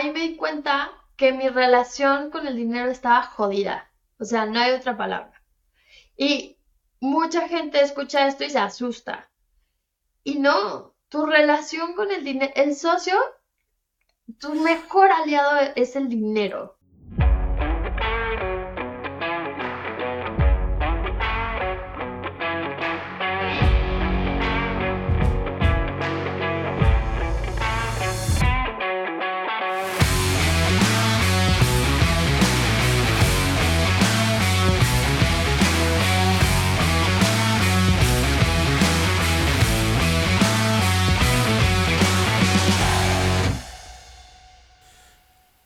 ahí me di cuenta que mi relación con el dinero estaba jodida. O sea, no hay otra palabra. Y mucha gente escucha esto y se asusta. Y no, tu relación con el dinero, el socio, tu mejor aliado es el dinero.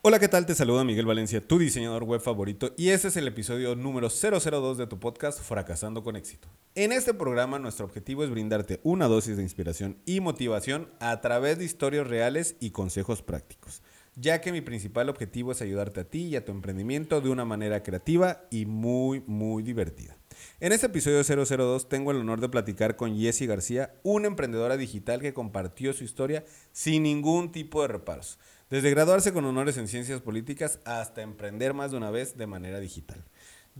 Hola, ¿qué tal? Te saluda Miguel Valencia, tu diseñador web favorito, y este es el episodio número 002 de tu podcast Fracasando con éxito. En este programa nuestro objetivo es brindarte una dosis de inspiración y motivación a través de historias reales y consejos prácticos, ya que mi principal objetivo es ayudarte a ti y a tu emprendimiento de una manera creativa y muy, muy divertida. En este episodio 002 tengo el honor de platicar con Jessie García, una emprendedora digital que compartió su historia sin ningún tipo de reparos desde graduarse con honores en ciencias políticas hasta emprender más de una vez de manera digital.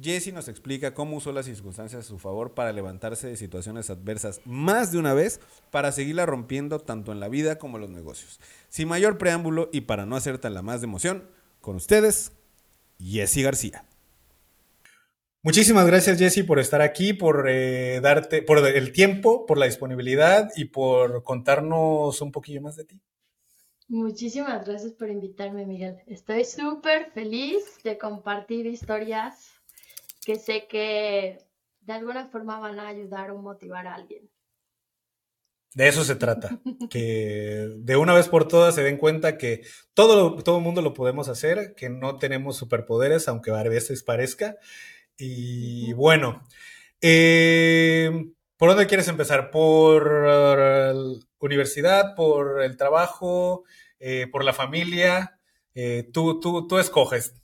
Jesse nos explica cómo usó las circunstancias a su favor para levantarse de situaciones adversas más de una vez para seguirla rompiendo tanto en la vida como en los negocios. Sin mayor preámbulo y para no hacer tan la más de emoción, con ustedes, Jesse García. Muchísimas gracias Jesse por estar aquí, por eh, darte, por el tiempo, por la disponibilidad y por contarnos un poquillo más de ti. Muchísimas gracias por invitarme, Miguel. Estoy súper feliz de compartir historias que sé que de alguna forma van a ayudar o motivar a alguien. De eso se trata, que de una vez por todas se den cuenta que todo, todo el mundo lo podemos hacer, que no tenemos superpoderes, aunque a veces parezca. Y bueno, eh, ¿por dónde quieres empezar? ¿Por universidad, por el trabajo, eh, por la familia? Eh, tú, tú, tú escoges.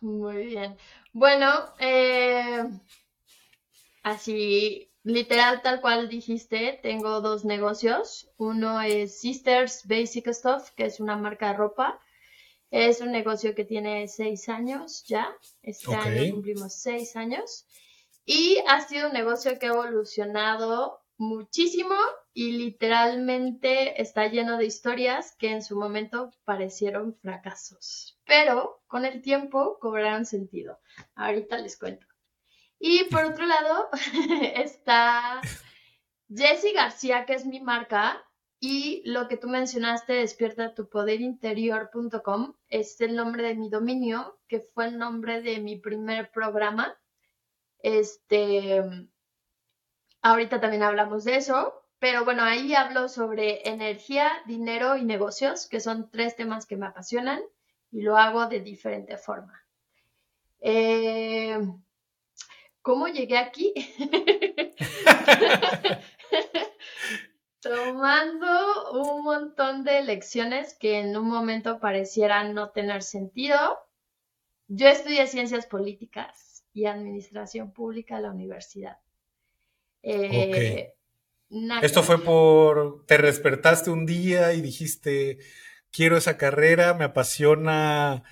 Muy bien. Bueno, eh, así literal tal cual dijiste, tengo dos negocios. Uno es Sisters Basic Stuff, que es una marca de ropa. Es un negocio que tiene seis años ya. Este año cumplimos seis años. Y ha sido un negocio que ha evolucionado muchísimo y literalmente está lleno de historias que en su momento parecieron fracasos, pero con el tiempo cobraron sentido. Ahorita les cuento. Y por otro lado está Jessie García, que es mi marca, y lo que tú mencionaste, despierta tu poder interior.com, es el nombre de mi dominio, que fue el nombre de mi primer programa. Este, Ahorita también hablamos de eso, pero bueno, ahí hablo sobre energía, dinero y negocios, que son tres temas que me apasionan y lo hago de diferente forma. Eh, ¿Cómo llegué aquí? Tomando un montón de lecciones que en un momento parecieran no tener sentido. Yo estudié ciencias políticas y administración pública en la universidad. Eh, Esto fue por, te despertaste un día y dijiste, quiero esa carrera, me apasiona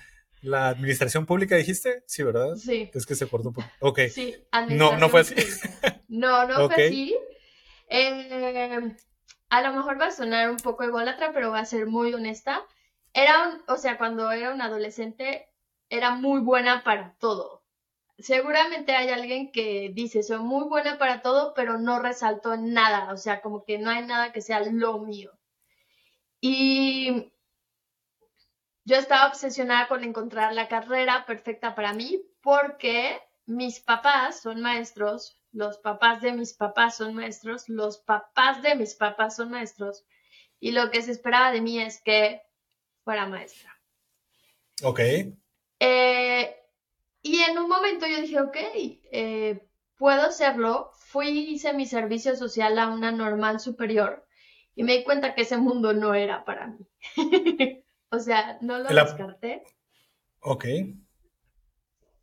la administración pública, dijiste, sí, ¿verdad? Sí. Es que se cortó un poco. Ok. Sí, no, no fue así. No, no fue así. Eh, a lo mejor va a sonar un poco ególatra, pero va a ser muy honesta. Era un, o sea, cuando era un adolescente, era muy buena para todo seguramente hay alguien que dice, soy muy buena para todo, pero no resalto nada, o sea, como que no hay nada que sea lo mío. Y yo estaba obsesionada con encontrar la carrera perfecta para mí porque mis papás son maestros, los papás de mis papás son maestros, los papás de mis papás son maestros, y lo que se esperaba de mí es que fuera maestra. Ok. Eh, y en un momento yo dije, ok, eh, puedo hacerlo. Fui, hice mi servicio social a una normal superior y me di cuenta que ese mundo no era para mí. o sea, no lo descarté. Ok.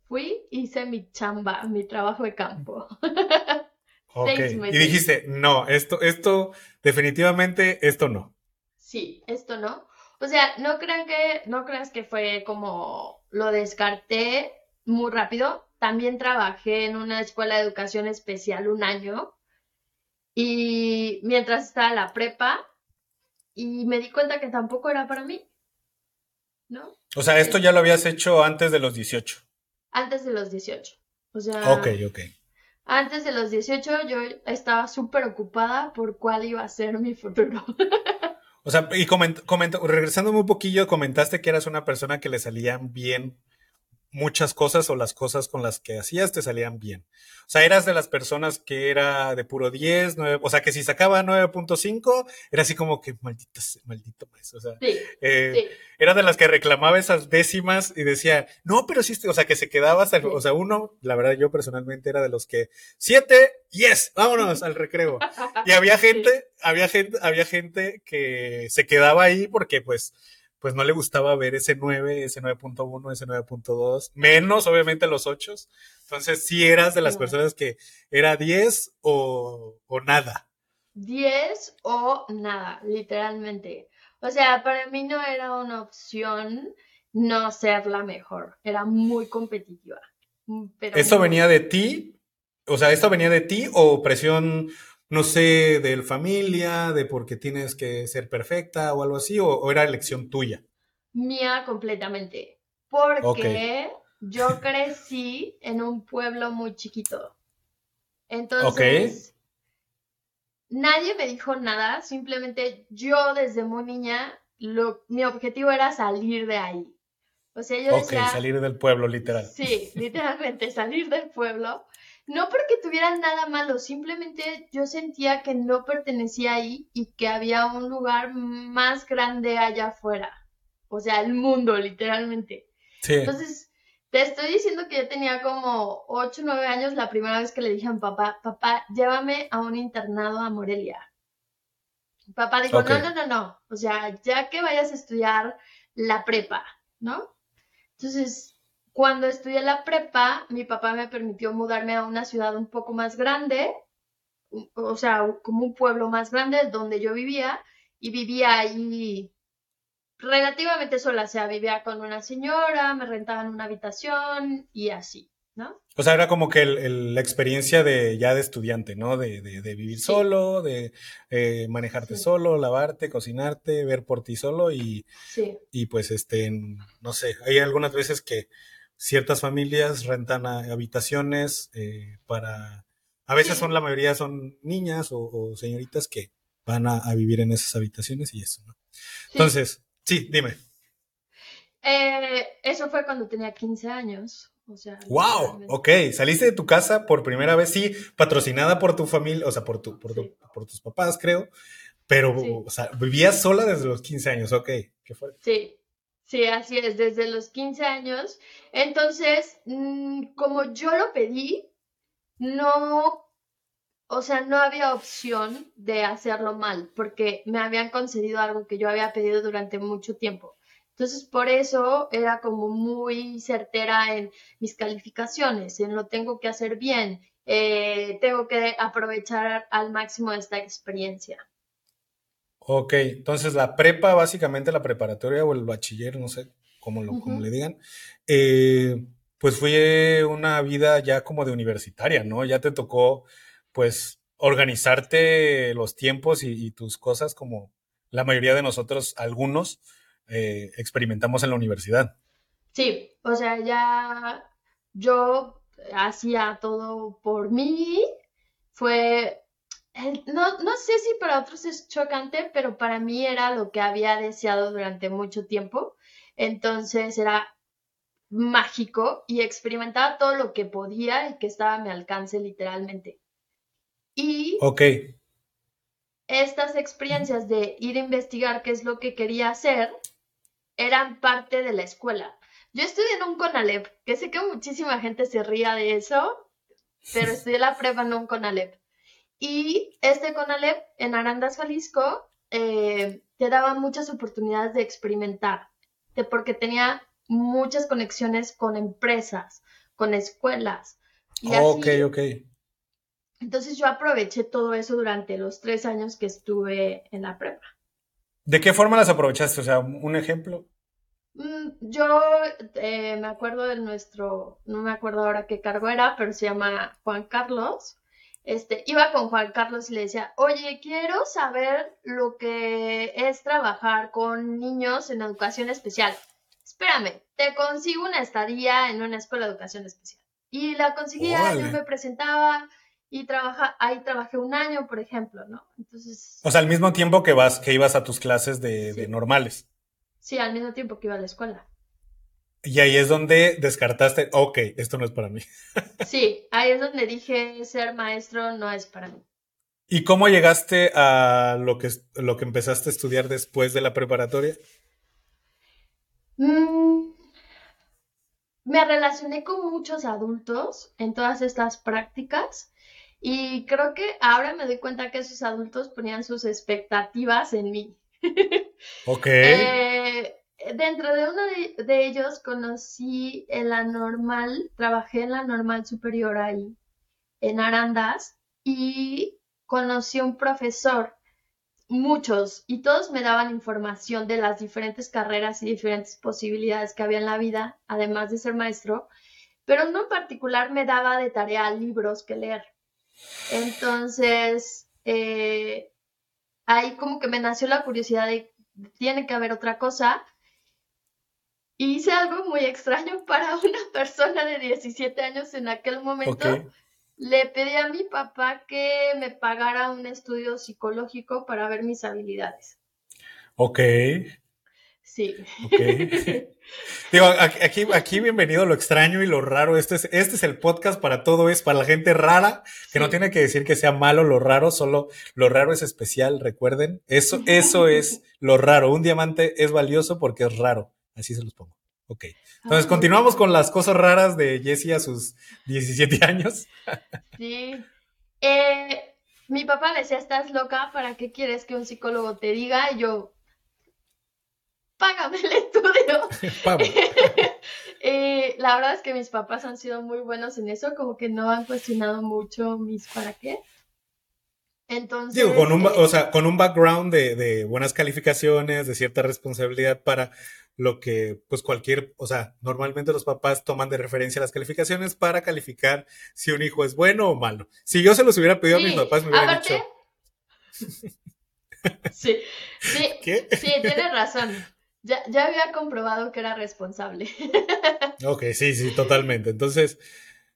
Fui, hice mi chamba, mi trabajo de campo. ok. Y dijiste, no, esto, esto, definitivamente, esto no. Sí, esto no. O sea, no crean que, no creas que fue como lo descarté muy rápido. También trabajé en una escuela de educación especial un año y mientras estaba la prepa y me di cuenta que tampoco era para mí. ¿No? O sea, esto ya lo habías hecho antes de los 18. Antes de los 18. O sea, ok, ok. Antes de los 18 yo estaba súper ocupada por cuál iba a ser mi futuro. o sea, y coment, regresándome un poquillo, comentaste que eras una persona que le salían bien muchas cosas o las cosas con las que hacías te salían bien. O sea, eras de las personas que era de puro 10, 9, o sea, que si sacaba 9.5, era así como que maldito, maldito pues, o sea, eh, era de las que reclamaba esas décimas y decía, no, pero sí, o sea, que se quedaba hasta, o sea, uno, la verdad, yo personalmente era de los que, siete, yes, vámonos al recreo. Y había gente, había gente, había gente que se quedaba ahí porque pues, pues no le gustaba ver ese 9, ese 9.1, ese 9.2, menos obviamente los 8. Entonces, sí eras de las personas que era 10 o, o nada. 10 o nada, literalmente. O sea, para mí no era una opción no ser la mejor, era muy competitiva. ¿Esto venía de ti? O sea, ¿esto venía de ti o presión no sé, de familia, de porque tienes que ser perfecta o algo así, o, era elección tuya? Mía completamente. Porque yo crecí en un pueblo muy chiquito. Entonces, nadie me dijo nada, simplemente yo desde muy niña, lo, mi objetivo era salir de ahí. O sea, yo decía... Salir del pueblo, literal. Sí, literalmente, salir del pueblo no porque tuviera nada malo, simplemente yo sentía que no pertenecía ahí y que había un lugar más grande allá afuera. O sea, el mundo, literalmente. Sí. Entonces, te estoy diciendo que yo tenía como 8 o 9 años la primera vez que le dije a mi papá, papá, llévame a un internado a Morelia. papá dijo, no, no, no, no. O sea, ya que vayas a estudiar la prepa, ¿no? Entonces, cuando estudié la prepa, mi papá me permitió mudarme a una ciudad un poco más grande, o sea, como un pueblo más grande donde yo vivía y vivía ahí relativamente sola, o sea, vivía con una señora, me rentaban una habitación y así, ¿no? O sea, era como que la experiencia de ya de estudiante, ¿no? De, vivir solo, de eh, manejarte solo, lavarte, cocinarte, ver por ti solo y, y pues, este, no sé, hay algunas veces que ciertas familias rentan habitaciones eh, para, a veces son la mayoría son niñas o, señoritas que van a, vivir en esas habitaciones y eso, ¿no? Entonces, sí, dime. Eh, eso fue cuando tenía 15 años. O sea, wow, ok, saliste de tu casa por primera vez, sí, patrocinada por tu familia, o sea, por, tu, por, por tus papás, creo, pero, o sea, vivías sola desde los 15 años, ok, qué fuerte. Sí, Sí, así es, desde los 15 años. Entonces, mm, como yo lo pedí, no, o sea, no había opción de hacerlo mal, porque me habían concedido algo que yo había pedido durante mucho tiempo. Entonces, por eso era como muy certera en mis calificaciones, en lo tengo que hacer bien, eh, tengo que aprovechar al máximo esta experiencia. Ok, entonces la prepa, básicamente la preparatoria o el bachiller, no sé cómo, lo, le digan, eh, pues fue una vida ya como de universitaria, ¿no? Ya te tocó, pues, organizarte los tiempos y, tus cosas como la mayoría de nosotros, algunos, eh, experimentamos en la universidad. Sí, o sea, ya yo hacía todo por mí, fue no, no sé si para otros es chocante, pero para mí era lo que había deseado durante mucho tiempo. Entonces era mágico y experimentaba todo lo que podía y que estaba a mi alcance literalmente. Y ok estas experiencias de ir a investigar qué es lo que quería hacer eran parte de la escuela. Yo estudié en un CONALEP, que sé que muchísima gente se ría de eso, pero estudié la prueba en un CONALEP. Y este CONALEP en Arandas, Jalisco, eh, te daba muchas oportunidades de experimentar, de porque tenía muchas conexiones con empresas, con escuelas. ok, ok. Entonces yo aproveché todo eso durante los tres años que estuve en la prepa. ¿De qué forma las aprovechaste? O sea, un ejemplo. Mm, yo eh, me acuerdo de nuestro, no me acuerdo ahora qué cargo era, pero se llama Juan Carlos. Este, iba con Juan Carlos y le decía, oye, quiero saber lo que es trabajar con niños en educación especial. Espérame, te consigo una estadía en una escuela de educación especial. Y la conseguía, yo me presentaba y trabaja, ahí trabajé un año, por ejemplo, ¿no? Entonces. O sea, al mismo tiempo que vas, que ibas a tus clases de normales. Sí, al mismo tiempo que iba a la escuela. Y ahí es donde descartaste, ok, esto no es para mí. Sí, ahí es donde dije, ser maestro no es para mí. ¿Y cómo llegaste a lo que, lo que empezaste a estudiar después de la preparatoria? Mm, me relacioné con muchos adultos en todas estas prácticas y creo que ahora me doy cuenta que esos adultos ponían sus expectativas en mí. Ok. Eh, dentro de uno de, ellos conocí en la normal, trabajé en la normal superior ahí, en Arandas, y conocí a un profesor, muchos, y todos me daban información de las diferentes carreras y diferentes posibilidades que había en la vida, además de ser maestro, pero uno en particular me daba de tarea libros que leer. Entonces, eh, ahí como que me nació la curiosidad de tiene que haber otra cosa. Y hice algo muy extraño para una persona de 17 años en aquel momento. Le pedí a mi papá que me pagara un estudio psicológico para ver mis habilidades. Ok. Sí. Digo, aquí, aquí bienvenido lo extraño y lo raro. Este es, este es el podcast para todo, es para la gente rara, que no tiene que decir que sea malo lo raro, solo lo raro es especial, recuerden. Eso, eso es lo raro. Un diamante es valioso porque es raro. Así se los pongo. Ok. Entonces, continuamos con las cosas raras de Jessie a sus 17 años. Sí. Eh, mi papá decía, estás loca, ¿para qué quieres que un psicólogo te diga? Y yo, págame el estudio. Eh, la verdad es que mis papás han sido muy buenos en eso, como que no han cuestionado mucho mis para qué. Entonces. Digo, con un, eh, o sea, con un background de, buenas calificaciones, de cierta responsabilidad para lo que, pues cualquier, o sea, normalmente los papás toman de referencia las calificaciones para calificar si un hijo es bueno o malo. Si yo se los hubiera pedido a mis papás, me hubieran dicho. sí, sí, ¿Qué? sí, tienes razón. Ya, ya había comprobado que era responsable. ok, sí, sí, totalmente. Entonces,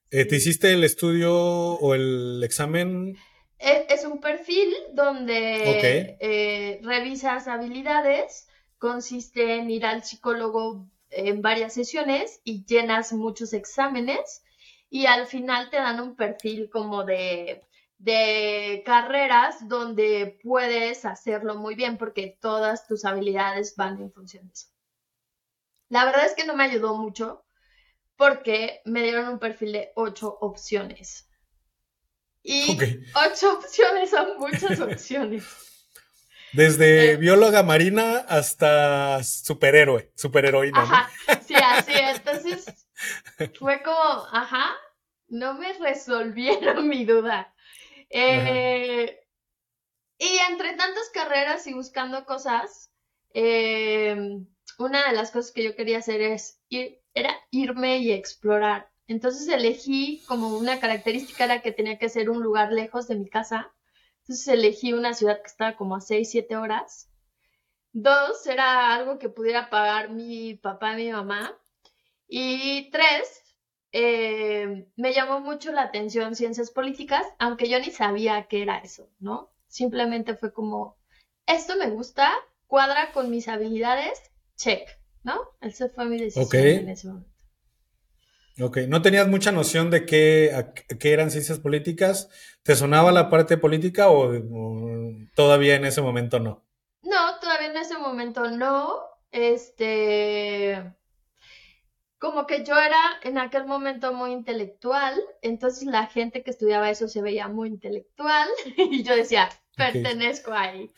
eh, ¿te hiciste el estudio o el examen? Es, un perfil donde eh, revisas habilidades, consiste en ir al psicólogo en varias sesiones y llenas muchos exámenes y al final te dan un perfil como de de carreras donde puedes hacerlo muy bien porque todas tus habilidades van en función de eso. La verdad es que no me ayudó mucho porque me dieron un perfil de ocho opciones. Y ocho opciones son muchas opciones. Desde eh, bióloga marina hasta superhéroe, superheroína. Ajá, sí, así. Entonces fue como, ajá, no me resolvieron mi duda. Eh, y entre tantas carreras y buscando cosas, eh, una de las cosas que yo quería hacer es ir, era irme y explorar. Entonces elegí como una característica era que tenía que ser un lugar lejos de mi casa. Entonces elegí una ciudad que estaba como a 6, 7 horas. Dos, era algo que pudiera pagar mi papá y mi mamá. Y tres, eh, me llamó mucho la atención ciencias políticas, aunque yo ni sabía qué era eso, ¿no? Simplemente fue como, esto me gusta, cuadra con mis habilidades, check, ¿no? Esa fue mi decisión en ese momento. Ok, ¿no tenías mucha noción de qué, qué, eran ciencias políticas? ¿Te sonaba la parte política o, todavía en ese momento no? No, todavía en ese momento no. Este, como que yo era en aquel momento muy intelectual, entonces la gente que estudiaba eso se veía muy intelectual y yo decía, pertenezco ahí.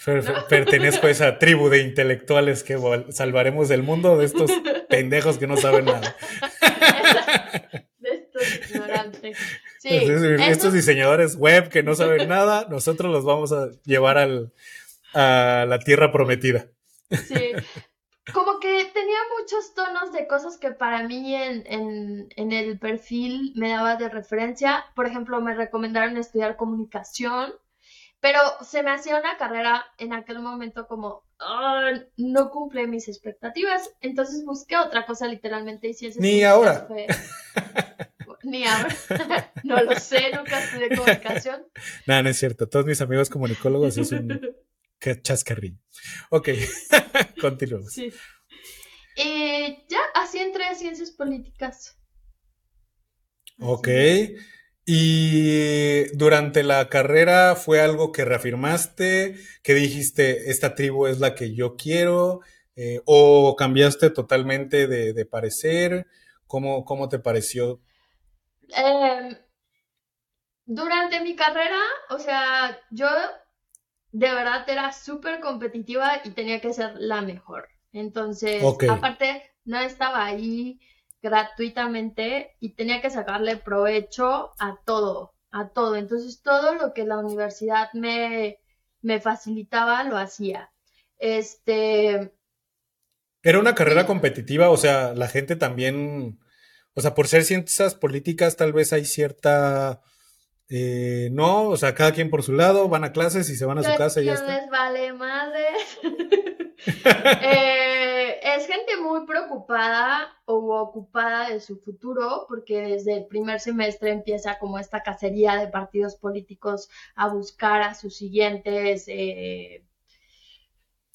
pertenezco a esa tribu de intelectuales que salvaremos el mundo de estos pendejos que no saben nada. de estos ignorantes. Sí, estos diseñadores web que no saben nada, nosotros los vamos a llevar al, a la tierra prometida. Sí. Como que tenía muchos tonos de cosas que para mí en, en, en el perfil me daba de referencia. Por ejemplo, me recomendaron estudiar comunicación, pero se me hacía una carrera en aquel momento como "Ah, no cumple mis expectativas. Entonces busqué otra cosa literalmente y ciencias Ni políticas ahora. fue- Ni ahora. no lo sé, nunca estudié comunicación. No, no es cierto. Todos mis amigos comunicólogos es un ca- chascarrillo. Ok, continuamos. Sí. Y ya, así entré a ciencias políticas. Ok. Y durante la carrera fue algo que reafirmaste, que dijiste, esta tribu es la que yo quiero, eh, o cambiaste totalmente de, de parecer. ¿Cómo, cómo te pareció? Eh, durante mi carrera, o sea, yo de verdad era súper competitiva y tenía que ser la mejor. Entonces, aparte, no estaba ahí gratuitamente y tenía que sacarle provecho a todo, a todo. Entonces, todo lo que la universidad me, me facilitaba, lo hacía. Este, Era una carrera Sí. competitiva, o sea, la gente también, o sea, por ser ciencias políticas tal vez hay cierta, eh, no, o sea, cada quien por su lado, van a clases y se van a su ¿Qué- casa y ya está. les vale madre? Eh, es gente muy preocupada o ocupada de su futuro porque desde el primer semestre empieza como esta cacería de partidos políticos a buscar a sus siguientes, eh,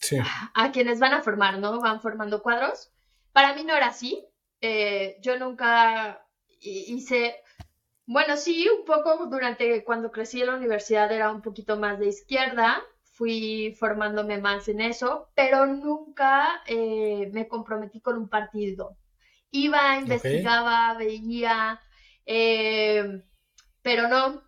Sí. a quienes van a formar, ¿no? Van formando cuadros. Para mí no era así. Eh, yo nunca hi- hice, bueno, sí, un poco durante cuando crecí en la universidad era un poquito más de izquierda, fui formándome más en eso, pero nunca eh, me comprometí con un partido. Iba, investigaba, veía, eh, pero no.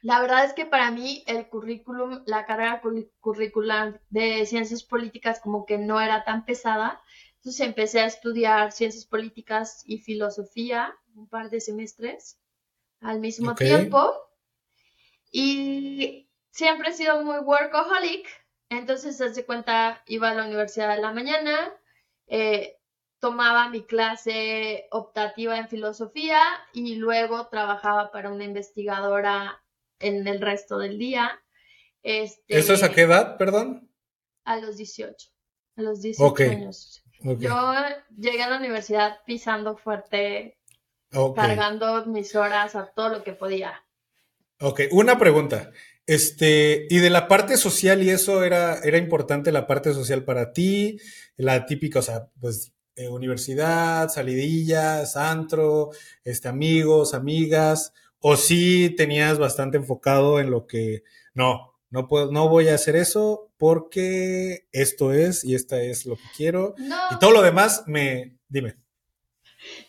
La verdad es que para mí el currículum, la carrera curri- curricular de ciencias políticas como que no era tan pesada. Entonces empecé a estudiar ciencias políticas y filosofía un par de semestres al mismo tiempo. Y siempre he sido muy workaholic. Entonces, haz de cuenta, iba a la universidad en la mañana, eh, tomaba mi clase optativa en filosofía y luego trabajaba para una investigadora en el resto del día. Este, ¿Esto es a qué edad, perdón? A los 18. A los 18 Ok. años. Yo llegué a la universidad pisando fuerte, cargando mis horas a todo lo que podía. ok. Una pregunta. Este, y de la parte social, y eso era, era importante la parte social para ti, la típica, o sea, pues, eh, universidad, salidillas, antro, este, amigos, amigas, o sí tenías bastante enfocado en lo que, no, no puedo, no voy a hacer eso porque esto es y esta es lo que quiero. No, Y todo lo demás me, dime.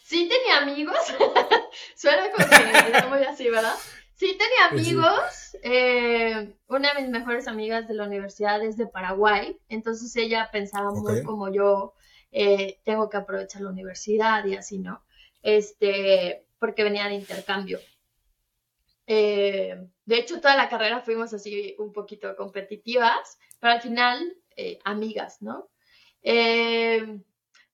sí tenía amigos. Suena como que muy así, ¿verdad? Sí tenía Pues amigos. eh, una de mis mejores amigas de la universidad es de Paraguay, entonces ella pensaba muy como yo, eh, tengo que aprovechar la universidad y así, ¿no? Este, porque venía de intercambio. Eh, de hecho, toda la carrera fuimos así un poquito competitivas, pero al final, amigas, ¿no?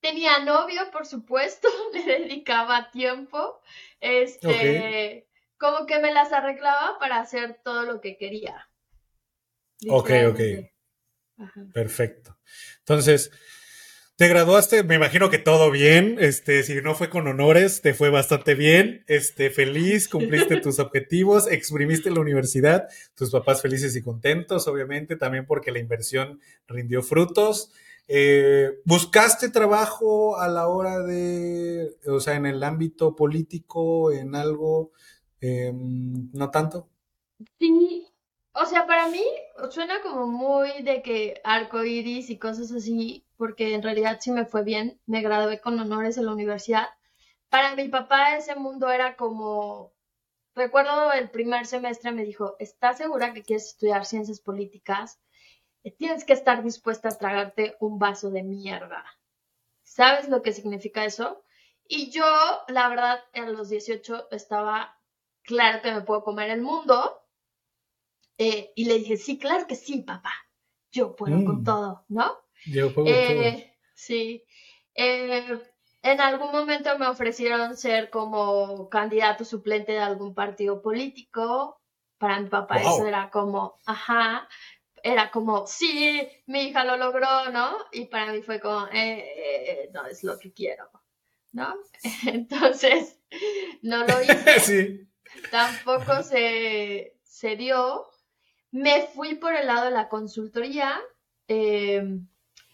Tenía novio, por supuesto, le dedicaba tiempo, este, como que me las arreglaba para hacer todo lo que quería. Ok, ok. Ajá. Perfecto. Entonces, te graduaste, me imagino que todo bien, este, si no fue con honores, te fue bastante bien, este, feliz, cumpliste tus objetivos, exprimiste la universidad, tus papás felices y contentos, obviamente, también porque la inversión rindió frutos. Eh, ¿Buscaste trabajo a la hora de, o sea, en el ámbito político, en algo, em, no tanto? Sí, o sea, para mí suena como muy de que arco iris y cosas así, porque en realidad sí me fue bien, me gradué con honores en la universidad. Para mi papá ese mundo era como, recuerdo el primer semestre me dijo, ¿estás segura que quieres estudiar ciencias políticas? Tienes que estar dispuesta a tragarte un vaso de mierda. ¿Sabes lo que significa eso? Y yo, la verdad, a los 18 estaba claro que me puedo comer el mundo. eh, y le dije, sí, claro que sí, papá. Yo puedo con Mm. todo, ¿no? Yo eh, sí. Eh, en algún momento me ofrecieron ser como candidato suplente de algún partido político. Para mi papá eso era como, ajá, era como, sí, mi hija lo logró, ¿no? Y para mí fue como, eh, no es lo que quiero, ¿no? Entonces, no lo hice. sí. Tampoco se, se dio. Me fui por el lado de la consultoría. Eh,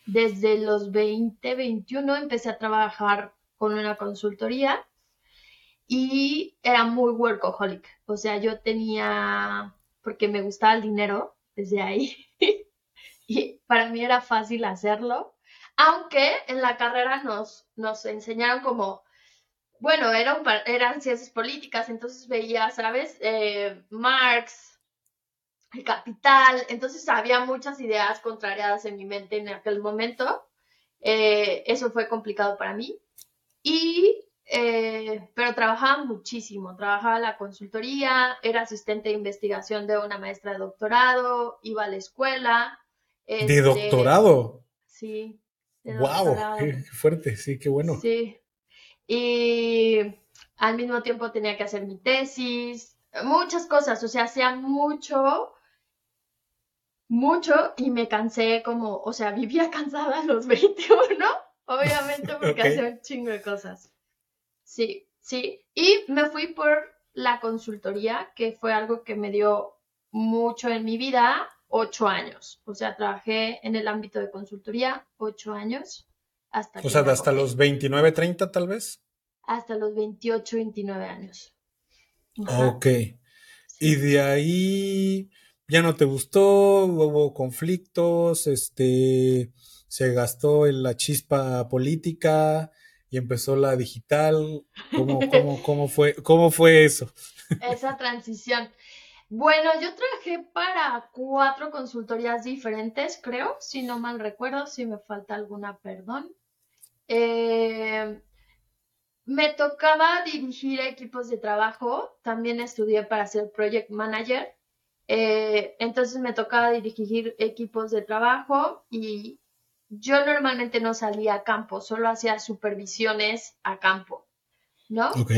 desde los 20, 21 empecé a trabajar con una consultoría y era muy workaholic. O sea, yo tenía, porque me gustaba el dinero desde ahí, y para mí era fácil hacerlo, aunque en la carrera nos, nos enseñaron como, bueno, eran, eran ciencias políticas, entonces veía, ¿sabes? Eh, Marx, el capital, entonces había muchas ideas contrariadas en mi mente en aquel momento. Eh, eso fue complicado para mí. Y, eh, pero trabajaba muchísimo, trabajaba en la consultoría, era asistente de investigación de una maestra de doctorado, iba a la escuela. ¿De este, doctorado? Sí. ¡Wow! Qué fuerte, sí, qué bueno. Sí. Y al mismo tiempo tenía que hacer mi tesis, muchas cosas, o sea, hacía mucho mucho y me cansé como, o sea, vivía cansada a los 21, obviamente porque hacía un chingo de cosas. Sí, sí. Y me fui por la consultoría, que fue algo que me dio mucho en mi vida, ocho años. O sea, trabajé en el ámbito de consultoría ocho años. Hasta o sea, hasta los 29, 30 tal vez. Hasta los 28, 29 años. Ok. Y de ahí, ya no te gustó, hubo conflictos, este, se gastó en la chispa política y empezó la digital. ¿Cómo, cómo, cómo, fue, cómo fue eso? Esa transición. Bueno, yo trabajé para cuatro consultorías diferentes, creo, si no mal recuerdo, si me falta alguna, perdón. Eh, me tocaba dirigir equipos de trabajo, también estudié para ser project manager eh, entonces me tocaba dirigir equipos de trabajo y yo normalmente no salía a campo, solo hacía supervisiones a campo, ¿no? Ok.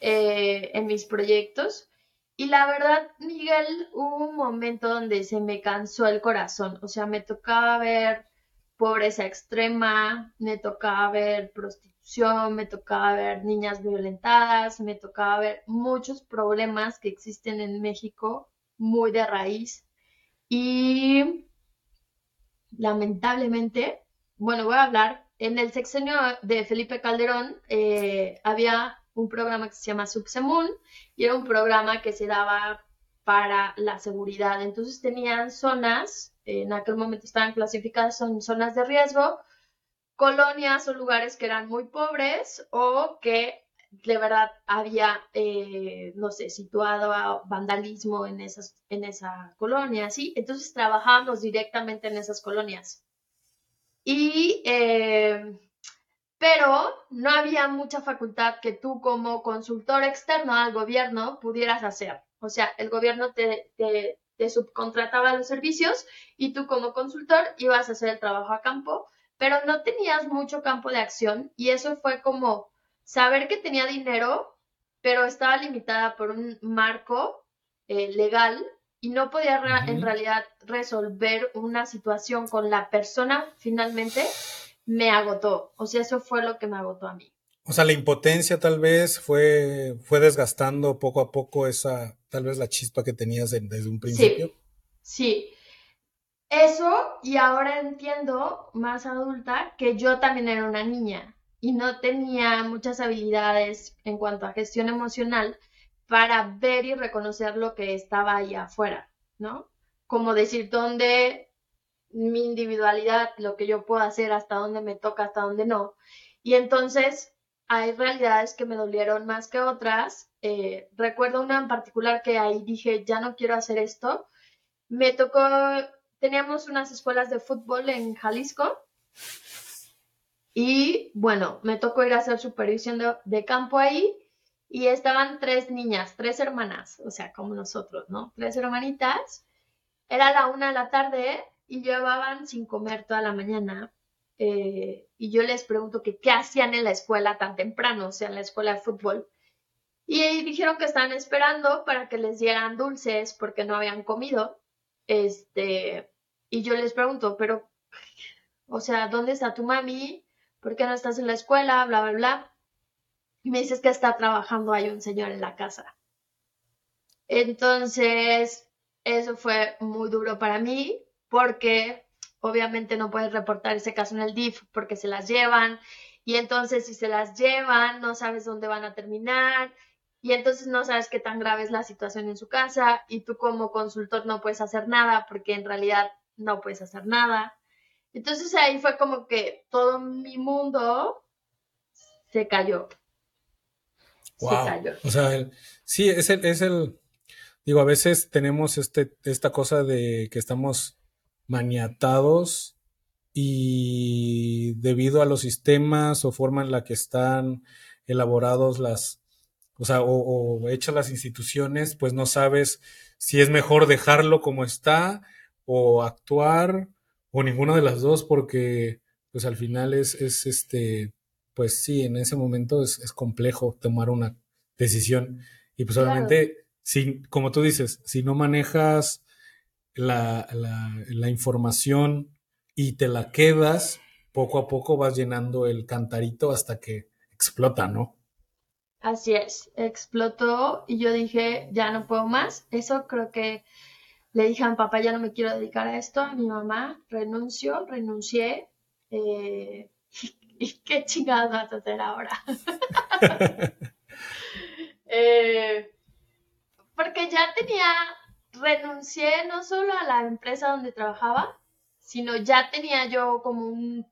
Eh, en mis proyectos. Y la verdad, Miguel, hubo un momento donde se me cansó el corazón, o sea, me tocaba ver pobreza extrema, me tocaba ver prostitución, me tocaba ver niñas violentadas, me tocaba ver muchos problemas que existen en México muy de raíz. Y lamentablemente, bueno, voy a hablar, en el sexenio de Felipe Calderón eh, había un programa que se llama Subsemun y era un programa que se daba para la seguridad. Entonces tenían zonas, en aquel momento estaban clasificadas, son zonas de riesgo, colonias o lugares que eran muy pobres o que de verdad había, eh, no sé, situado vandalismo en, esas, en esa colonia, ¿sí? Entonces trabajábamos directamente en esas colonias. Y, eh, pero no había mucha facultad que tú como consultor externo al gobierno pudieras hacer. O sea, el gobierno te, te, te subcontrataba los servicios y tú como consultor ibas a hacer el trabajo a campo, pero no tenías mucho campo de acción y eso fue como saber que tenía dinero, pero estaba limitada por un marco eh, legal y no podía en realidad resolver una situación con la persona, finalmente me agotó. O sea, eso fue lo que me agotó a mí. O sea, la impotencia tal vez fue, fue desgastando poco a poco esa, tal vez la chispa que tenías desde un principio. Sí, sí. Eso, y ahora entiendo, más adulta, que yo también era una niña y no tenía muchas habilidades en cuanto a gestión emocional para ver y reconocer lo que estaba ahí afuera, ¿no? Como decir dónde mi individualidad, lo que yo puedo hacer, hasta dónde me toca, hasta dónde no. Y entonces hay realidades que me dolieron más que otras. Eh, recuerdo una en particular que ahí dije, ya no quiero hacer esto. Me tocó, teníamos unas escuelas de fútbol en Jalisco y bueno, me tocó ir a hacer supervisión de, campo ahí y estaban tres niñas, tres hermanas, o sea, como nosotros, ¿no? Tres hermanitas. Era la una de la tarde y llevaban sin comer toda la mañana. Eh, y yo les pregunto que qué hacían en la escuela tan temprano, o sea, en la escuela de fútbol. Y dijeron que estaban esperando para que les dieran dulces porque no habían comido. Este, y yo les pregunto, pero, o sea, ¿dónde está tu mami? ¿Por qué no estás en la escuela? Bla, bla, bla. Y me dices que está trabajando, hay un señor en la casa. Entonces, eso fue muy duro para mí porque obviamente no puedes reportar ese caso en el DIF porque se las llevan y entonces si se las llevan no sabes dónde van a terminar y entonces no sabes qué tan grave es la situación en su casa y tú como consultor no puedes hacer nada porque en realidad no puedes hacer nada. Entonces ahí fue como que todo mi mundo se cayó. Se cayó. O sea, sí, es el, es el, digo, a veces tenemos este, esta cosa de que estamos maniatados y debido a los sistemas o forma en la que están elaborados las, o sea, o, hechas las instituciones, pues no sabes si es mejor dejarlo como está o actuar o ninguna de las dos porque pues al final es, es este, pues sí, en ese momento es, complejo tomar una decisión. Y pues obviamente, si, como tú dices, si no manejas la, la, la información y te la quedas, poco a poco vas llenando el cantarito hasta que explota, ¿no? Así es, explotó y yo dije, ya no puedo más. Eso creo que le dije a mi papá, ya no me quiero dedicar a esto. A mi mamá, renuncio, renuncié. Eh, ¿Y qué chingados vas a hacer ahora? Eh, porque ya tenía, renuncié no solo a la empresa donde trabajaba, sino ya tenía yo como un,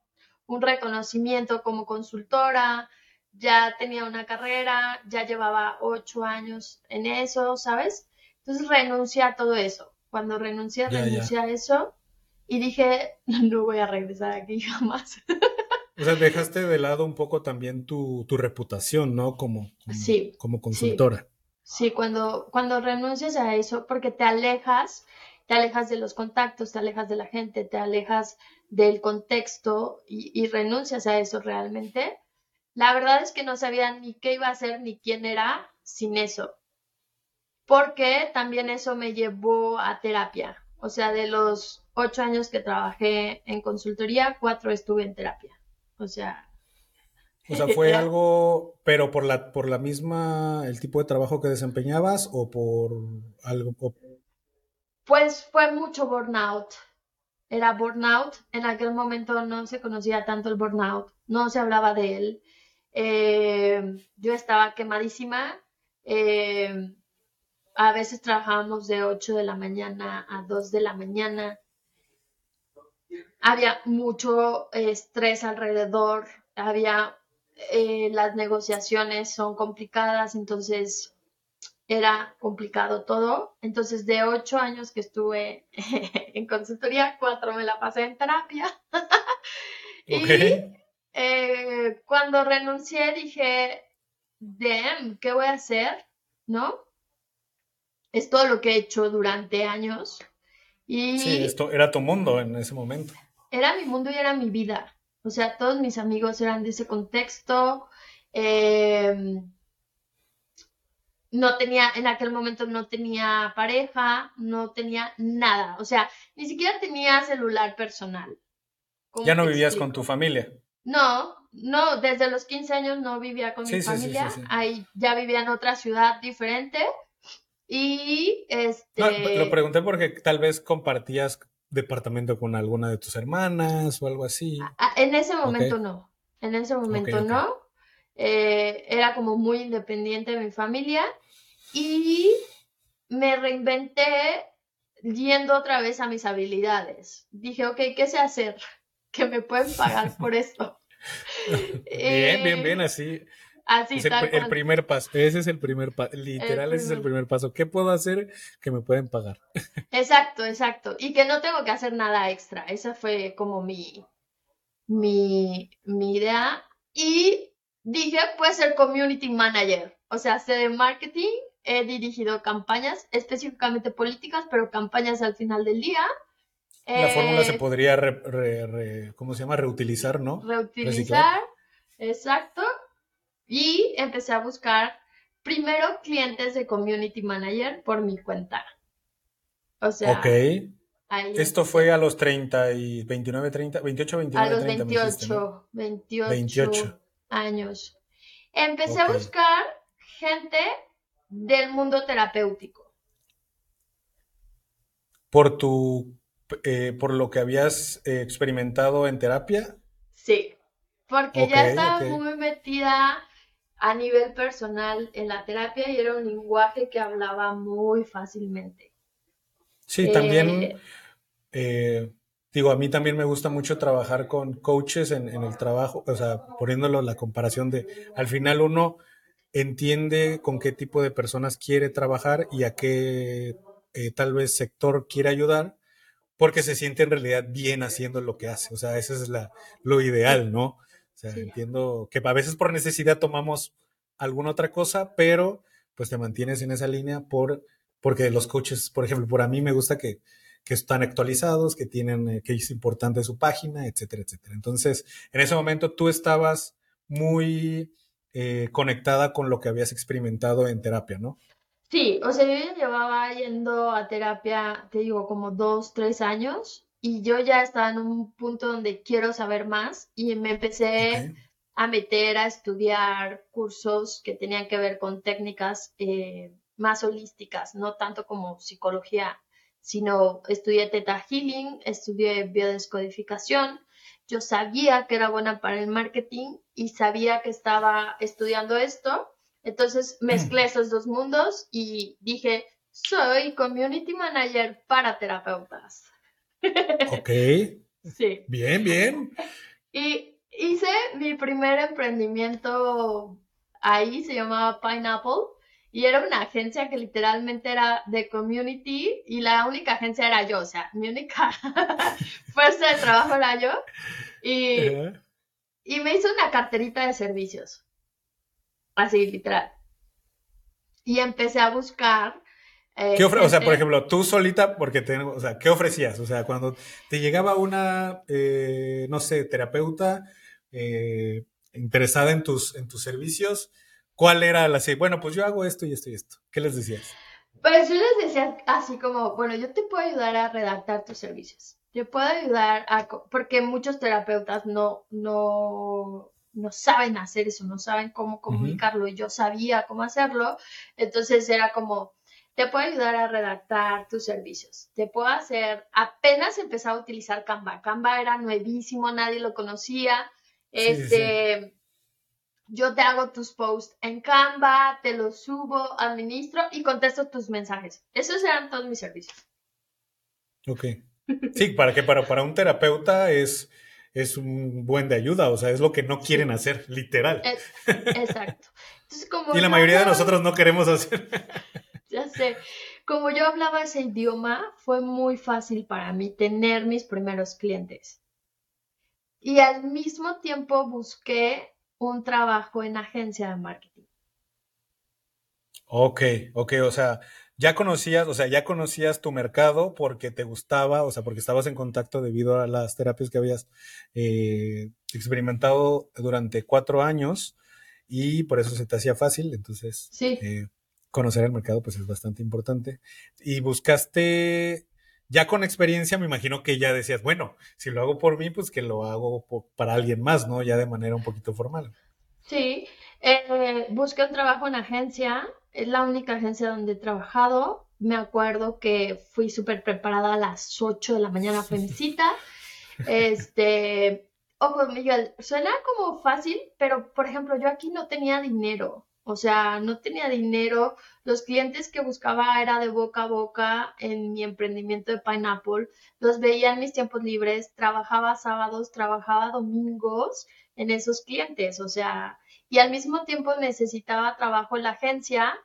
un reconocimiento como consultora, ya tenía una carrera, ya llevaba ocho años en eso, ¿sabes? Entonces renuncié a todo eso. Cuando renuncié, renuncié a eso y dije, no voy a regresar aquí jamás. O sea, dejaste de lado un poco también tu, reputación, ¿no? Como, como, consultora. Sí. cuando, cuando renuncias a eso, porque te alejas, te alejas de los contactos, te alejas de la gente, te alejas del contexto y, y renuncias a eso realmente, la verdad es que no sabía ni qué iba a hacer ni quién era sin eso. Porque también eso me llevó a terapia. O sea, de los ocho años que trabajé en consultoría, cuatro estuve en terapia. O sea. O sea, fue algo, pero por la, por la misma, el tipo de trabajo que desempeñabas o por algo. Pues fue mucho burnout. Era burnout. En aquel momento no se conocía tanto el burnout. No se hablaba de él. Eh, yo estaba quemadísima. Eh, a veces trabajábamos de 8 de la mañana a 2 de la mañana. Había mucho estrés alrededor. Había eh, las negociaciones son complicadas, entonces era complicado todo. Entonces, de ocho años que estuve en consultoría, cuatro me la pasé en terapia. y eh, cuando renuncié dije, damn, ¿qué voy a hacer? ¿No? Es todo lo que he hecho durante años. Y sí, esto era tu mundo en ese momento. Era mi mundo y era mi vida. O sea, todos mis amigos eran de ese contexto. Em, no tenía, en aquel momento no tenía pareja, no tenía nada. O sea, ni siquiera tenía celular personal. Ya no vivías con tu familia. No, no, desde los 15 años no vivía con mi familia, ahí ya vivía en otra ciudad diferente y este... lo pregunté porque tal vez compartías departamento con alguna de tus hermanas o algo así. En ese momento no, en ese momento no, eh, era como muy independiente de mi familia y me reinventé yendo otra vez a mis habilidades. Dije, ok, ¿qué sé hacer? que me pueden pagar por esto. bien, bien, bien, así. Así es el, primer paso, ese es el primer paso, literal, ese es el primer paso. ¿Qué puedo hacer que me pueden pagar? Exacto, exacto. Y que no tengo que hacer nada extra. Esa fue como mi, mi, mi idea. Y dije, puede ser community manager. O sea, sé de marketing, he dirigido campañas, específicamente políticas, pero campañas al final del día La fórmula se Eh, podría, re- re- re- ¿cómo se llama? Reutilizar, ¿no? reutilizar, Reciclar. exacto, y empecé a buscar primero clientes de community manager por mi cuenta. O sea, Ok. ahí Esto fue a los 30 y 29, 30, 28, a 29, los 30 me dijiste, ¿no? 28, 28, 28. años. Empecé a Ok. buscar gente del mundo terapéutico. Por tu, eh, por lo que habías eh, experimentado en terapia. Sí, porque Ok, ya estaba ok. muy metida a nivel personal en la terapia y era un lenguaje que hablaba muy fácilmente. Sí, Eh, también, eh, digo, a mí también me gusta mucho trabajar con coaches en, en el trabajo, o sea, poniéndolo la comparación de, al final uno entiende con qué tipo de personas quiere trabajar y a qué eh, tal vez sector quiere ayudar, porque se siente en realidad bien haciendo lo que hace. O sea, eso es la, lo ideal, ¿no? Sea, Sí. entiendo que a veces por necesidad tomamos alguna otra cosa, pero pues te mantienes en esa línea por, porque los coaches, por ejemplo, por a mí me gusta que, que están actualizados, que tienen, eh, que es importante su página, etcétera, etcétera. Entonces, en ese momento tú estabas muy eh, conectada con lo que habías experimentado en terapia, ¿no? Sí, o sea, yo ya llevaba yendo a terapia, te digo, como dos, tres años y yo ya estaba en un punto donde quiero saber más y me empecé a meter a estudiar cursos que tenían que ver con técnicas eh, más holísticas, no tanto como psicología, sino estudié Theta Healing, estudié biodescodificación. Yo sabía que era buena para el marketing y sabía que estaba estudiando esto. Entonces mezclé esos dos mundos y dije, soy community manager para terapeutas. Ok, Sí. bien, bien. Y hice mi primer emprendimiento ahí, se llamaba Pineapple, y era una agencia que literalmente era de community y la única agencia era yo, o sea, mi única fuerza de trabajo era yo. Y, y me hice una carterita de servicios, así literal. Y empecé a buscar. Eh, ¿Qué ofre- o sea, por gente- ejemplo, tú solita, porque o sea, ¿qué ofrecías? O sea, cuando te llegaba una, eh, no sé, terapeuta eh, interesada en tus, en tus servicios, ¿cuál era la así? Bueno, pues yo hago esto y esto y esto. ¿Qué les decías? Pues yo les decía así como, bueno, yo te puedo ayudar a redactar tus servicios. Te puedo ayudar a, porque muchos terapeutas no, no, no saben hacer eso, no saben cómo comunicarlo y yo sabía cómo hacerlo. Entonces era como, te puedo ayudar a redactar tus servicios. Te puedo hacer, apenas empezaba a utilizar Canva. Canva era nuevísimo, nadie lo conocía. Sí, sí, sí. Este, yo te hago tus posts en Canva, te los subo, administro y contesto tus mensajes. Esos eran todos mis servicios. Ok. Sí, para que para, para un terapeuta es, es un buen de ayuda, o sea, es lo que no quieren hacer, literal. Es- exacto. Entonces, como Y la yo mayoría de nosotros no queremos hacer. Ya sé, como yo hablaba ese idioma, fue muy fácil para mí tener mis primeros clientes. Y al mismo tiempo busqué un trabajo en agencia de marketing. Ok, ok, o sea, ya conocías, o sea, ya conocías tu mercado porque te gustaba, o sea, porque estabas en contacto debido a las terapias que habías eh, experimentado durante cuatro años y por eso se te hacía fácil, entonces Sí. eh, conocer el mercado pues es bastante importante. Y buscaste, ya con experiencia, me imagino que ya decías, bueno, si lo hago por mí, pues que lo hago para alguien más, ¿no? Ya de manera un poquito formal. Sí, eh, busqué un trabajo en agencia, es la única agencia donde he trabajado. Me acuerdo que fui súper preparada a las 8 de la mañana, fue mi cita. Este, ojo, Miguel, suena como fácil, pero por ejemplo, yo aquí no tenía dinero. O sea, no tenía dinero. Los clientes que buscaba era de boca a boca en mi emprendimiento de Pineapple. Los veía en mis tiempos libres, trabajaba sábados, trabajaba domingos en esos clientes. O sea, y al mismo tiempo necesitaba trabajo en la agencia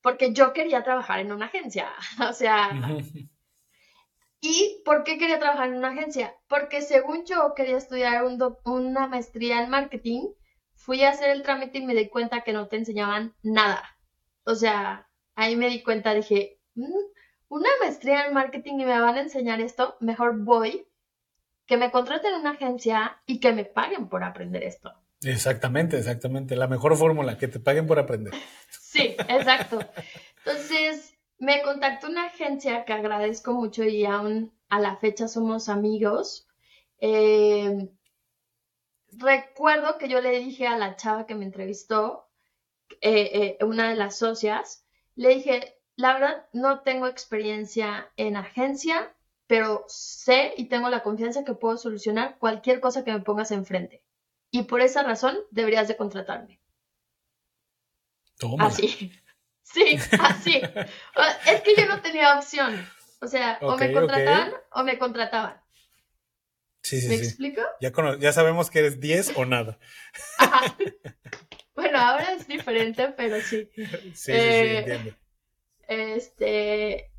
porque yo quería trabajar en una agencia. O sea, ¿y por qué quería trabajar en una agencia? Porque según yo quería estudiar un una maestría en marketing, fui a hacer el trámite y me di cuenta que no te enseñaban nada. O sea, ahí me di cuenta, dije, "Mm, una maestría en marketing y me van a enseñar esto, mejor voy, que me contraten en una agencia y que me paguen por aprender esto. Exactamente, exactamente. La mejor fórmula, que te paguen por aprender. Sí, exacto. Entonces, me contactó una agencia que agradezco mucho y aún a la fecha somos amigos. Eh, recuerdo que yo le dije a la chava que me entrevistó, eh, eh, una de las socias, le dije, la verdad no tengo experiencia en agencia, pero sé y tengo la confianza que puedo solucionar cualquier cosa que me pongas enfrente. Y por esa razón deberías de contratarme. Así. Sí, así. es que yo no tenía opción. O sea, o me contrataban o me contrataban. Sí, sí, ¿Me explico? Ya, ya sabemos que eres 10 o nada. Bueno, ahora es diferente, pero sí. Sí, sí, sí, eh, entiendo. Este,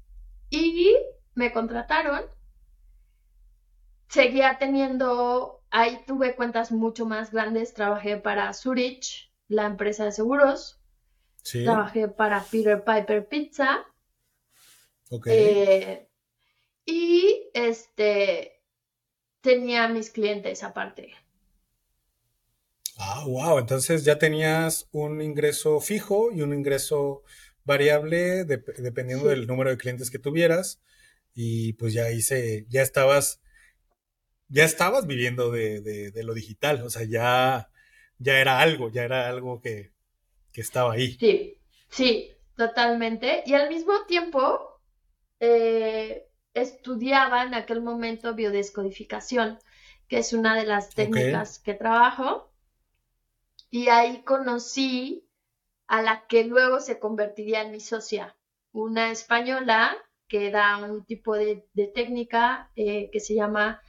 y me contrataron. Seguía teniendo, ahí tuve cuentas mucho más grandes. Trabajé para Zurich, la empresa de seguros. Sí. Trabajé para Peter Piper Pizza. Ok. Eh, y este, tenía mis clientes aparte. Ah, wow. Entonces ya tenías un ingreso fijo y un ingreso variable dependiendo del número de clientes que tuvieras. Y pues ya hice, ya estabas, ya estabas viviendo de, lo digital. O sea, ya, ya era algo, ya era algo que, estaba ahí. Sí, sí, totalmente. Y al mismo tiempo, eh, estudiaba en aquel momento biodescodificación, que es una de las técnicas que trabajo. Y ahí conocí a la que luego se convertiría en mi socia, una española que da un tipo de, técnica eh, que se llama,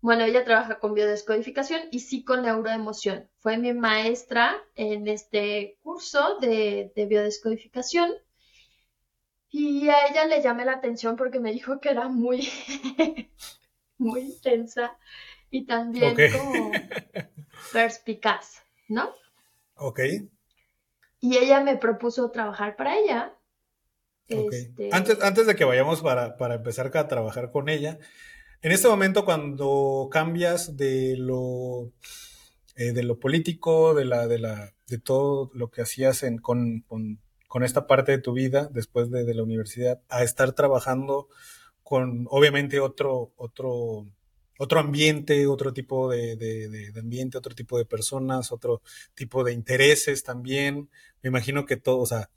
bueno, ella trabaja con biodescodificación y sí con neuroemoción. Fue mi maestra en este curso de, biodescodificación y a ella le llamé la atención porque me dijo que era muy, muy intensa y también como perspicaz. ¿no? Ok. Y ella me propuso trabajar para ella. Este, antes, antes de que vayamos para, empezar a trabajar con ella, en este momento cuando cambias de lo, eh, de lo político, de, la, de, la, de todo lo que hacías en, con, con, esta parte de tu vida después de, de la universidad, a estar trabajando con obviamente otro, otro otro ambiente, otro tipo de, ambiente, otro tipo de personas, otro tipo de intereses también. Me imagino que todo, o sea,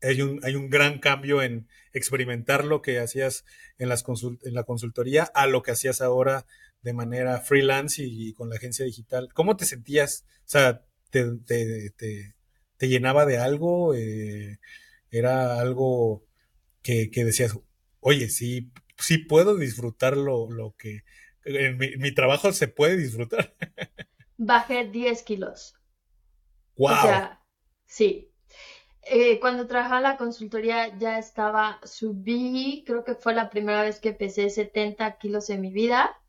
hay un, hay un gran cambio en experimentar lo que hacías en, las en la consultoría a lo que hacías ahora de manera freelance y, con la agencia digital. ¿Cómo te sentías? O sea, ¿te, te, llenaba de algo? Eh, ¿Era algo que, decías, oye, sí, sí puedo disfrutar lo, lo que en mi, trabajo se puede disfrutar. Bajé 10 kilos. ¡Wow! O sea, sí. Eh, cuando trabajaba en la consultoría ya estaba, subí, creo que fue la primera vez que pesé 70 kilos en mi vida.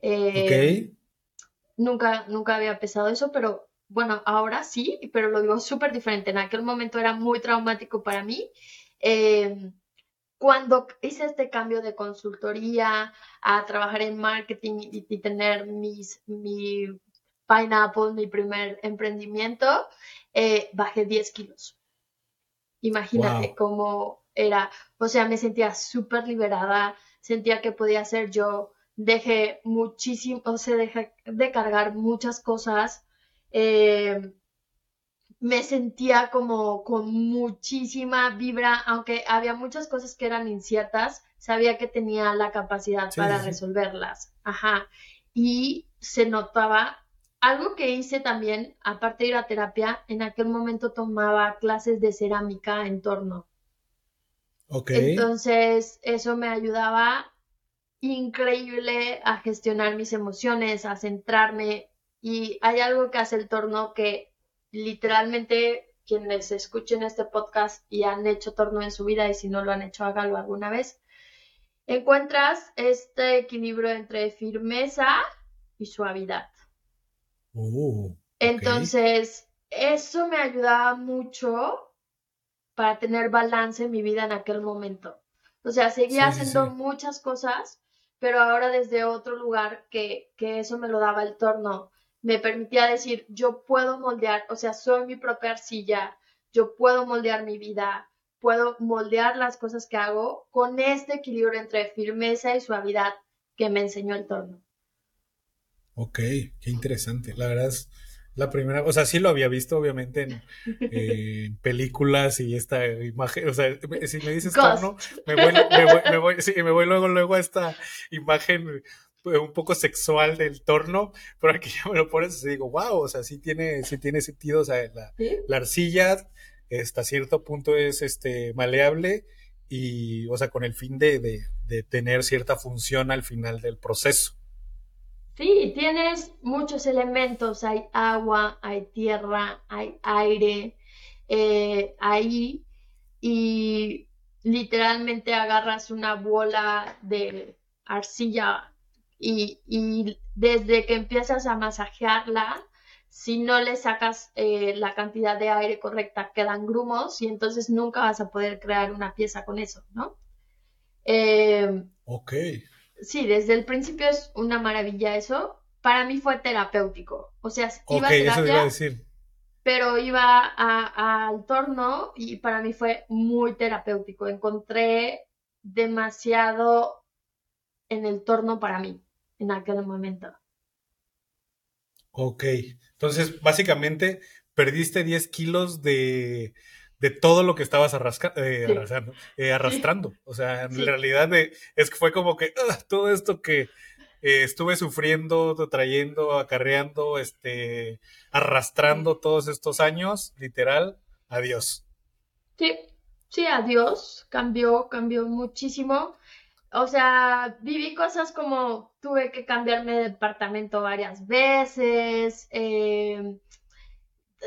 Eh, ok. Nunca, nunca había pesado eso, pero bueno, ahora sí, pero lo digo súper diferente. En aquel momento era muy traumático para mí. Eh, cuando hice este cambio de consultoría a trabajar en marketing y, tener mis, mi Pineapple, mi primer emprendimiento, eh, bajé 10 kilos. Imagínate cómo era, o sea, me sentía súper liberada, sentía que podía ser yo, dejé muchísimo, o sea, dejé de cargar muchas cosas. Eh, me sentía como con muchísima vibra, aunque había muchas cosas que eran inciertas, sabía que tenía la capacidad para resolverlas. Ajá. Y se notaba algo que hice también, aparte de ir a terapia, en aquel momento tomaba clases de cerámica en torno. Ok. Entonces, eso me ayudaba increíble a gestionar mis emociones, a centrarme. Y hay algo que hace el torno que literalmente quienes escuchen este podcast y han hecho torno en su vida y si no lo han hecho, hágalo alguna vez, encuentras este equilibrio entre firmeza y suavidad. Uh, Entonces, eso me ayudaba mucho para tener balance en mi vida en aquel momento. O sea, seguía haciendo muchas cosas, pero ahora desde otro lugar que, que eso me lo daba el torno. Me permitía decir, yo puedo moldear, o sea, soy mi propia arcilla, yo puedo moldear mi vida, puedo moldear las cosas que hago con este equilibrio entre firmeza y suavidad que me enseñó el torno. Ok, qué interesante. La verdad es la primera, o sea, sí lo había visto obviamente en películas y esta imagen, o sea, si me dices torno, me voy, me voy, me voy, sí, me voy luego, luego a esta imagen eh, un poco sexual del torno, pero aquí ya me lo pones y digo, wow, o sea, sí tiene, sí tiene sentido, o sea, la, la arcilla hasta cierto punto es este maleable y, o sea, con el fin de, de tener cierta función al final del proceso. Sí, tienes muchos elementos, hay agua, hay tierra, hay aire eh, ahí y literalmente agarras una bola de arcilla y, y desde que empiezas a masajearla, si no le sacas eh, la cantidad de aire correcta, quedan grumos y entonces nunca vas a poder crear una pieza con eso, ¿no? Eh, ok sí, desde el principio es una maravilla eso. Para mí fue terapéutico. O sea, iba a terapia, decir. pero iba al torno y para mí fue muy terapéutico. Encontré demasiado en el torno para mí en aquel momento. Ok, entonces básicamente perdiste 10 kilos de, de todo lo que estabas eh, eh, arrastrando. O sea, en realidad es que fue como que ah, todo esto que eh, estuve sufriendo, trayendo, acarreando, este, arrastrando todos estos años, literal, adiós. Sí, sí, adiós. Cambió, cambió muchísimo. O sea, viví cosas como tuve que cambiarme de departamento varias veces. Eh,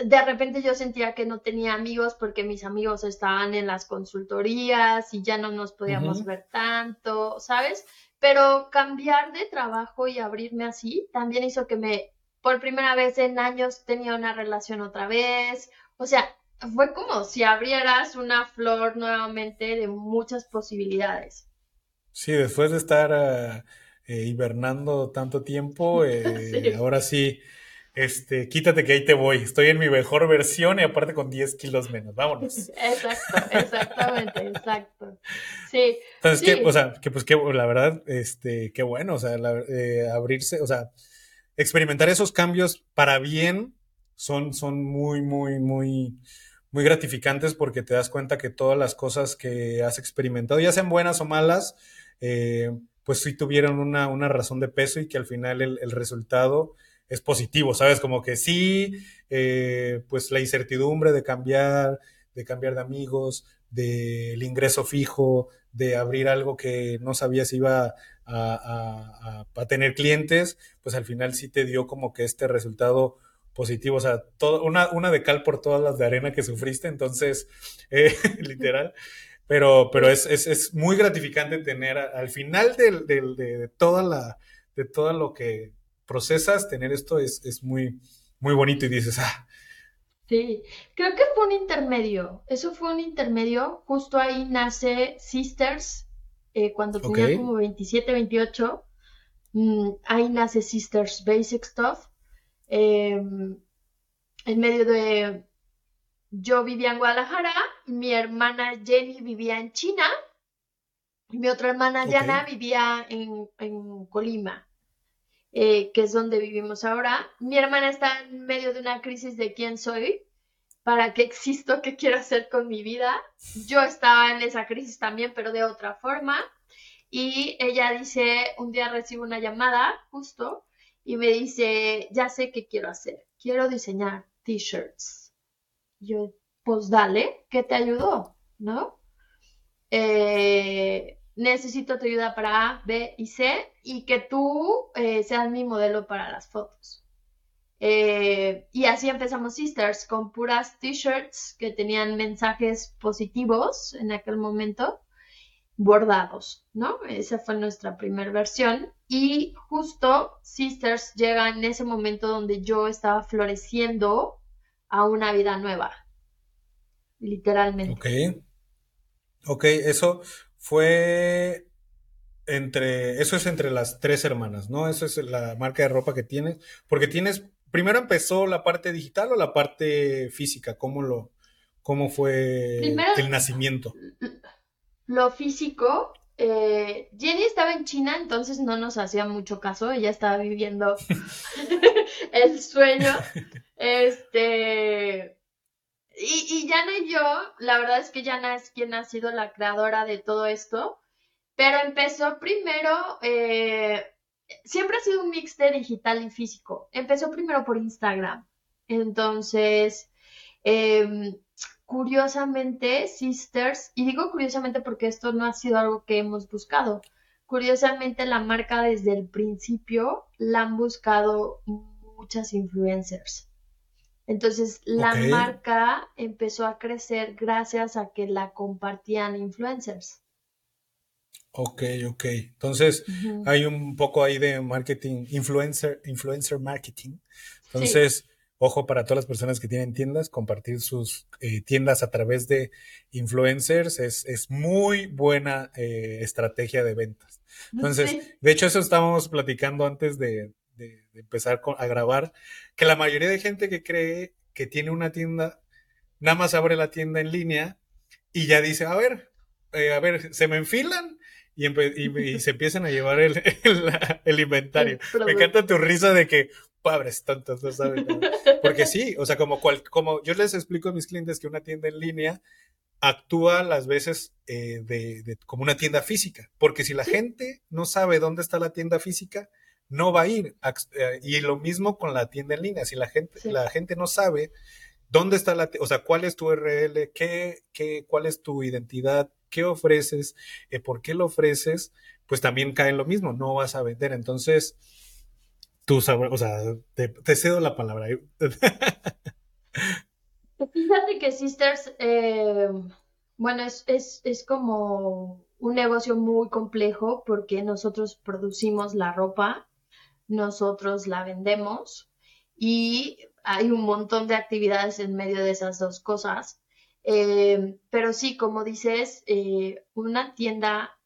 de repente yo sentía que no tenía amigos porque mis amigos estaban en las consultorías y ya no nos podíamos ver tanto, ¿sabes? Pero cambiar de trabajo y abrirme así también hizo que me, por primera vez en años, tenía una relación otra vez. O sea, fue como si abrieras una flor nuevamente de muchas posibilidades. Sí, después de estar ah, eh, hibernando tanto tiempo, eh, ahora sí este, quítate que ahí te voy. Estoy en mi mejor versión y aparte con 10 kilos menos. Vámonos. Exacto, exactamente, exacto. Sí. Entonces, Que, o sea, que pues que la verdad, este, qué bueno, o sea, eh, abrirse, o sea, experimentar esos cambios para bien son, son muy, muy, muy, muy gratificantes porque te das cuenta que todas las cosas que has experimentado, ya sean buenas o malas, eh, pues sí tuvieron una, una, razón de peso y que al final el, el resultado es positivo, ¿sabes? Como que sí, eh, pues la incertidumbre de cambiar, de cambiar de amigos, del ingreso fijo, de abrir algo que no sabías si iba a, tener clientes, pues al final sí te dio como que este resultado positivo, o sea, todo, una, una de cal por todas las de arena que sufriste, entonces, eh, literal, pero, pero es, es, muy gratificante tener al final de, de, toda la, de todo lo que procesas, tener esto es, muy, muy bonito y dices, ah. Sí, creo que fue un intermedio. Eso fue un intermedio. Justo ahí nace Sisters, eh, cuando tenía como 27, 28. Mm, ahí nace Sisters Basic Stuff. Em, en medio de. Yo vivía en Guadalajara, mi hermana Jenny vivía en China, y mi otra hermana Diana vivía en, en Colima. Eh, que es donde vivimos ahora. Mi hermana está en medio de una crisis de quién soy, para qué existo, qué quiero hacer con mi vida. Yo estaba en esa crisis también, pero de otra forma. Y ella dice, un día recibo una llamada justo y me dice, ya sé qué quiero hacer, quiero diseñar t-shirts. Yo, pues dale, ¿qué te ayudó? ¿No? Eh, necesito tu ayuda para A, B y C y que tú eh, seas mi modelo para las fotos. Eh, y así empezamos Sisters con puras t-shirts que tenían mensajes positivos en aquel momento, bordados, ¿no? Esa fue nuestra primera versión. Y justo Sisters llega en ese momento donde yo estaba floreciendo a una vida nueva, literalmente. Ok. Ok, eso fue entre, eso es entre las tres hermanas, ¿no? Esa es la marca de ropa que tienes, porque tienes, primero empezó la parte digital o la parte física, ¿cómo lo, cómo fue el nacimiento? Lo físico, eh, Jenny estaba en China, entonces no nos hacía mucho caso, ella estaba viviendo el sueño, este, y, y Yana y yo, la verdad es que Yana es quien ha sido la creadora de todo esto, pero empezó primero, eh, siempre ha sido un mix de digital y físico. Empezó primero por Instagram. Entonces, em, curiosamente, Sisters, y digo curiosamente porque esto no ha sido algo que hemos buscado. Curiosamente, la marca desde el principio la han buscado muchas influencers. Entonces, la marca empezó a crecer gracias a que la compartían influencers. Ok, ok. Entonces, hay un poco ahí de marketing, influencer, influencer marketing. Entonces, ojo para todas las personas que tienen tiendas, compartir sus eh, tiendas a través de influencers es, es muy buena eh, estrategia de ventas. Entonces, de hecho, eso estábamos platicando antes de, de, empezar a grabar, que la mayoría de gente que cree que tiene una tienda, nada más abre la tienda en línea y ya dice, a ver, eh, a ver, se me enfilan y, se empiezan a llevar el, el, inventario. Me encanta tu risa de que, pobres tontos, no saben Porque sí, o sea, como, cual, como yo les explico a mis clientes que una tienda en línea actúa las veces eh, de, como una tienda física, porque si la gente no sabe dónde está la tienda física, no va a ir. Eh, y lo mismo con la tienda en línea, si la gente, la gente no sabe dónde está la, o sea, cuál es tu URL, qué, qué, cuál es tu identidad, qué ofreces, eh, por qué lo ofreces, pues también cae en lo mismo, no vas a vender. Entonces, tú sabes, o sea, te, cedo la palabra. Fíjate que Sisters, eh, bueno, es, es, es como un negocio muy complejo porque nosotros producimos la ropa, nosotros la vendemos y hay un montón de actividades en medio de esas dos cosas. Eh, pero sí, como dices, eh, una tienda,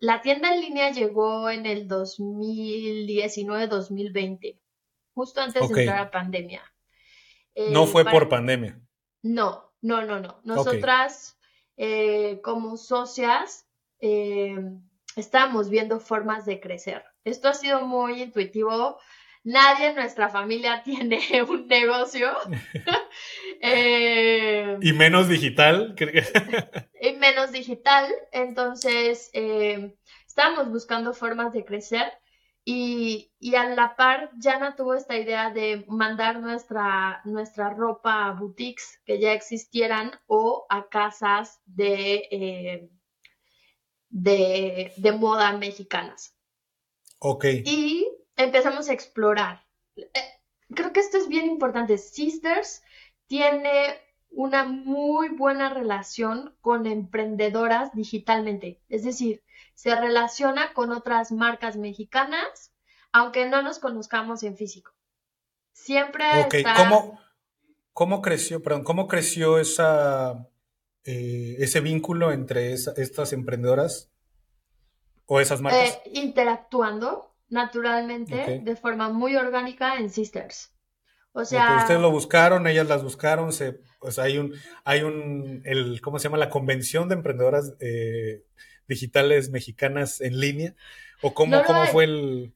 la tienda en línea llegó en el 2019-2020, justo antes de entrar a pandemia. no fue por pandemia. No, no, no, no. Nosotras, eh, como socias, estamos viendo formas de crecer. Esto ha sido muy intuitivo nadie en nuestra familia tiene un negocio. Eh, y menos digital. y menos digital. Entonces, eh, estábamos buscando formas de crecer. Y, a la par, Jana tuvo esta idea de mandar nuestra, nuestra ropa a boutiques que ya existieran o a casas de, eh, de, de moda mexicanas. Ok. Y empezamos a explorar. Eh, creo que esto es bien importante. Sisters tiene una muy buena relación con emprendedoras digitalmente. Es decir, se relaciona con otras marcas mexicanas, aunque no nos conozcamos en físico. Siempre está... ¿Cómo, ¿Cómo, creció, perdón, cómo creció esa, eh, ese vínculo entre estas emprendedoras o esas marcas? Eh, interactuando naturalmente, de forma muy orgánica en Sisters. O sea, ustedes lo buscaron, ellas las buscaron, se, pues hay un, hay un, el, ¿cómo se llama? La convención de emprendedoras eh, digitales mexicanas en línea, o cómo, cómo fue el.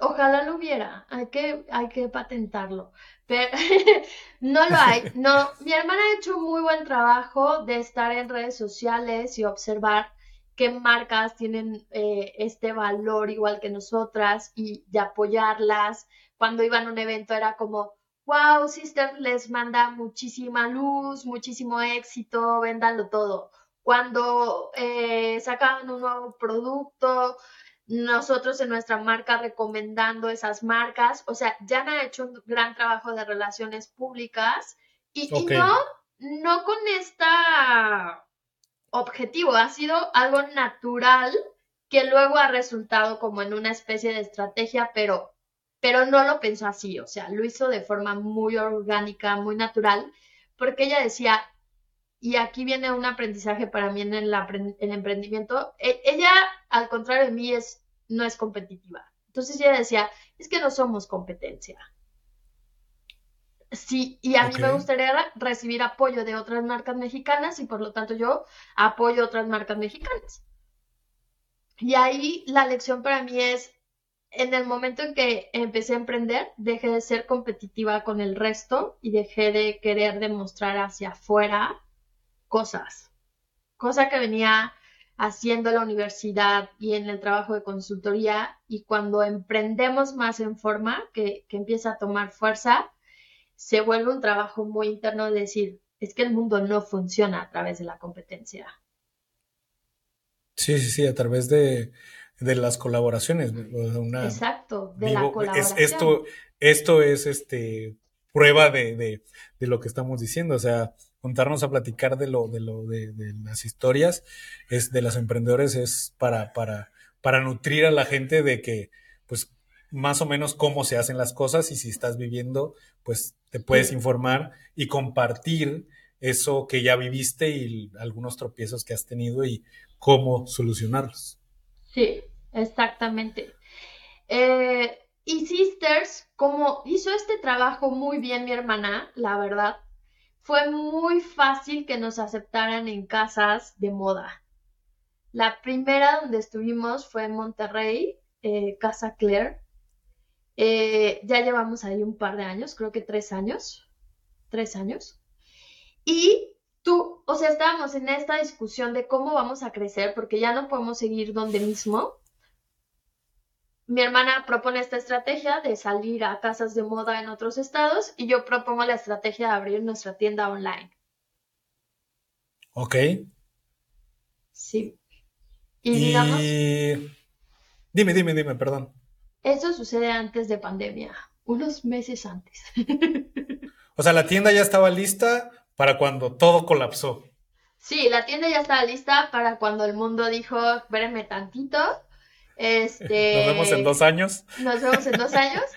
Ojalá lo hubiera, hay que, hay que patentarlo, pero no lo hay. No, mi hermana ha hecho un muy buen trabajo de estar en redes sociales y observar qué marcas tienen eh, este valor igual que nosotras y de apoyarlas. Cuando iban a un evento era como, wow, Sister les manda muchísima luz, muchísimo éxito, véndanlo todo. Cuando eh, sacaban un nuevo producto, nosotros en nuestra marca recomendando esas marcas, o sea, ya han hecho un gran trabajo de relaciones públicas y, y no, no con esta objetivo, ha sido algo natural que luego ha resultado como en una especie de estrategia, pero, pero no lo pensó así, o sea, lo hizo de forma muy orgánica, muy natural, porque ella decía, y aquí viene un aprendizaje para mí en el, emprendimiento. E, ella, al contrario de mí, es, no es competitiva. Entonces ella decía, es que no somos competencia. Sí, y a mí me gustaría recibir apoyo de otras marcas mexicanas y por lo tanto yo apoyo otras marcas mexicanas. Y ahí la lección para mí es, en el momento en que empecé a emprender, dejé de ser competitiva con el resto y dejé de querer demostrar hacia afuera cosas. Cosa que venía haciendo en la universidad y en el trabajo de consultoría y cuando emprendemos más en forma, que, que empieza a tomar fuerza, se vuelve un trabajo muy interno de decir, es que el mundo no funciona a través de la competencia. Sí, sí, sí, a través de, las colaboraciones. Exacto, de la colaboración. esto, esto es este prueba de, lo que estamos diciendo. O sea, contarnos a platicar de lo, de lo, de, las historias es de los emprendedores es para, para, para nutrir a la gente de que, pues, más o menos cómo se hacen las cosas y si estás viviendo, pues te puedes informar y compartir eso que ya viviste y algunos tropiezos que has tenido y cómo solucionarlos. Sí, exactamente. Eh, y Sisters, como hizo este trabajo muy bien mi hermana, la verdad, fue muy fácil que nos aceptaran en casas de moda. La primera donde estuvimos fue en Monterrey, eh, Casa Claire. Eh, ya llevamos ahí un par de años, creo que tres años. Tres años. Y tú, o sea, estábamos en esta discusión de cómo vamos a crecer, porque ya no podemos seguir donde mismo. Mi hermana propone esta estrategia de salir a casas de moda en otros estados y yo propongo la estrategia de abrir nuestra tienda online. Ok. Sí. Y, digamos. Dime, dime, dime, perdón. Eso sucede antes de pandemia, unos meses antes. o sea, la tienda ya estaba lista, para cuando todo colapsó. Sí, la tienda ya estaba lista para cuando el mundo dijo, espérenme tantito. Este, nos vemos en dos años. Nos vemos en dos años.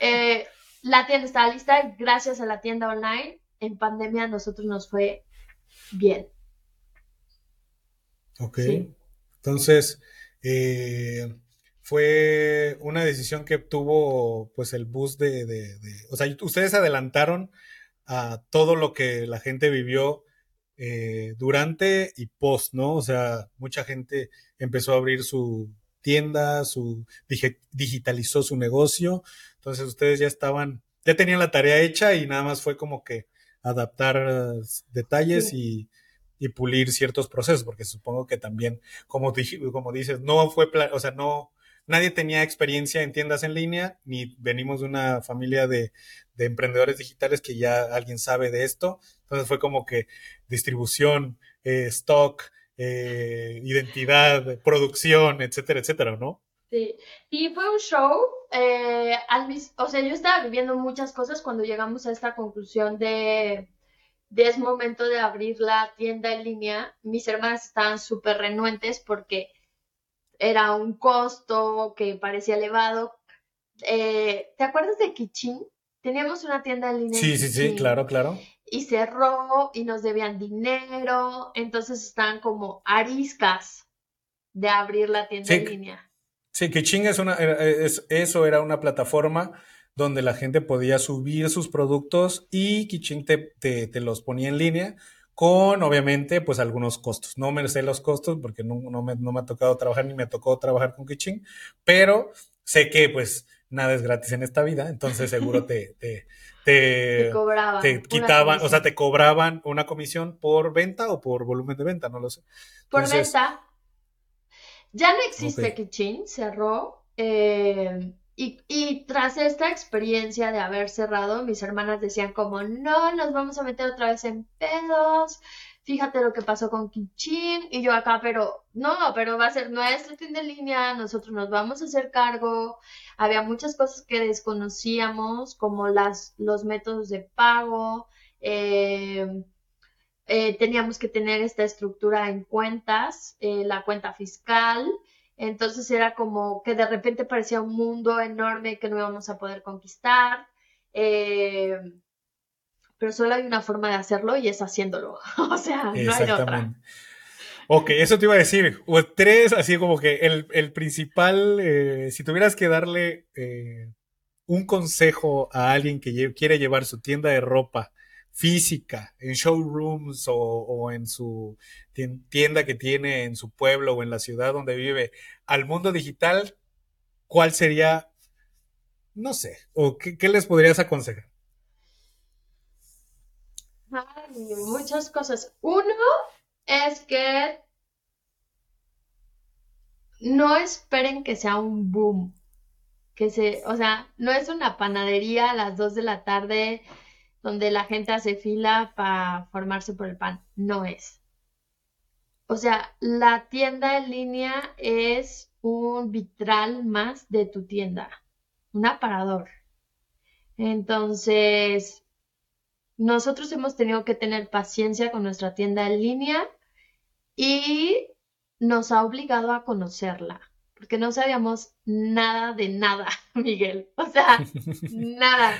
Eh, la tienda estaba lista, gracias a la tienda online. En pandemia a nosotros nos fue bien. Ok. Entonces, eh, fue una decisión que tuvo pues el bus de, de, o sea, ustedes adelantaron a todo lo que la gente vivió eh, durante y post, ¿no? O sea, mucha gente empezó a abrir su tienda, su digitalizó su negocio, entonces ustedes ya estaban, ya tenían la tarea hecha y nada más fue como que adaptar detalles y, y, pulir ciertos procesos, porque supongo que también, como, como dices, no fue, o sea, no, nadie tenía experiencia en tiendas en línea, ni venimos de una familia de, emprendedores digitales que ya alguien sabe de esto. Entonces fue como que distribución, eh, stock, eh, identidad, producción, etcétera, etcétera, ¿no? Sí, y fue un show, eh, al o sea, yo estaba viviendo muchas cosas cuando llegamos a esta conclusión de, de es momento de abrir la tienda en línea. Mis hermanas estaban súper renuentes porque era un costo que parecía elevado. Eh, ¿Te acuerdas de Kichin? Teníamos una tienda en línea. Sí, sí, sí, claro, claro. Y cerró y nos debían dinero, entonces estaban como ariscas de abrir la tienda en línea. Sí, Kichin es una, es, eso era una plataforma donde la gente podía subir sus productos y Kichin te, te los ponía en línea con obviamente pues algunos costos. No me sé los costos porque no, me, ha tocado trabajar ni me tocó trabajar con Kitchen, pero sé que pues nada es gratis en esta vida, entonces seguro te, te, te, te quitaban, o sea, te cobraban una comisión por venta o por volumen de venta, no lo sé. por venta. Ya no existe Kitchen, cerró. Eh, y, tras esta experiencia de haber cerrado, mis hermanas decían como, no, nos vamos a meter otra vez en pedos, fíjate lo que pasó con Kichin, y yo acá, pero no, pero va a ser nuestra tienda en línea, nosotros nos vamos a hacer cargo, había muchas cosas que desconocíamos, como las, los métodos de pago, eh, eh, teníamos que tener esta estructura en cuentas, eh, la cuenta fiscal, entonces era como que de repente parecía un mundo enorme que no íbamos a poder conquistar. Eh, pero solo hay una forma de hacerlo y es haciéndolo. o sea, no hay otra. Ok, eso te iba a decir. O tres, así como que el, principal, eh, si tuvieras que darle eh, un consejo a alguien que quiere llevar su tienda de ropa física en showrooms o, en su tienda que tiene en su pueblo o en la ciudad donde vive al mundo digital, ¿cuál sería, no sé, o qué, les podrías aconsejar? Muchas cosas. Uno, es que no esperen que sea un boom. Que se, o sea, no es una panadería a las 2 de la tarde donde la gente hace fila para formarse por el pan. No es. O sea, la tienda en línea es un vitral más de tu tienda, un aparador. Entonces, nosotros hemos tenido que tener paciencia con nuestra tienda en línea y nos ha obligado a conocerla, porque no sabíamos nada de nada, Miguel. O sea, nada.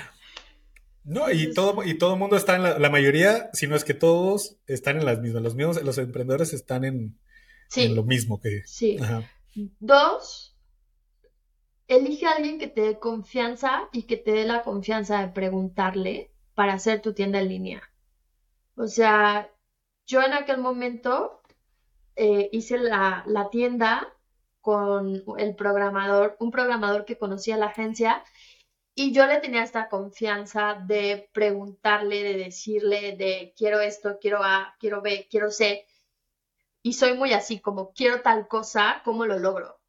No, y todo, y todo el mundo está en la, mayoría, si no es que todos están en las mismas. Los mismos, los emprendedores están en, lo mismo que. Sí. Dos, elige a alguien que te dé confianza y que te dé la confianza de preguntarle para hacer tu tienda en línea. O sea, yo en aquel momento eh, hice la, tienda con el programador, un programador que conocía la agencia y yo le tenía esta confianza de preguntarle, de decirle, de quiero esto, quiero A, quiero B, quiero C. Y soy muy así, como quiero tal cosa, ¿cómo lo logro?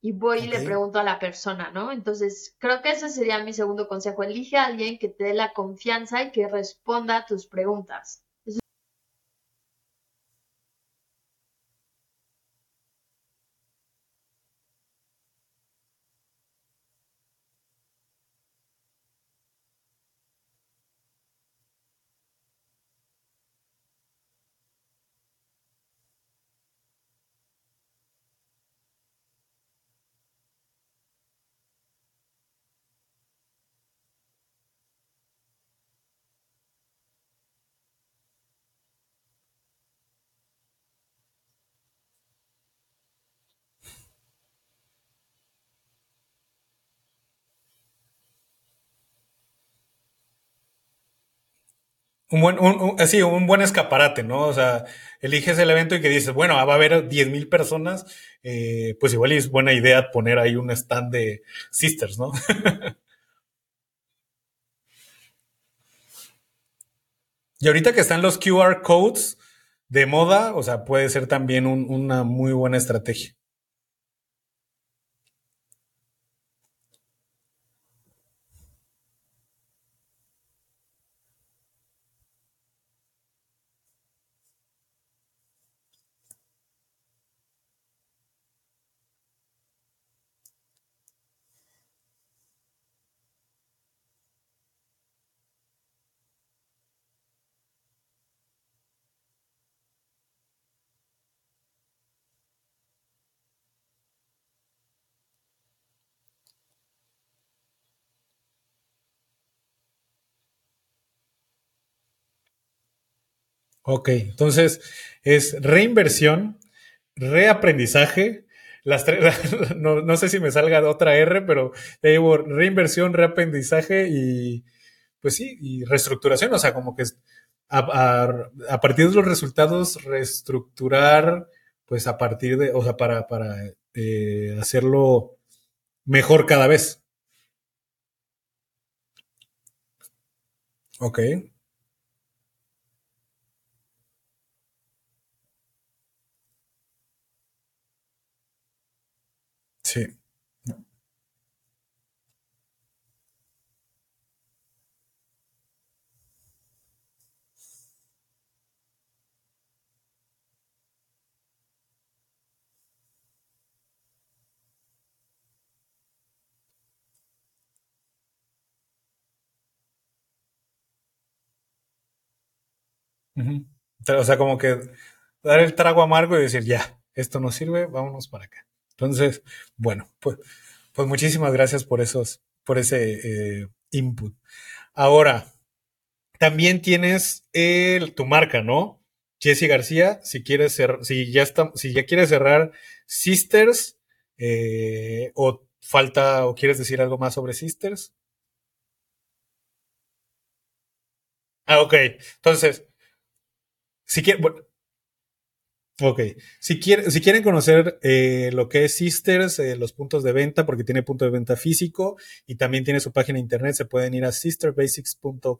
Y voy y le pregunto a la persona, ¿no? Entonces, creo que ese sería mi segundo consejo. Elige a alguien que te dé la confianza y que responda a tus preguntas. Un buen, así, un buen escaparate, ¿no? O sea, eliges el evento y que dices, bueno, va a haber 10.000 personas, eh, pues igual es buena idea poner ahí un stand de Sisters, ¿no? y ahorita que están los QR codes de moda, o sea, puede ser también una muy buena estrategia. Ok, entonces es reinversión, reaprendizaje, las no, sé si me salga otra R, pero te digo reinversión, reaprendizaje y pues sí, y reestructuración, o sea, como que a, a, partir de los resultados reestructurar, pues a partir de, o sea, para, para eh, hacerlo mejor cada vez. Ok. Sí. O sea, como que dar el trago amargo y decir, ya, esto no sirve, vámonos para acá. Entonces, bueno, pues, pues muchísimas gracias por esos, por ese eh, input. Ahora, también tienes el, tu marca, ¿no? Jesse García, si quieres si ya está, si ya quieres cerrar Sisters, eh, o falta, o quieres decir algo más sobre Sisters. Ah, ok. Entonces, si quieren, bueno, ok. Si, quieren, si quieren conocer eh, lo que es Sisters, eh, los puntos de venta, porque tiene punto de venta físico y también tiene su página internet, se pueden ir a sisterbasics.com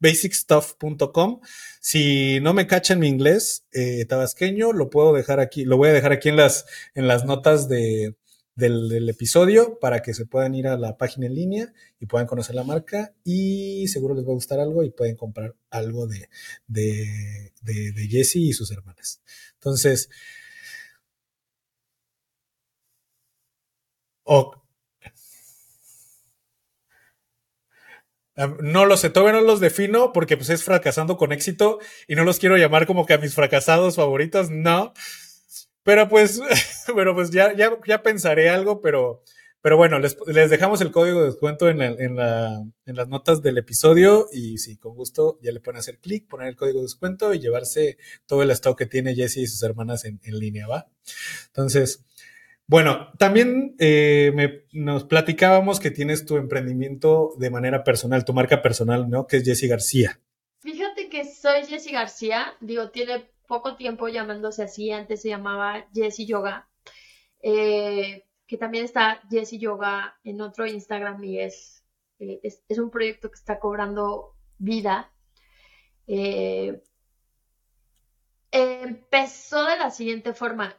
basicstuff.com. Si no me cachan mi inglés eh, tabasqueño, lo puedo dejar aquí, lo voy a dejar aquí en las, en las notas de, del, episodio para que se puedan ir a la página en línea y puedan conocer la marca y seguro les va a gustar algo y pueden comprar algo de, de, de, Jesse y sus hermanas. Entonces, No lo sé, todavía no los defino porque pues es fracasando con éxito y no los quiero llamar como que a mis fracasados favoritos, no. Pero pues, pero pues ya, ya, ya pensaré algo, pero, pero bueno, les, les dejamos el código de descuento en, la, en, la, en las notas del episodio y sí, con gusto ya le pueden hacer clic, poner el código de descuento y llevarse todo el stock que tiene Jesse y sus hermanas en, en línea, ¿va? Entonces, bueno, también eh, nos platicábamos que tienes tu emprendimiento de manera personal, tu marca personal, ¿no? Que es Jessie García. Fíjate que soy Jessie García, digo, tiene poco tiempo llamándose así, antes se llamaba Jessie Yoga, eh, que también está Jessie Yoga en otro Instagram y es, eh, es, un proyecto que está cobrando vida. empezó de la siguiente forma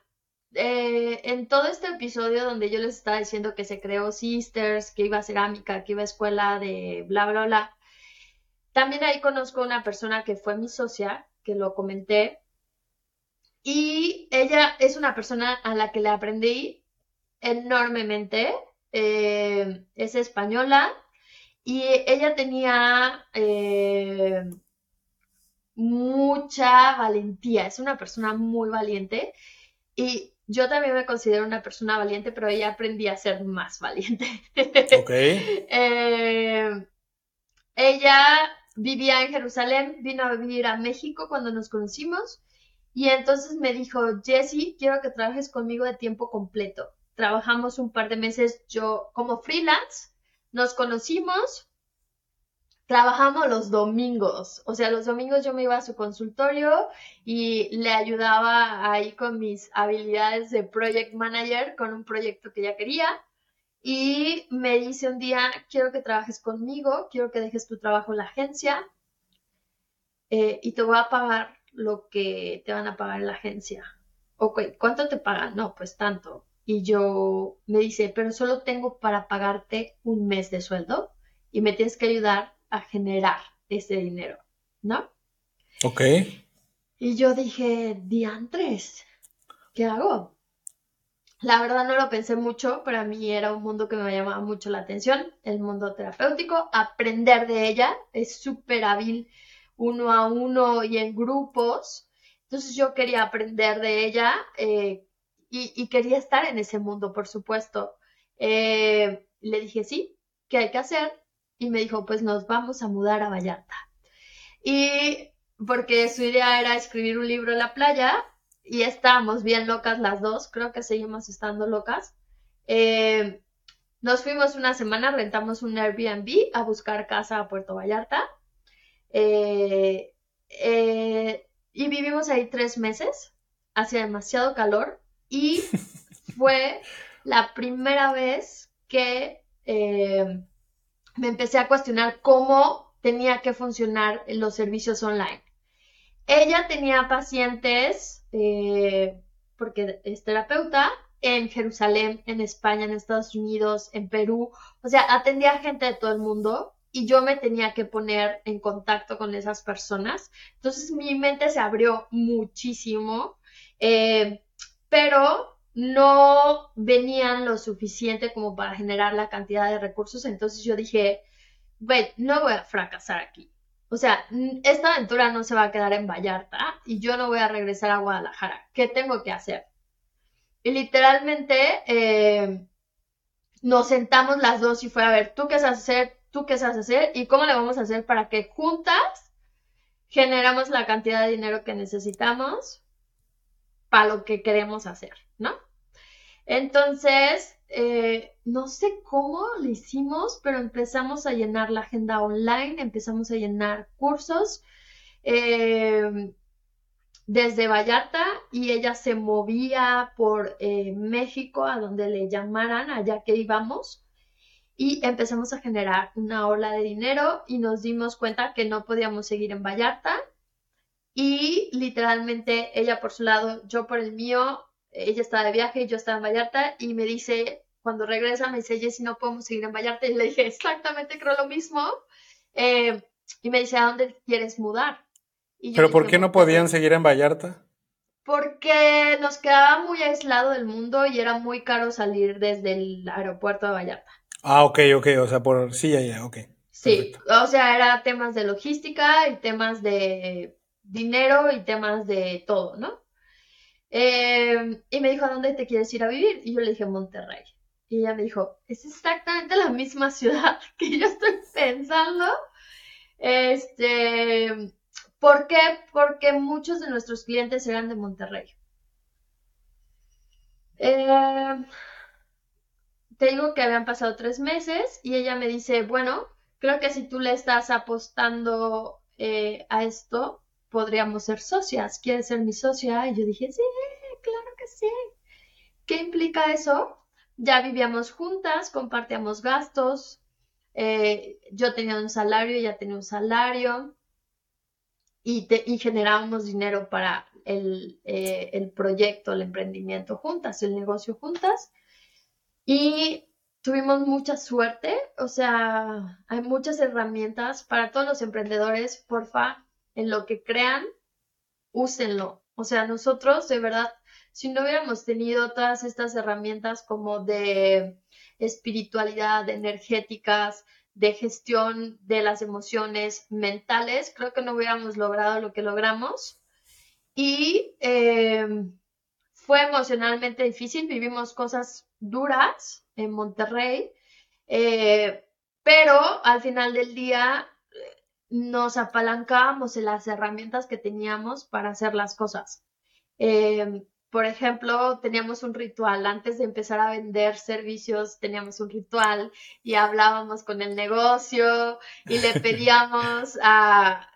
eh, en todo este episodio donde yo les estaba diciendo que se creó Sisters, que iba a cerámica, que iba a escuela de bla, bla, bla, también ahí conozco una persona que fue mi socia, que lo comenté, y ella es una persona a la que le aprendí enormemente, eh, es española, y ella tenía eh, mucha valentía, es una persona muy valiente. Y yo también me considero una persona valiente, pero ella aprendí a ser más valiente. Ok. Eh, ella vivía en Jerusalén, vino a vivir a México cuando nos conocimos y entonces me dijo, Jessie, quiero que trabajes conmigo de tiempo completo. Trabajamos un par de meses yo como freelance, nos conocimos, trabajamos los domingos. O sea, los domingos yo me iba a su consultorio y le ayudaba ahí con mis habilidades de project manager con un proyecto que ella quería. Y me dice un día, quiero que trabajes conmigo, quiero que dejes tu trabajo en la agencia eh, y te voy a pagar lo que te van a pagar en la agencia. Ok, ¿cuánto te pagan? No, pues tanto. Y yo me dice, pero solo tengo para pagarte un mes de sueldo y me tienes que ayudar a generar ese dinero, ¿no? Ok. Y yo dije, diantres, ¿qué hago? La verdad no lo pensé mucho, para mí era un mundo que me llamaba mucho la atención, el mundo terapéutico, aprender de ella, es súper hábil uno a uno y en grupos, entonces yo quería aprender de ella eh, y, quería estar en ese mundo, por supuesto. Eh, le dije, sí, ¿qué hay que hacer? y me dijo, pues nos vamos a mudar a Vallarta. Y porque su idea era escribir un libro en la playa y estábamos bien locas las dos, creo que seguimos estando locas. Eh, nos fuimos una semana, rentamos un Airbnb a buscar casa a Puerto Vallarta. Eh, eh, y vivimos ahí tres meses, hacía demasiado calor y fue la primera vez que me empecé a cuestionar cómo tenía que funcionar los servicios online. Ella tenía pacientes, eh, porque es terapeuta, en Jerusalén, en España, en Estados Unidos, en Perú. O sea, atendía gente de todo el mundo y yo me tenía que poner en contacto con esas personas. Entonces mi mente se abrió muchísimo, eh, pero no venían lo suficiente como para generar la cantidad de recursos, entonces yo dije, bueno, no voy a fracasar aquí. O sea, esta aventura no se va a quedar en Vallarta y yo no voy a regresar a Guadalajara. ¿Qué tengo que hacer? Y literalmente eh, nos sentamos las dos y fue a ver, ¿tú qué vas a hacer? ¿Tú qué sabes hacer? ¿Y cómo le vamos a hacer para que juntas generamos la cantidad de dinero que necesitamos para lo que queremos hacer, ¿no? Entonces, eh, no sé cómo lo hicimos, pero empezamos a llenar la agenda online, empezamos a llenar cursos eh, desde Vallarta y ella se movía por eh, México a donde le llamaran, allá que íbamos. Y empezamos a generar una ola de dinero y nos dimos cuenta que no podíamos seguir en Vallarta. Y literalmente ella por su lado, yo por el mío, ella estaba de viaje y yo estaba en Vallarta y me dice, cuando regresa, me dice, Jessy, no podemos seguir en Vallarta. Y le dije, exactamente, creo lo mismo. Eh, y me dice, ¿a dónde quieres mudar? ¿Pero por qué no podían seguir en Vallarta? Porque nos quedaba muy aislado del mundo y era muy caro salir desde el aeropuerto de Vallarta. Ah, ok, ok, o sea, por... Sí, ya, ya, ok. Sí, o sea, era temas de logística y temas de dinero y temas de todo, ¿no? Eh, y me dijo, ¿a dónde te quieres ir a vivir? Y yo le dije, Monterrey. Y ella me dijo, es exactamente la misma ciudad que yo estoy pensando. Este, ¿por qué? Porque muchos de nuestros clientes eran de Monterrey. Eh, te digo que habían pasado tres meses y ella me dice, bueno, creo que si tú le estás apostando eh, a esto, podríamos ser socias. ¿Quieres ser mi socia? Y yo dije, sí, claro que sí. ¿Qué implica eso? Ya vivíamos juntas, compartíamos gastos. Eh, yo tenía un salario, ella tenía un salario. Y, y generábamos dinero para el, eh, el proyecto, el emprendimiento juntas, el negocio juntas. Y tuvimos mucha suerte, o sea, hay muchas herramientas para todos los emprendedores, porfa, en lo que crean, úsenlo. O sea, nosotros, de verdad, si no hubiéramos tenido todas estas herramientas como de espiritualidad, energéticas, de gestión de las emociones mentales, creo que no hubiéramos logrado lo que logramos. Y eh, fue emocionalmente difícil, vivimos cosas duras en Monterrey, eh, pero al final del día nos apalancábamos en las herramientas que teníamos para hacer las cosas. Em, por ejemplo, teníamos un ritual. Antes de empezar a vender servicios, teníamos un ritual y hablábamos con el negocio y le pedíamos a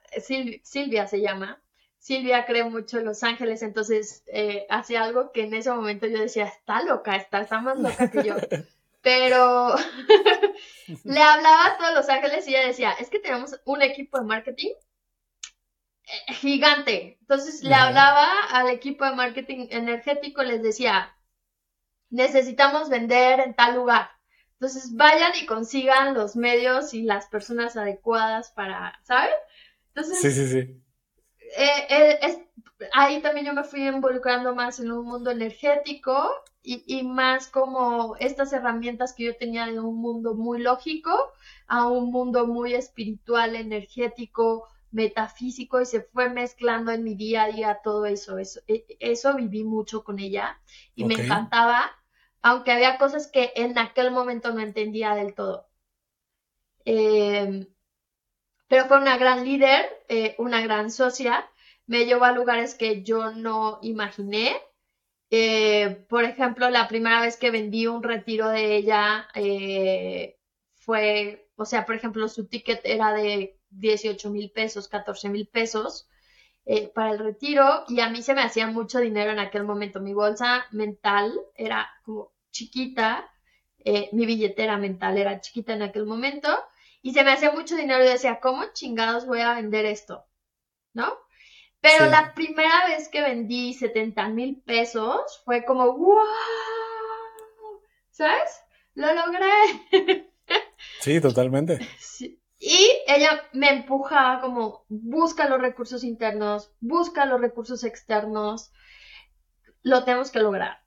Silvia, se llama. Silvia cree mucho en Los Ángeles, entonces eh, hacía algo que en ese momento yo decía, está loca, está, está más loca que yo. pero le hablaba a todos los ángeles y ella decía, es que tenemos un equipo de marketing eh, gigante. Entonces le hablaba al equipo de marketing energético, les decía, necesitamos vender en tal lugar. Entonces vayan y consigan los medios y las personas adecuadas para, ¿saben? Entonces, sí, sí, sí. Eh, eh, ahí también yo me fui involucrando más en un mundo energético y, más como estas herramientas que yo tenía de un mundo muy lógico a un mundo muy espiritual, energético, metafísico y se fue mezclando en mi día a día todo eso. Eso, e, eso viví mucho con ella y me encantaba, aunque había cosas que en aquel momento no entendía del todo. Em, pero fue una gran líder, eh, una gran socia, me llevó a lugares que yo no imaginé. Eh, por ejemplo, la primera vez que vendí un retiro de ella eh, fue, o sea, por ejemplo, su ticket era de 18 mil pesos, 14 mil pesos para el retiro. Y a mí se me hacía mucho dinero en aquel momento. Mi bolsa mental era como chiquita, mi billetera mental era chiquita en aquel momento y se me hacía mucho dinero y decía, ¿cómo chingados voy a vender esto? ¿No? Pero la primera vez que vendí 70 mil pesos fue como, wow, ¿sabes? Lo logré. Sí, totalmente. Y ella me empujaba como, busca los recursos internos, busca los recursos externos, lo tenemos que lograr.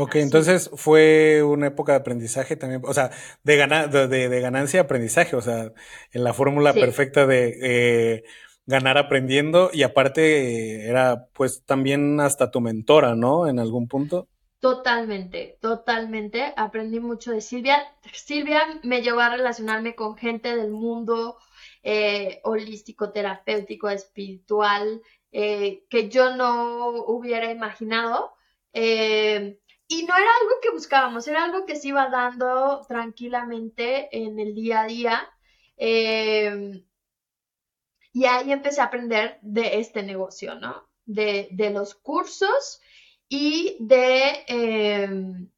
Ok, entonces fue una época de aprendizaje también, o sea, de, de, ganancia aprendizaje, o sea, en la fórmula perfecta de... Eh, ganar aprendiendo y aparte era pues también hasta tu mentora, ¿no? En algún punto. Totalmente, totalmente. Aprendí mucho de Silvia. Silvia me llevó a relacionarme con gente del mundo eh, holístico, terapéutico, espiritual, eh, que yo no hubiera imaginado. Eh, y no era algo que buscábamos, era algo que se iba dando tranquilamente en el día a día. y ahí empecé a aprender de este negocio, ¿no? De, de los cursos y de, em,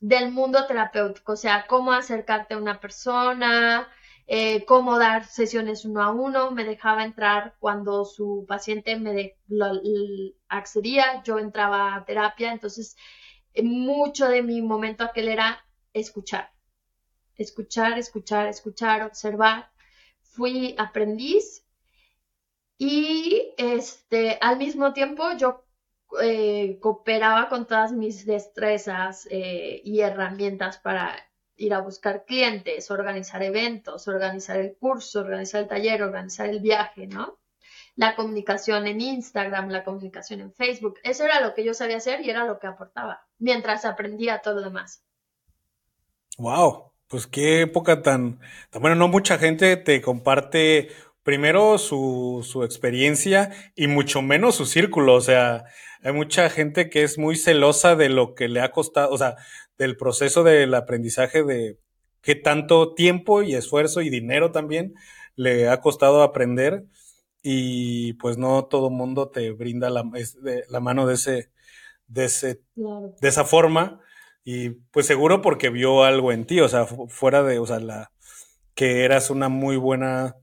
del mundo terapéutico, o sea, cómo acercarte a una persona, eh, cómo dar sesiones uno a uno, me dejaba entrar cuando su paciente me accedía, yo entraba a terapia, entonces mucho de mi momento aquel era escuchar, escuchar, escuchar, escuchar, observar. Fui aprendiz y este, al mismo tiempo yo eh, cooperaba con todas mis destrezas eh, y herramientas para ir a buscar clientes, organizar eventos, organizar el curso, organizar el taller, organizar el viaje, ¿no? La comunicación en Instagram, la comunicación en Facebook, eso era lo que yo sabía hacer y era lo que aportaba, mientras aprendía todo lo demás. Wow, pues qué época tan, tan bueno, no mucha gente te comparte primero su, su experiencia y mucho menos su círculo, o sea, hay mucha gente que es muy celosa de lo que le ha costado, o sea, del proceso del aprendizaje de qué tanto tiempo y esfuerzo y dinero también le ha costado aprender y pues no todo mundo te brinda la, la mano de ese, de ese, de esa forma y pues seguro porque vio algo en ti, o sea, fuera de, o sea, la, que eras una muy buena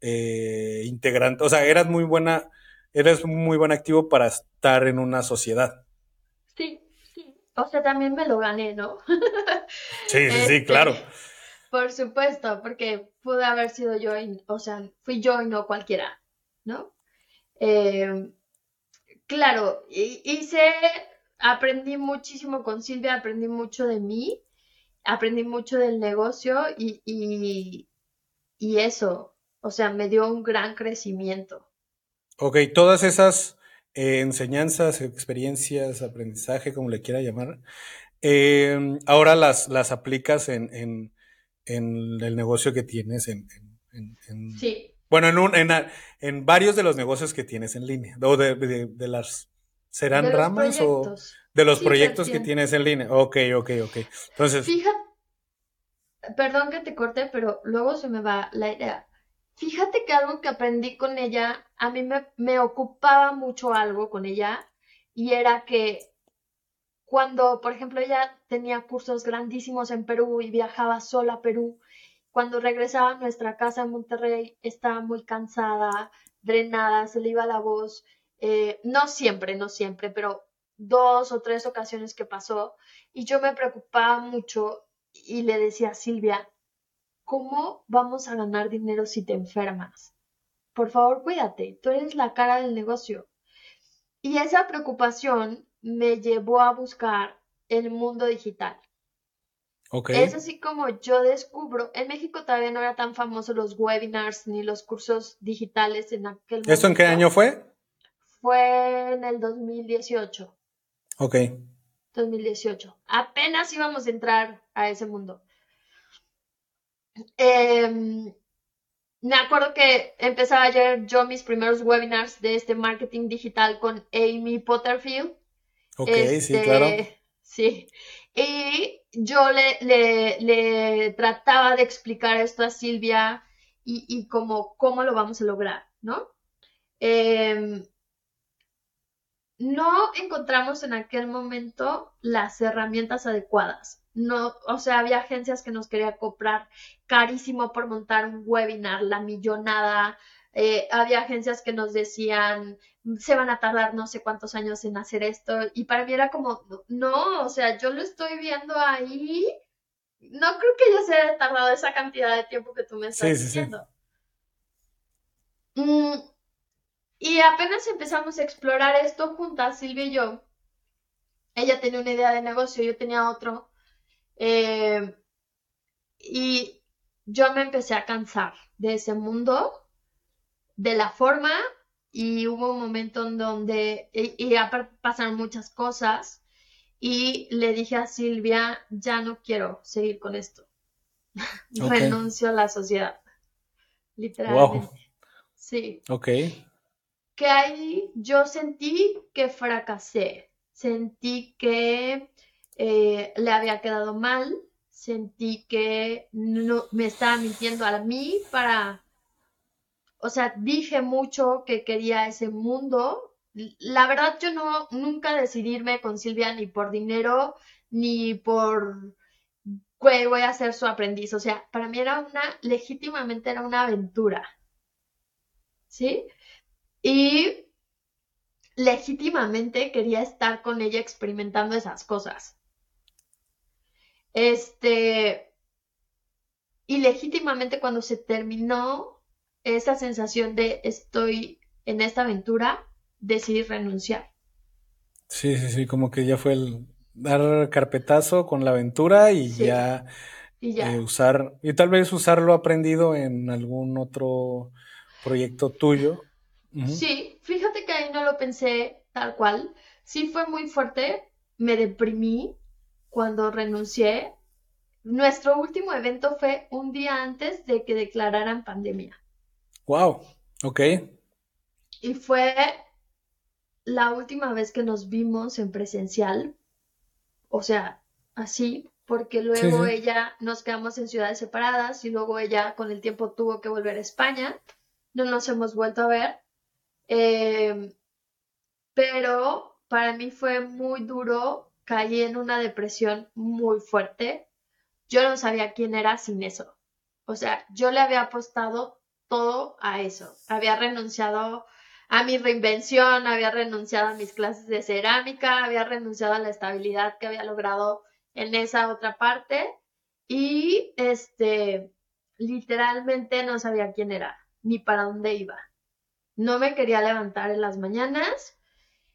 eh, integrante, o sea, eras muy buena eres muy buen activo para estar en una sociedad. Sí, sí. O sea, también me lo gané, ¿no? sí, sí, sí, este, claro. Por supuesto, porque pude haber sido yo, o sea, fui yo y no cualquiera, ¿no? Eh, claro, hice, aprendí muchísimo con Silvia, aprendí mucho de mí, aprendí mucho del negocio y, y, y eso, o sea, me dio un gran crecimiento. Ok, todas esas eh, enseñanzas, experiencias, aprendizaje, como le quiera llamar, em, ahora las, las aplicas en, en, el negocio que tienes en, sí. Bueno, en, un, en, varios de los negocios que tienes en línea, o de, de, las... ¿Serán ramas o de los proyectos que tienes en línea? Ok, ok, ok. Entonces... Fíjate, perdón que te corte, pero luego se me va la idea. Fíjate que algo que aprendí con ella, a mí me, ocupaba mucho algo con ella y era que cuando, por ejemplo, ella tenía cursos grandísimos en Perú y viajaba sola a Perú, cuando regresaba a nuestra casa en Monterrey estaba muy cansada, drenada, se le iba la voz, eh, no siempre, no siempre, pero dos o tres ocasiones que pasó y yo me preocupaba mucho y le decía a Silvia, ¿cómo vamos a ganar dinero si te enfermas? Por favor, cuídate, tú eres la cara del negocio. Y esa preocupación me llevó a buscar el mundo digital. Okay. Es así como yo descubro, en México todavía no eran tan famosos los webinars ni los cursos digitales en aquel momento. ¿Esto en qué año fue? Fue en el 2018. Ok. 2018. Apenas íbamos a entrar a ese mundo. Em, me acuerdo que empezaba ayer yo mis primeros webinars de este marketing digital con Amy Potterfield. Ok, sí, este, claro. Sí. Y yo le, le, trataba de explicar esto a Silvia y, y cómo, cómo lo vamos a lograr, ¿no? Em, no encontramos en aquel momento las herramientas adecuadas no, o sea, había agencias que nos querían comprar carísimo por montar un webinar, la millonada. Eh, había agencias que nos decían, se van a tardar no sé cuántos años en hacer esto. Y para mí era como, no, o sea, yo lo estoy viendo ahí. No creo que ya se haya tardado esa cantidad de tiempo que tú me estás diciendo. Mm, y apenas empezamos a explorar esto juntas, Silvia y yo. Ella tenía una idea de negocio, yo tenía otro. Eh, y yo me empecé a cansar de ese mundo, de la forma, y hubo un momento en donde, y, y pasaron muchas cosas, y le dije a Silvia, ya no quiero seguir con esto. Renuncio a la sociedad. Literalmente. Wow. Sí. Ok. Que ahí yo sentí que fracasé. Sentí que eh, le había quedado mal. Sentí que no, me estaba mintiendo a mí para. O sea, dije mucho que quería ese mundo. La verdad, yo no nunca decidirme con Silvia ni por dinero ni por voy a ser su aprendiz. O sea, para mí era una, legítimamente era una aventura. ¿Sí? Y legítimamente quería estar con ella experimentando esas cosas. Este, y legítimamente cuando se terminó esa sensación de estoy en esta aventura, decidí renunciar. Sí, sí, sí, como que ya fue el, dar carpetazo con la aventura y ya, eh, usar, y tal vez usarlo aprendido en algún otro proyecto tuyo. Sí, fíjate que ahí no lo pensé tal cual. Sí fue muy fuerte, me deprimí cuando renuncié. Nuestro último evento fue un día antes de que declararan pandemia. Wow, ok. Y fue la última vez que nos vimos en presencial o sea, así, porque luego ella nos quedamos en ciudades separadas y luego ella con el tiempo tuvo que volver a España, no nos hemos vuelto a ver, em, pero para mí fue muy duro, caí en una depresión muy fuerte, yo no sabía quién era sin eso, o sea, yo le había apostado todo a eso, había renunciado a mi reinvención, había renunciado a mis clases de cerámica, había renunciado a la estabilidad que había logrado en esa otra parte y este literalmente no sabía quién era ni para dónde iba. No me quería levantar en las mañanas.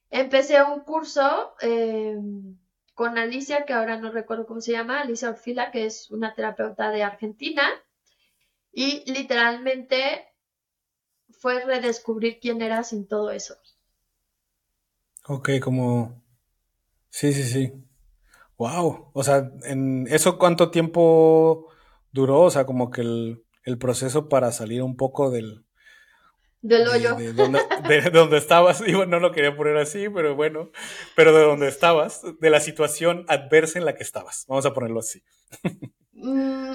Empecé un curso em, con Alicia, que ahora no recuerdo cómo se llama, Alicia Orfila, que es una terapeuta de Argentina. Y literalmente fue redescubrir quién era sin todo eso. Ok, como... Sí, sí, sí. Wow. O sea, ¿en eso cuánto tiempo duró? O sea, como que el, proceso para salir un poco del... Del hoyo. De, donde, estabas. Digo, no lo quería poner así, pero bueno. Pero de donde estabas, de la situación adversa en la que estabas. Vamos a ponerlo así. Mm,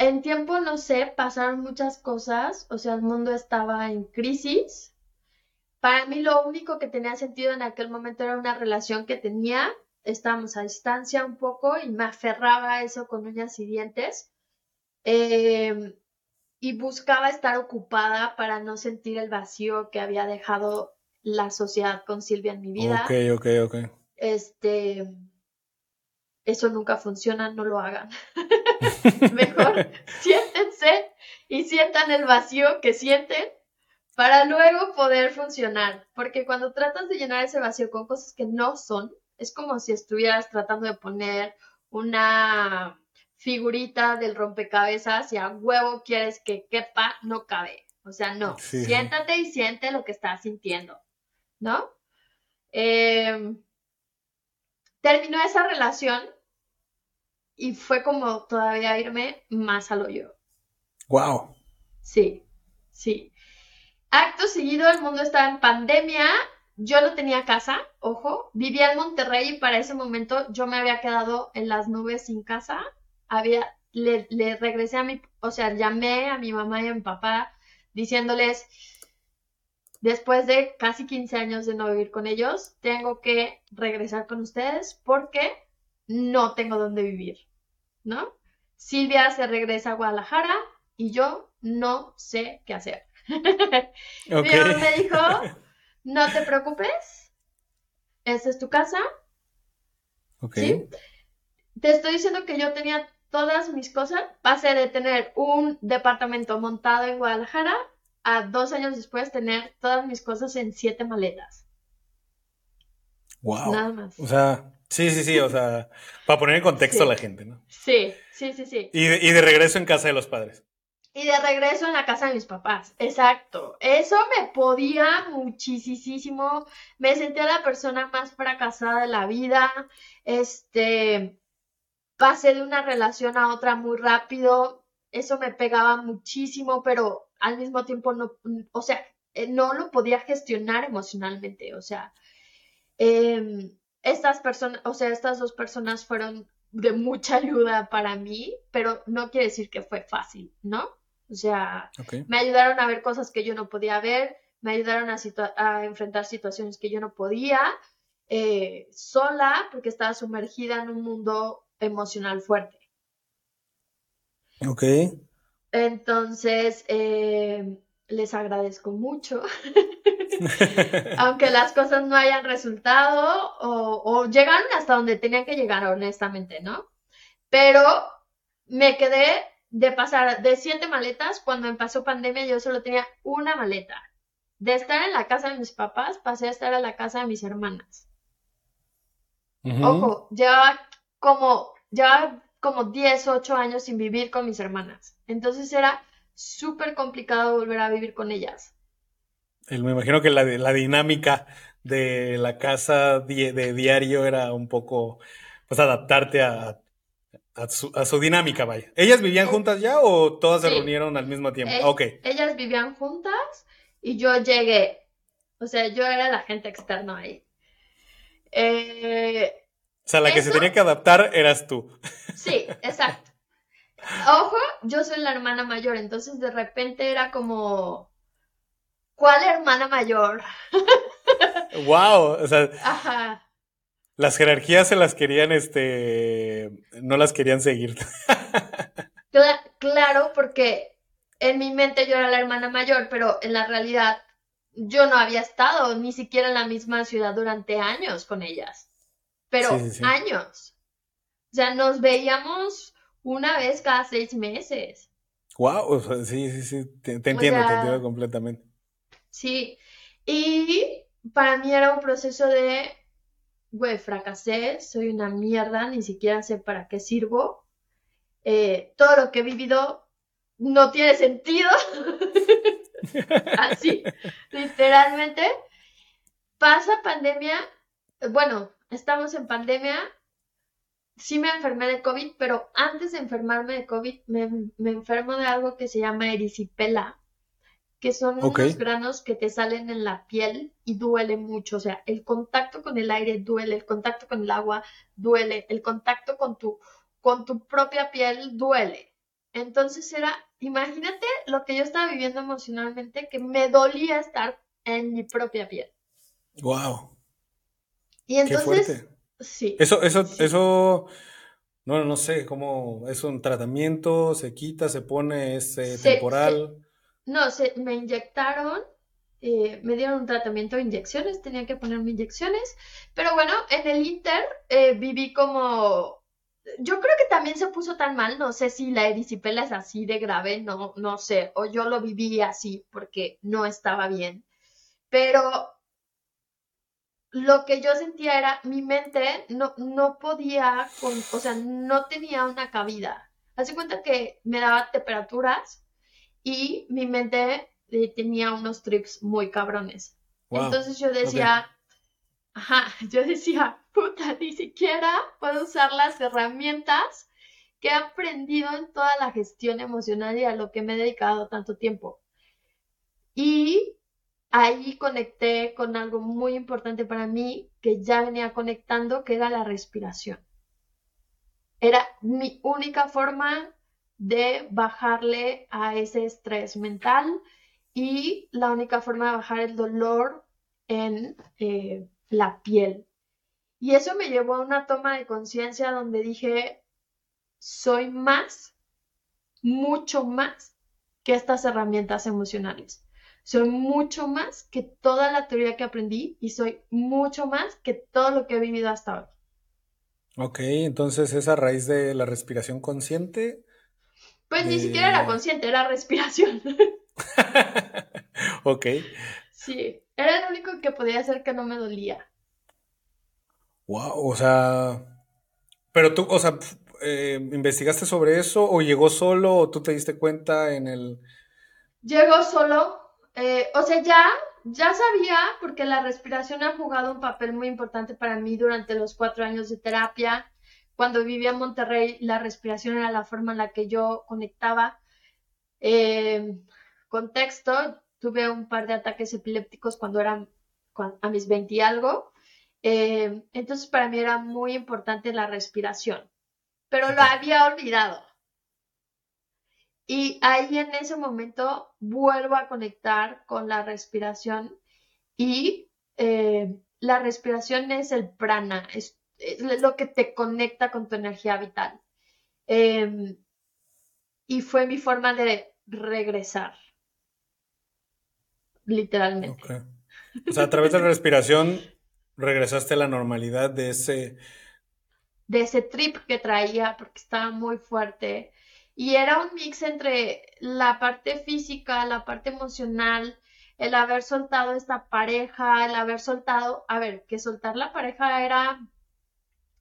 en tiempo, no sé, pasaron muchas cosas, o sea, el mundo estaba en crisis. Para mí lo único que tenía sentido en aquel momento era una relación que tenía, estábamos a distancia un poco y me aferraba a eso con uñas y dientes. Em, y buscaba estar ocupada para no sentir el vacío que había dejado la sociedad con Silvia en mi vida. Ok, ok, ok. Este, eso nunca funciona, no lo hagan. Mejor siéntense y sientan el vacío que sienten para luego poder funcionar. Porque cuando tratas de llenar ese vacío con cosas que no son, es como si estuvieras tratando de poner una figurita del rompecabezas y a huevo quieres que quepa, no cabe. O sea, no. Siéntate y siente lo que estás sintiendo, ¿no? Eh, terminó esa relación y fue como todavía irme más al hoyo. Wow. Sí, sí. Acto seguido, el mundo estaba en pandemia. Yo no tenía casa, ojo. Vivía en Monterrey y para ese momento yo me había quedado en las nubes sin casa. Había, le, le regresé a mi, o sea, llamé a mi mamá y a mi papá diciéndoles, después de casi 15 años de no vivir con ellos, tengo que regresar con ustedes porque no tengo dónde vivir. ¿no? Silvia se regresa a Guadalajara y yo no sé qué hacer. Mi mamá me dijo, no te preocupes, esta es tu casa. Okay. Te estoy diciendo que yo tenía todas mis cosas. Pasé de tener un departamento montado en Guadalajara a dos años después tener todas mis cosas en siete maletas. Wow. Nada más. O sea, Sí, sí, sí, o sea, para poner en contexto a la gente, ¿no? Sí, sí, sí, sí. Y de, regreso en casa de los padres. Y de regreso en la casa de mis papás. Exacto. Eso me podía muchísimo. Me sentía la persona más fracasada de la vida. Este, pasé de una relación a otra muy rápido. Eso me pegaba muchísimo, pero al mismo tiempo no, o sea, eh, no lo podía gestionar emocionalmente. O sea, em, estas personas, o sea, estas dos personas fueron de mucha ayuda para mí, pero no quiere decir que fue fácil, ¿no? O sea, me ayudaron a ver cosas que yo no podía ver, me ayudaron a, enfrentar situaciones que yo no podía eh, sola porque estaba sumergida en un mundo emocional fuerte. Ok. Entonces, eh, les agradezco mucho. Aunque las cosas no hayan resultado o, o, llegaron hasta donde tenían que llegar, honestamente, ¿no? Pero me quedé de pasar de siete maletas, cuando empezó pandemia yo solo tenía una maleta. De estar en la casa de mis papás, pasé a estar en la casa de mis hermanas. Ojo, llevaba como, llevaba como 10, 8 años sin vivir con mis hermanas. Entonces era súper complicado volver a vivir con ellas. me imagino que la, la dinámica de la casa de diario era un poco, pues adaptarte a a su, dinámica, vaya. ¿Ellas vivían juntas ya o todas se reunieron al mismo tiempo? Eh, ok. Ellas vivían juntas y yo llegué. O sea, yo era la gente externa ahí. Eh, o sea, la que se tenía que adaptar eras tú. Sí, exacto. Ojo, yo soy la hermana mayor, entonces de repente era como, ¿cuál hermana mayor? wow, o sea, Ajá las jerarquías se las querían, este, no las querían seguir. claro, porque en mi mente yo era la hermana mayor, pero en la realidad yo no había estado ni siquiera en la misma ciudad durante años con ellas. Pero años. O sea, nos veíamos una vez cada seis meses. Wow, sí, sí, sí, te, entiendo, te entiendo completamente. Sí, y para mí era un proceso de güey, fracasé, soy una mierda, ni siquiera sé para qué sirvo. Eh, todo lo que he vivido no tiene sentido. Así, literalmente. Pasa pandemia, bueno, estamos en pandemia. Sí me enfermé de COVID, pero antes de enfermarme de COVID me, me enfermo de algo que se llama erisipela que son unos granos que te salen en la piel y duele mucho. O sea, el contacto con el aire duele, el contacto con el agua duele, el contacto con tu, con tu propia piel duele. Entonces era, imagínate lo que yo estaba viviendo emocionalmente, que me dolía estar en mi propia piel. Wow. Y entonces, sí. Eso, eso, eso, no, no sé, cómo es un tratamiento, se quita, se pone, es eh, temporal. No, se, me inyectaron, eh, me dieron un tratamiento de inyecciones, tenía que ponerme inyecciones, pero bueno, en el Inter eh, viví como... Yo creo que también se puso tan mal, no sé si la erisipela es así de grave, no, no sé, o yo lo viví así porque no estaba bien, pero lo que yo sentía era mi mente no, no podía, con, o sea, no tenía una cabida. Hace cuenta que me daba temperaturas y mi mente eh, tenía unos trips muy cabrones. Entonces yo decía, ajá, yo decía, puta, ni siquiera puedo usar las herramientas que he aprendido en toda la gestión emocional y a lo que me he dedicado tanto tiempo. Y ahí conecté con algo muy importante para mí que ya venía conectando, que era la respiración. Era mi única forma de bajarle a ese estrés mental y la única forma de bajar el dolor en eh, la piel. Y eso me llevó a una toma de conciencia donde dije, soy más, mucho más que estas herramientas emocionales. Soy mucho más que toda la teoría que aprendí y soy mucho más que todo lo que he vivido hasta hoy. Ok, entonces es a raíz de la respiración consciente pues ni siquiera era consciente, era respiración. ok. Sí, era lo único que podía hacer que no me dolía. Wow, o sea. Pero tú, o sea, eh, investigaste sobre eso o llegó solo o tú te diste cuenta en el... Llegó solo, eh, o sea, ya, ya sabía porque la respiración ha jugado un papel muy importante para mí durante los cuatro años de terapia. Cuando vivía en Monterrey, la respiración era la forma en la que yo conectaba. Eh, contexto, tuve un par de ataques epilépticos cuando eran a mis 20 y algo. Eh, entonces para mí era muy importante la respiración, pero lo había olvidado. Y ahí en ese momento vuelvo a conectar con la respiración y eh, la respiración es el prana, es, lo que te conecta con tu energía vital. Em, y fue mi forma de regresar, literalmente. O sea, a través de la respiración regresaste a la normalidad de ese... De ese trip que traía, porque estaba muy fuerte. Y era un mix entre la parte física, la parte emocional, el haber soltado esta pareja, el haber soltado, a ver, que soltar la pareja era,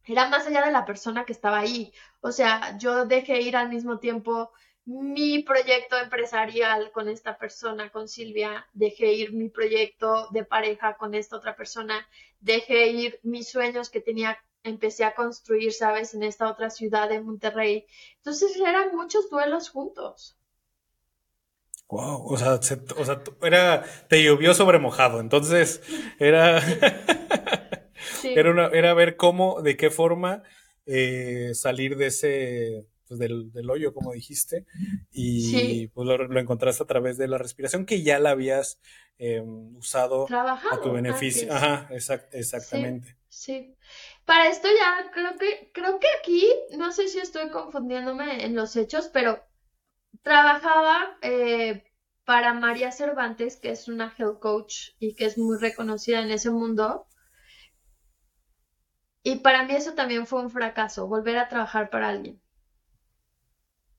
era más allá de la persona que estaba ahí. O sea, yo dejé ir al mismo tiempo mi proyecto empresarial con esta persona, con Silvia, dejé ir mi proyecto de pareja con esta otra persona, dejé ir mis sueños que tenía, empecé a construir, sabes, en esta otra ciudad de Monterrey. Entonces eran muchos duelos juntos. Wow, o sea, o sea, era, te llovió sobre mojado, entonces era, era, una, era ver cómo, de qué forma eh, salir de ese, pues, del, hoyo, como dijiste, y pues lo, encontraste a través de la respiración que ya la habías em, usado a tu beneficio. Ajá, exactamente. Sí, Para esto ya creo que, creo que aquí, no sé si estoy confundiéndome en los hechos, pero trabajaba eh, para María Cervantes, que es una health coach y que es muy reconocida en ese mundo. Y para mí eso también fue un fracaso, volver a trabajar para alguien.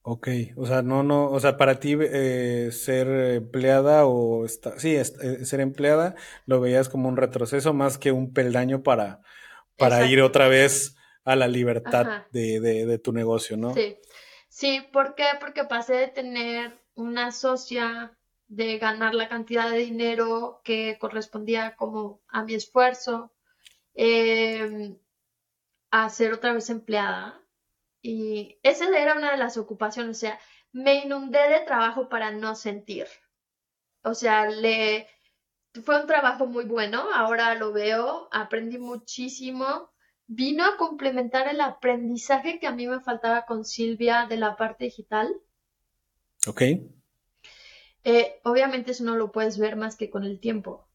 Ok, o sea, no, no, o sea, para ti eh, ser empleada o está, sí, eh, ser empleada lo veías como un retroceso más que un peldaño para, para ir otra vez a la libertad de, de, tu negocio, ¿no? Sí, sí, ¿por qué? Porque pasé de tener una socia, de ganar la cantidad de dinero que correspondía como a mi esfuerzo, em, a ser otra vez empleada y esa era una de las ocupaciones, o sea, me inundé de trabajo para no sentir. O sea, le fue un trabajo muy bueno, ahora lo veo, aprendí muchísimo. Vino a complementar el aprendizaje que a mí me faltaba con Silvia de la parte digital. Ok. Eh, obviamente eso no lo puedes ver más que con el tiempo.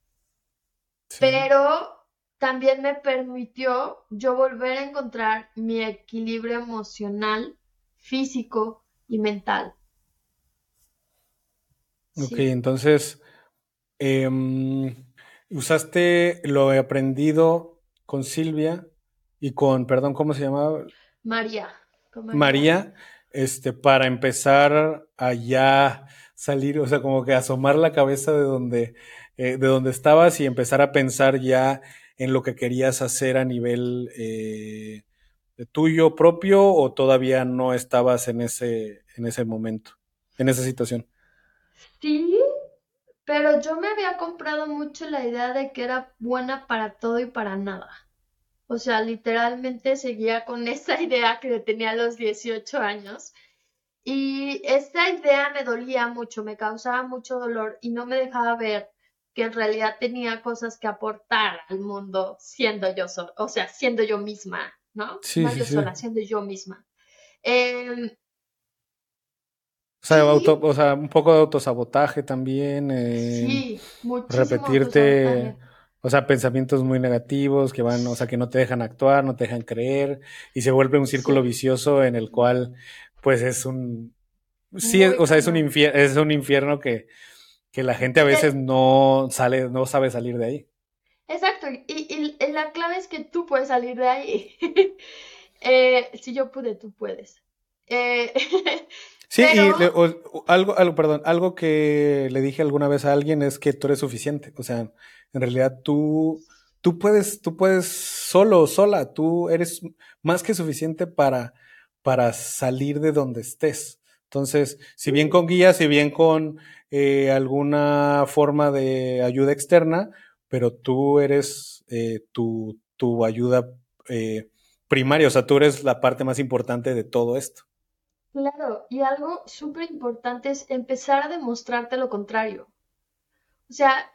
Pero también me permitió yo volver a encontrar mi equilibrio emocional, físico y mental. Ok, entonces, em, usaste lo aprendido con Silvia y con, perdón, ¿cómo se llamaba? María. María. este, para empezar a ya salir, o sea, como que asomar la cabeza de donde, eh, de donde estabas y empezar a pensar ya en lo que querías hacer a nivel eh, tuyo propio o todavía no estabas en ese, en ese momento, en esa situación? Sí, pero yo me había comprado mucho la idea de que era buena para todo y para nada. O sea, literalmente seguía con esa idea que tenía a los 18 años. Y esa idea me dolía mucho, me causaba mucho dolor y no me dejaba ver que en realidad tenía cosas que aportar al mundo siendo yo sola, o sea, siendo yo misma, ¿no? Sí, no yo sola, siendo yo misma. O, sea, o sea, un poco de autosabotaje también. Eh, sí, muchísimo Repetirte, o sea, pensamientos muy negativos que van, o sea, que no te dejan actuar, no te dejan creer, y se vuelve un círculo vicioso en el cual, pues es un... Sí, o sea, es un, es un infierno que que la gente a veces no sale, no sabe salir de ahí. Exacto, y, la clave es que tú puedes salir de ahí. Eh, si yo pude, tú puedes. Eh, sí, y algo, algo, perdón, algo que le dije alguna vez a alguien es que tú eres suficiente. O sea, en realidad tú, tú puedes, tú puedes solo, sola, tú eres más que suficiente para, para salir de donde estés. Entonces, si bien con guía, si bien con eh, alguna forma de ayuda externa, pero tú eres eh, tu, tu, ayuda eh, primaria, o sea, tú eres la parte más importante de todo esto. Claro, y algo súper importante es empezar a demostrarte lo contrario. O sea,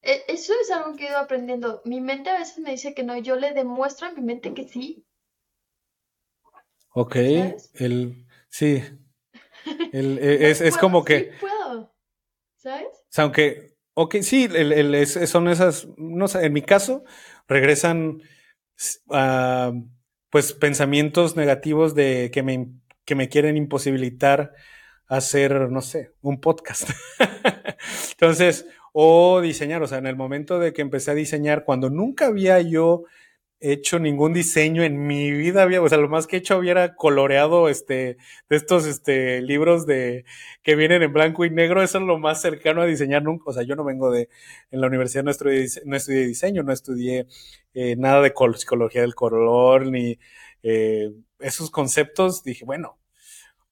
e, eso es algo que he ido aprendiendo. Mi mente a veces me dice que no, y yo le demuestro a mi mente que sí. Ok, el, sí. El, e, es, es como que... Sí puedo, ¿sabes? O sea, aunque, ok, sí, el, el, son esas, no sé, en mi caso, regresan pues pensamientos negativos de que me, que me quieren imposibilitar hacer, no sé, un podcast. Entonces, o diseñar, o sea, en el momento de que empecé a diseñar, cuando nunca había yo hecho ningún diseño en mi vida, había, o sea, lo más que he hecho hubiera coloreado este, de estos este, libros de, que vienen en blanco y negro, eso es lo más cercano a diseñar nunca, o sea, yo no vengo de, en la universidad no estudié, no estudié diseño, no estudié eh, nada de psicología del color, ni eh, esos conceptos, dije, bueno,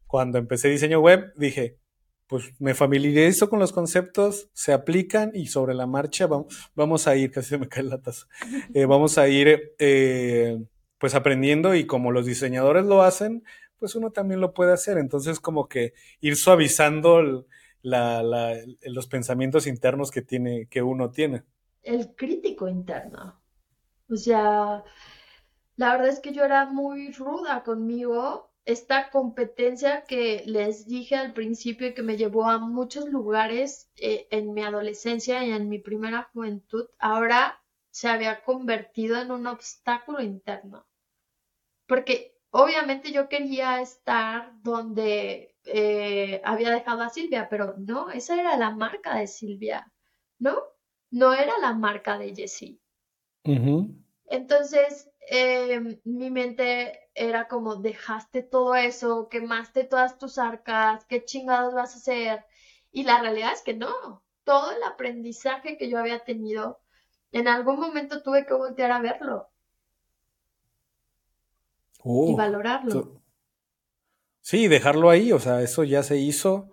cuando empecé diseño web, dije, pues me familiarizo con los conceptos, se aplican y sobre la marcha vamos, vamos a ir, casi se me cae la taza, eh, vamos a ir eh, pues aprendiendo y como los diseñadores lo hacen, pues uno también lo puede hacer. Entonces como que ir suavizando los pensamientos internos que, tiene, que uno tiene. El crítico interno. O sea, la verdad es que yo era muy ruda conmigo esta competencia que les dije al principio y que me llevó a muchos lugares eh, en mi adolescencia y en mi primera juventud, ahora se había convertido en un obstáculo interno. Porque obviamente yo quería estar donde eh, había dejado a Silvia, pero no, esa era la marca de Silvia, ¿no? No era la marca de Jessie. Entonces, eh, mi mente era como dejaste todo eso, quemaste todas tus arcas, qué chingados vas a hacer. Y la realidad es que no, todo el aprendizaje que yo había tenido, en algún momento tuve que voltear a verlo. y oh, valorarlo. Sí, dejarlo ahí, o sea, eso ya se hizo,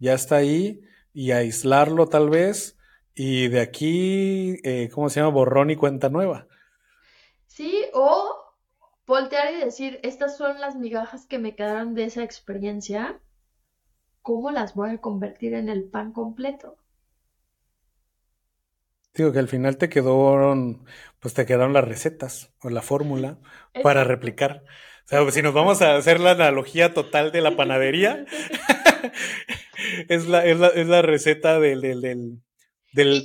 ya está ahí, y aislarlo tal vez, y de aquí, eh, ¿cómo se llama? Borrón y cuenta nueva. Sí, o voltear y decir, estas son las migajas que me quedaron de esa experiencia, ¿cómo las voy a convertir en el pan completo? Digo que al final te quedaron, pues te quedaron las recetas o la fórmula para replicar. O sea, si nos vamos a hacer la analogía total de la panadería, es, la, es, la, es la receta del, del, del,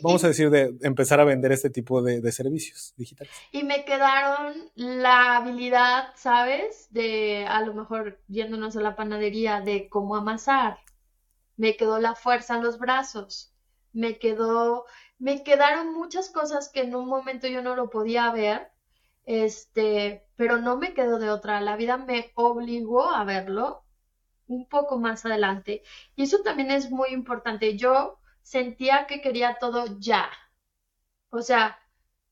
vamos a decir, de empezar a vender este tipo de, servicios digitales. Y me quedaron la habilidad, ¿sabes? De a lo mejor yéndonos a la panadería, de cómo amasar. Me quedó la fuerza en los brazos. Me quedó, me quedaron muchas cosas que en un momento yo no lo podía ver. Este, pero no me quedó de otra. La vida me obligó a verlo un poco más adelante. Y eso también es muy importante. Yo sentía que quería todo ya. O sea,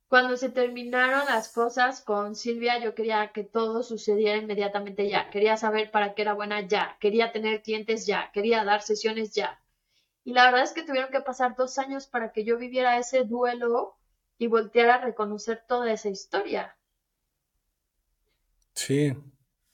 cuando se terminaron las cosas con Silvia, yo quería que todo sucediera inmediatamente ya. Quería saber para qué era buena ya. Quería tener clientes ya. Quería dar sesiones ya. Y la verdad es que tuvieron que pasar dos años para que yo viviera ese duelo y volteara a reconocer toda esa historia. Sí,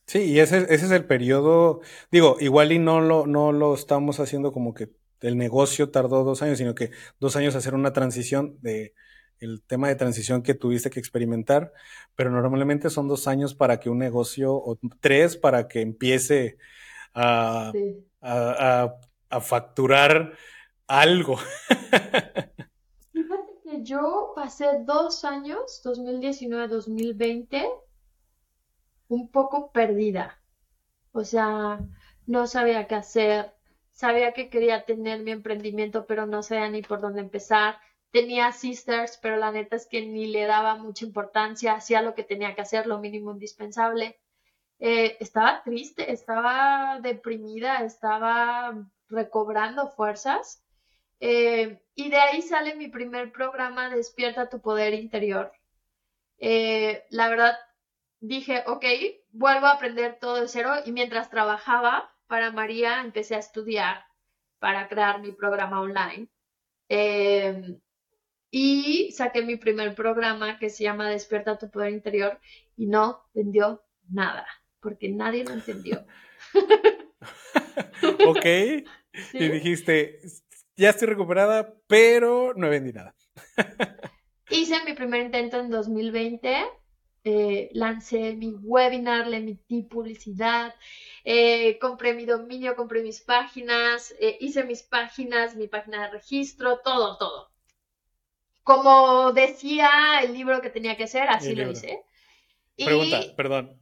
sí, y ese, es el periodo, digo, igual y no lo, no lo estamos haciendo como que el negocio tardó dos años, sino que dos años hacer una transición de el tema de transición que tuviste que experimentar, pero normalmente son dos años para que un negocio, o tres para que empiece a, a, facturar algo. Fíjate que yo pasé dos años, 2019-2020, un poco perdida. O sea, no sabía qué hacer, Sabía que quería tener mi emprendimiento, pero no sabía ni por dónde empezar. Tenía sisters, pero la neta es que ni le daba mucha importancia, hacía lo que tenía que hacer, lo mínimo indispensable. Eh, estaba triste, estaba deprimida, estaba recobrando fuerzas. Eh, y de ahí sale mi primer programa, Despierta tu poder interior. Eh, la verdad, dije, ok, vuelvo a aprender todo de cero y mientras trabajaba para María empecé a estudiar para crear mi programa online. Em, y saqué mi primer programa que se llama Despierta tu poder interior y no vendió nada porque nadie lo entendió. ok. Y dijiste, ya estoy recuperada, pero no vendí nada. Hice mi primer intento en 2020. Eh, lancé mi webinar, le emití publicidad, eh, compré mi dominio, compré mis páginas, eh, hice mis páginas, mi página de registro, todo, todo. Como decía el libro que tenía que hacer, así lo hice. Pregunta, perdón.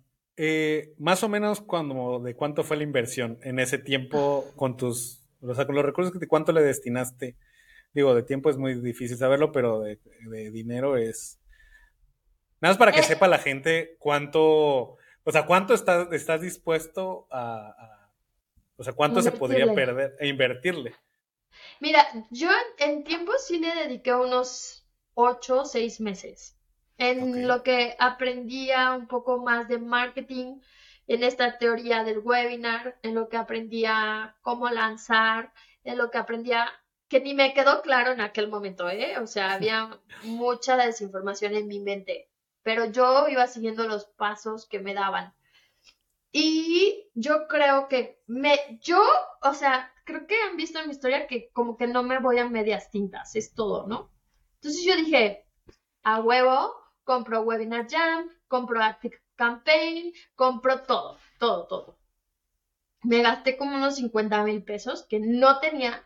más o menos cuando, de cuánto fue la inversión en ese tiempo con tus, o sea, con los recursos que cuánto le destinaste Digo, de tiempo es muy difícil saberlo, pero de, dinero es... Nada más para que eh. sepa la gente cuánto, o sea, cuánto estás, estás dispuesto a, o sea, cuánto se podría perder e invertirle. Mira, yo en tiempo sí le dediqué unos ocho o seis meses en lo que aprendía un poco más de marketing, en esta teoría del webinar, en lo que aprendía cómo lanzar, en lo que aprendía que ni me quedó claro en aquel momento, ¿eh? O sea, había mucha desinformación en mi mente, pero yo iba siguiendo los pasos que me daban. Y yo creo que me, yo, o sea, creo que han visto en mi historia que como que no me voy a medias tintas, es todo, ¿no? Entonces yo dije, a huevo, compro Webinar Jam, compro Active Campaign, compro todo, todo, todo. Me gasté como unos 50 mil pesos que no tenía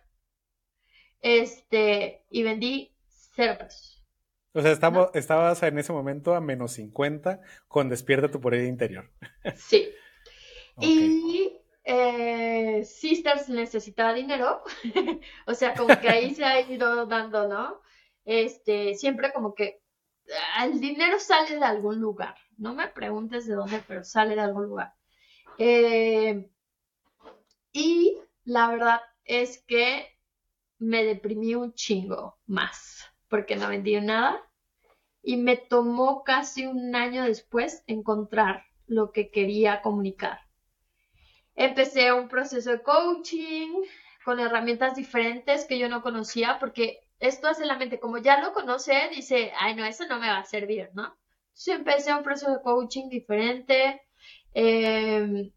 este, y vendí cero pesos. O sea, estabas en ese momento a menos 50 con Despierta tu poder interior. Sí. Y eh, Sisters necesitaba dinero. o sea, como que ahí se ha ido dando, ¿no? Este, siempre como que el dinero sale de algún lugar. No me preguntes de dónde, pero sale de algún lugar. Eh, y la verdad es que me deprimí un chingo más porque no vendí nada y me tomó casi un año después encontrar lo que quería comunicar. Empecé un proceso de coaching con herramientas diferentes que yo no conocía porque esto hace la mente, como ya lo conoce, dice, ay no, eso no me va a servir, ¿no? Entonces empecé un proceso de coaching diferente. Em,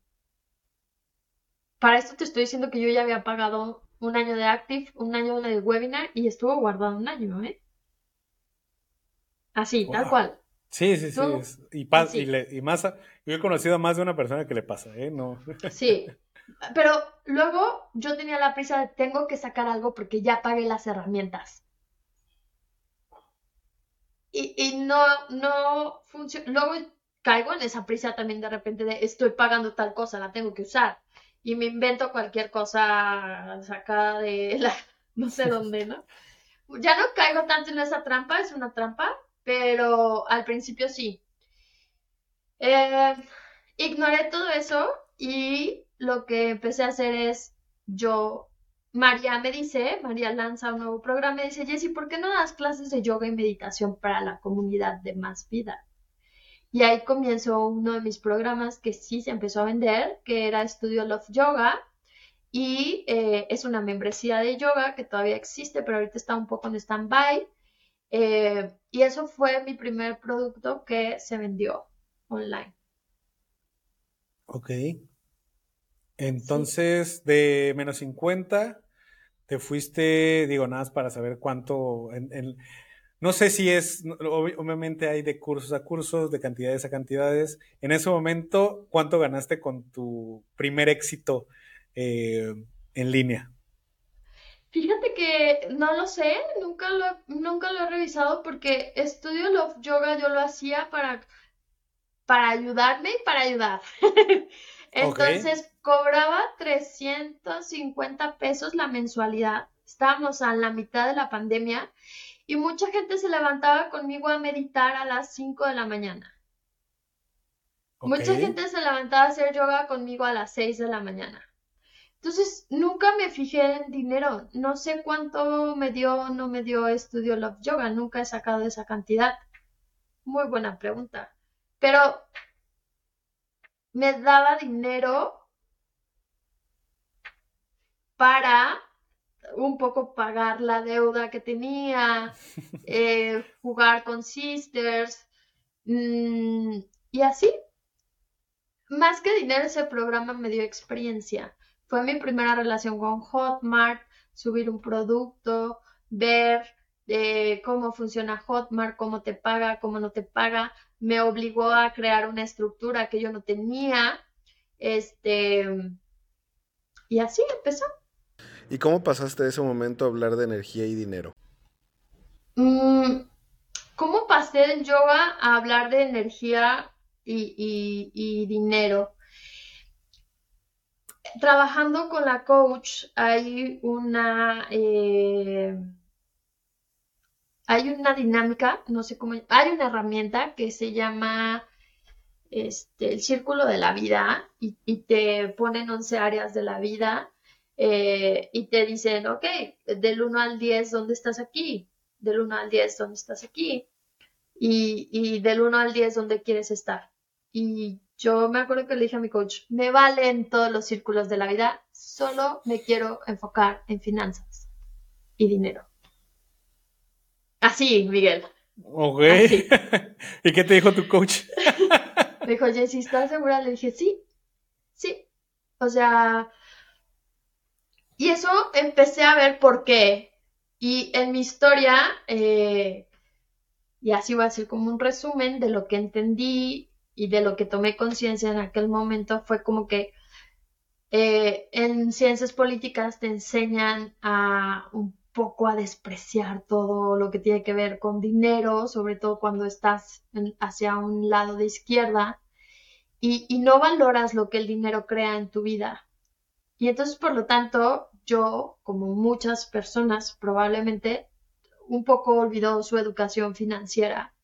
para esto te estoy diciendo que yo ya había pagado un año de Active, un año de webinar y estuvo guardado un año, ¿eh? Así, tal cual. Sí, sí, sí. y, y, más, yo he conocido a más de una persona que le pasa, ¿eh? No. Sí. Pero luego yo tenía la prisa de tengo que sacar algo porque ya pagué las herramientas. Y, y no, no funciona. Luego caigo en esa prisa también de repente de estoy pagando tal cosa, la tengo que usar y me invento cualquier cosa sacada de la no sé dónde, ¿no? Ya no caigo tanto en esa trampa, es una trampa, pero al principio sí. Eh, ignoré todo eso y lo que empecé a hacer es yo María me dice, María lanza un nuevo programa y dice, Jessy, ¿por qué no das clases de yoga y meditación para la comunidad de más vida? Y ahí comienzo uno de mis programas que sí se empezó a vender, que era Studio Love Yoga. Y eh, es una membresía de yoga que todavía existe, pero ahorita está un poco en stand-by. Eh, y eso fue mi primer producto que se vendió online. Ok. Entonces, de menos 50, te fuiste, digo, nada más para saber cuánto, en, no sé si es, obviamente hay de cursos a cursos, de cantidades a cantidades. En ese momento, ¿cuánto ganaste con tu primer éxito eh, en línea? Fíjate que no lo sé, nunca lo, nunca lo he revisado porque estudio Love Yoga yo lo hacía para, para ayudarme y para ayudar. Entonces cobraba 350 pesos la mensualidad. Estábamos a la mitad de la pandemia y mucha gente se levantaba conmigo a meditar a las 5 de la mañana. Mucha gente se levantaba a hacer yoga conmigo a las 6 de la mañana. Entonces, nunca me fijé en dinero. No sé cuánto me dio o no me dio Estudio Love Yoga. Nunca he sacado esa cantidad. Muy buena pregunta. Pero me daba dinero para un poco pagar la deuda que tenía, eh, jugar con sisters mm, y así. Más que dinero, ese programa me dio experiencia. Fue mi primera relación con Hotmart, subir un producto, ver eh, cómo funciona Hotmart, cómo te paga, cómo no te paga. Me obligó a crear una estructura que yo no tenía. Este, y así empezó. ¿Y cómo pasaste de ese momento a hablar de energía y dinero? Mm, ¿Cómo pasé del yoga a hablar de energía y, dinero? Trabajando con la coach hay una eh, hay una dinámica, no sé cómo, hay una herramienta que se llama este, el círculo de la vida y, y te ponen 11 áreas de la vida eh, y te dicen, ok, del 1 al 10, ¿dónde estás aquí? Del 1 al 10, ¿dónde estás aquí? Y, y del 1 al 10, ¿dónde quieres estar? Y yo me acuerdo que le dije a mi coach, me valen todos los círculos de la vida, solo me quiero enfocar en finanzas y dinero. Así, Miguel. Ok. ¿Y qué te dijo tu coach? me dijo, Jessy, ¿estás segura? Le dije, sí, sí. O sea, y eso empecé a ver por qué. Y en mi historia, eh, y así voy a hacer como un resumen de lo que entendí y de lo que tomé conciencia en aquel momento, fue como que eh, en ciencias políticas te enseñan a un poco a despreciar todo lo que tiene que ver con dinero, sobre todo cuando estás hacia un lado de izquierda, y, y no valoras lo que el dinero crea en tu vida. Y entonces, por lo tanto, yo, como muchas personas, probablemente un poco olvidó su educación financiera.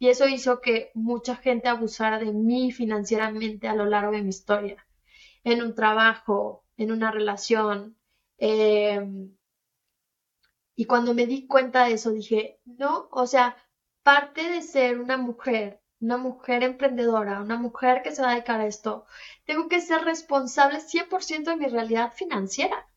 Y eso hizo que mucha gente abusara de mí financieramente a lo largo de mi historia. En un trabajo, en una relación. Em, y cuando me di cuenta de eso, dije, no, o sea, parte de ser una mujer, una mujer emprendedora, una mujer que se va a dedicar a esto, tengo que ser responsable 100% de mi realidad financiera.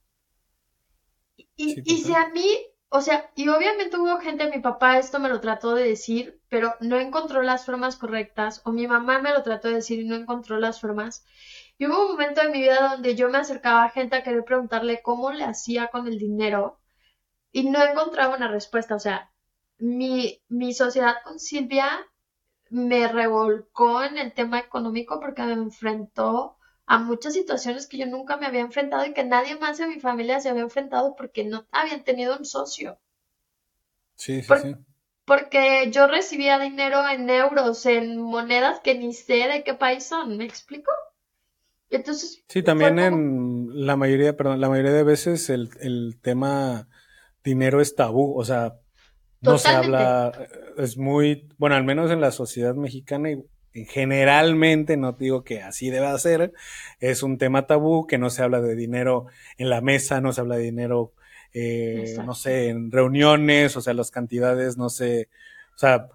Y, y si a mí, o sea, y obviamente hubo gente, mi papá esto me lo trató de decir, pero no encontró las formas correctas, o mi mamá me lo trató de decir y no encontró las formas. Y hubo un momento en mi vida donde yo me acercaba a gente a querer preguntarle cómo le hacía con el dinero y no encontraba una respuesta. O sea, mi, mi sociedad con Silvia me revolcó en el tema económico porque me enfrentó a muchas situaciones que yo nunca me había enfrentado y que nadie más en mi familia se había enfrentado porque no habían tenido un socio. Sí, sí, sí. Porque yo recibía dinero en euros, en monedas que ni sé de qué país son, ¿me explico? Entonces. Sí, también en la mayoría, perdón, la mayoría de veces el, el tema dinero es tabú, o sea, no se habla, es muy, bueno, al menos en la sociedad mexicana y generalmente, no digo que así deba ser, es un tema tabú, que no se habla de dinero en la mesa, no se habla de dinero, eh, no sé, en reuniones, o sea, las cantidades, no sé, o sea,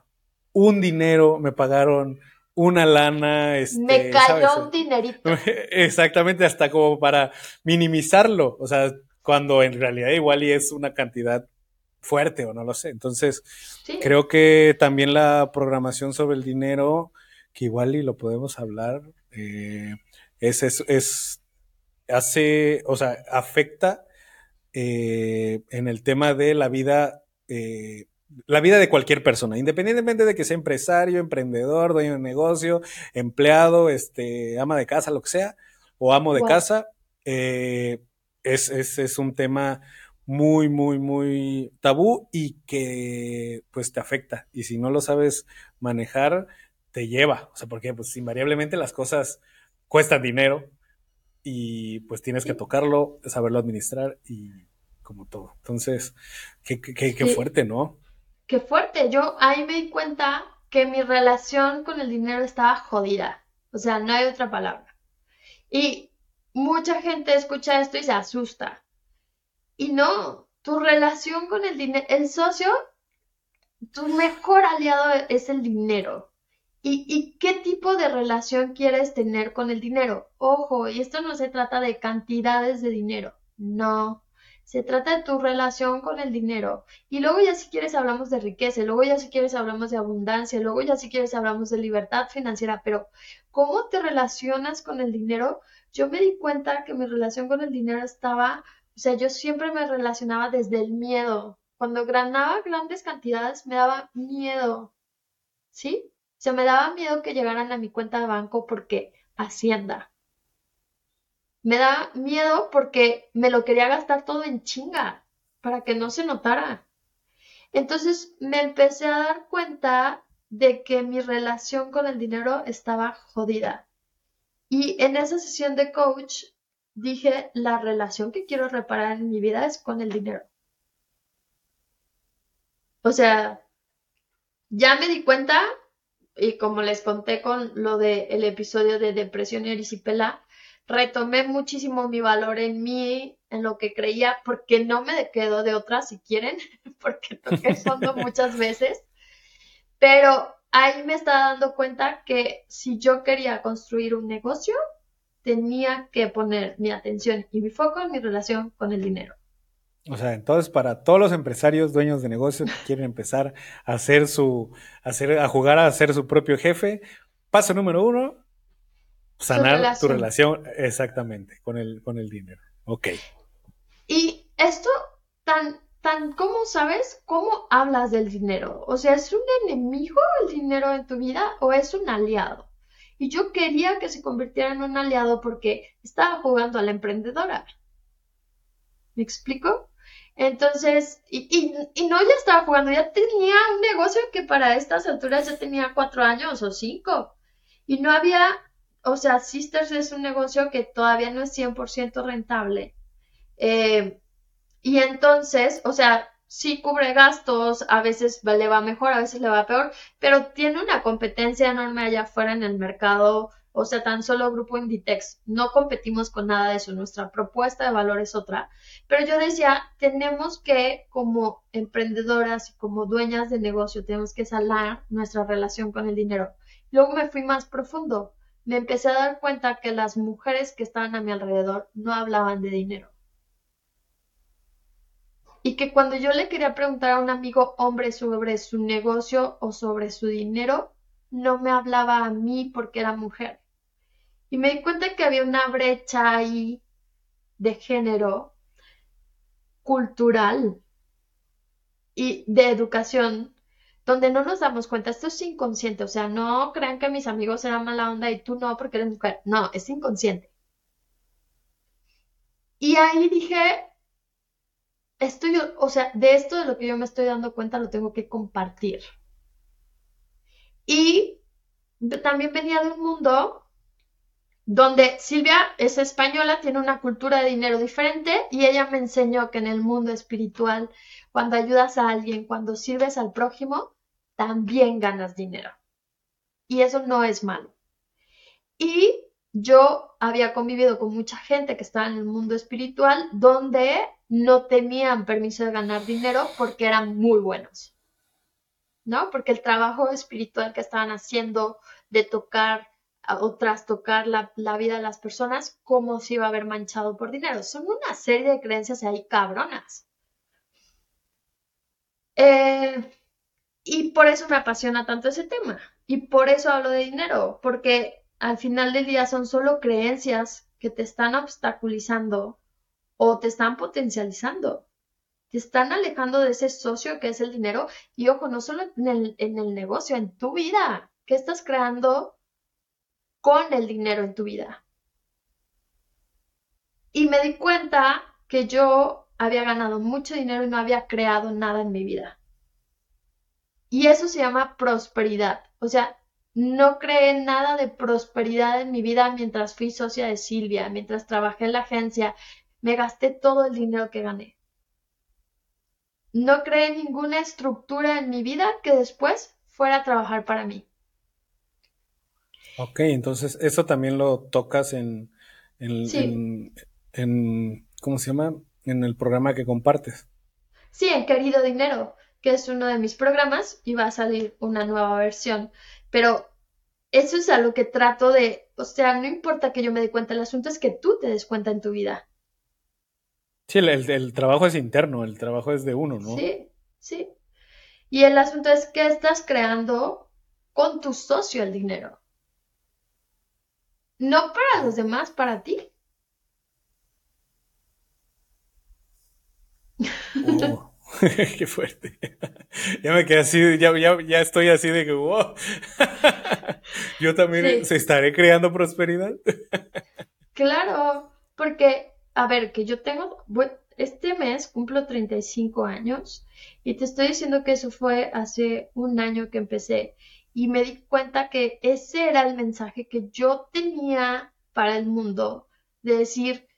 un dinero, me pagaron una lana. Este, me cayó un dinerito. Exactamente, hasta como para minimizarlo, o sea, cuando en realidad igual y es una cantidad fuerte o no lo sé. Entonces, creo que también la programación sobre el dinero que igual y lo podemos hablar, eh, es, es, hace, o sea, afecta eh, en el tema de la vida, eh, la vida de cualquier persona, independientemente de que sea empresario, emprendedor, dueño de negocio, empleado, este, ama de casa, lo que sea, o amo de casa, es, es, es un tema muy, muy, muy tabú y que pues te afecta. Y si no lo sabes manejar, te lleva. O sea, porque pues invariablemente las cosas cuestan dinero y pues tienes que tocarlo, saberlo administrar y como todo. Entonces, qué, qué, qué fuerte, ¿no? Qué fuerte. Yo ahí me di cuenta que mi relación con el dinero estaba jodida. O sea, no hay otra palabra. Y mucha gente escucha esto y se asusta. Y no, tu relación con el dinero, el socio, tu mejor aliado es el dinero. ¿Y, ¿Y qué tipo de relación quieres tener con el dinero? Ojo, y esto no se trata de cantidades de dinero, no. Se trata de tu relación con el dinero. Y luego ya si quieres hablamos de riqueza, luego ya si quieres hablamos de abundancia, luego ya si quieres hablamos de libertad financiera, pero ¿cómo te relacionas con el dinero? Yo me di cuenta que mi relación con el dinero estaba, o sea, yo siempre me relacionaba desde el miedo. Cuando ganaba grandes cantidades me daba miedo. ¿Sí? O sea, me daba miedo que llegaran a mi cuenta de banco porque Hacienda. Me da miedo porque me lo quería gastar todo en chinga para que no se notara. Entonces me empecé a dar cuenta de que mi relación con el dinero estaba jodida. Y en esa sesión de coach dije, la relación que quiero reparar en mi vida es con el dinero. O sea, ya me di cuenta, y como les conté con lo del episodio de depresión y erisipela, retomé muchísimo mi valor en mí, en lo que creía, porque no me quedo de otra si quieren, porque toqué fondo muchas veces, pero ahí me estaba dando cuenta que si yo quería construir un negocio, tenía que poner mi atención y mi foco en mi relación con el dinero. O sea, entonces para todos los empresarios, dueños de negocios que quieren empezar a hacer su, a, hacer, a jugar a ser su propio jefe, paso número uno, Sanar tu relación, exactamente, con el, con el dinero. Ok. Y esto tan, tan, ¿cómo sabes cómo hablas del dinero? O sea, ¿es un enemigo el dinero en tu vida o es un aliado? Y yo quería que se convirtiera en un aliado porque estaba jugando a la emprendedora. ¿Me explico? Entonces, y, y, y, no ya estaba jugando, ya tenía un negocio que para estas alturas ya tenía cuatro años o cinco. Y no había o sea, Sisters es un negocio que todavía no es 100% rentable. Eh, y entonces, o sea, sí cubre gastos, a veces le va mejor, a veces le va peor, pero tiene una competencia enorme allá afuera en el mercado. O sea, tan solo Grupo Inditex, no competimos con nada de eso, nuestra propuesta de valor es otra. Pero yo decía, tenemos que, como emprendedoras y como dueñas de negocio, tenemos que salar nuestra relación con el dinero. Luego me fui más profundo me empecé a dar cuenta que las mujeres que estaban a mi alrededor no hablaban de dinero. Y que cuando yo le quería preguntar a un amigo hombre sobre su negocio o sobre su dinero, no me hablaba a mí porque era mujer. Y me di cuenta que había una brecha ahí de género cultural y de educación donde no nos damos cuenta, esto es inconsciente, o sea, no crean que mis amigos eran mala onda y tú no porque eres mujer, no, es inconsciente. Y ahí dije, esto yo, o sea, de esto de lo que yo me estoy dando cuenta lo tengo que compartir. Y también venía de un mundo donde Silvia es española, tiene una cultura de dinero diferente y ella me enseñó que en el mundo espiritual, cuando ayudas a alguien, cuando sirves al prójimo, también ganas dinero. Y eso no es malo. Y yo había convivido con mucha gente que estaba en el mundo espiritual donde no tenían permiso de ganar dinero porque eran muy buenos. ¿No? Porque el trabajo espiritual que estaban haciendo de tocar o trastocar la, vida de las personas, como si iba a haber manchado por dinero. Son una serie de creencias ahí cabronas. Eh, y por eso me apasiona tanto ese tema. Y por eso hablo de dinero, porque al final del día son solo creencias que te están obstaculizando o te están potencializando. Te están alejando de ese socio que es el dinero. Y ojo, no solo en el, en el negocio, en tu vida. ¿Qué estás creando con el dinero en tu vida? Y me di cuenta que yo había ganado mucho dinero y no había creado nada en mi vida. Y eso se llama prosperidad. O sea, no creé nada de prosperidad en mi vida mientras fui socia de Silvia, mientras trabajé en la agencia. Me gasté todo el dinero que gané. No creé ninguna estructura en mi vida que después fuera a trabajar para mí. Ok, entonces eso también lo tocas en, en, en ¿cómo se llama? En el programa que compartes. Sí, en Querido Dinero que es uno de mis programas y va a salir una nueva versión. Pero eso es a lo que trato de, o sea, no importa que yo me dé cuenta, el asunto es que tú te des cuenta en tu vida. Sí, el, trabajo es interno, el trabajo es de uno, ¿no? Sí, sí. Y el asunto es que estás creando con tu socio el dinero. No para los demás, para ti. Oh, qué fuerte. ya me quedé así, ya, ya, estoy así de que, wow. Yo también se estaré creando prosperidad. claro, porque, a ver, que yo tengo, este mes cumplo 35 años y te estoy diciendo que eso fue hace un año que empecé y me di cuenta que ese era el mensaje que yo tenía para el mundo, de decir,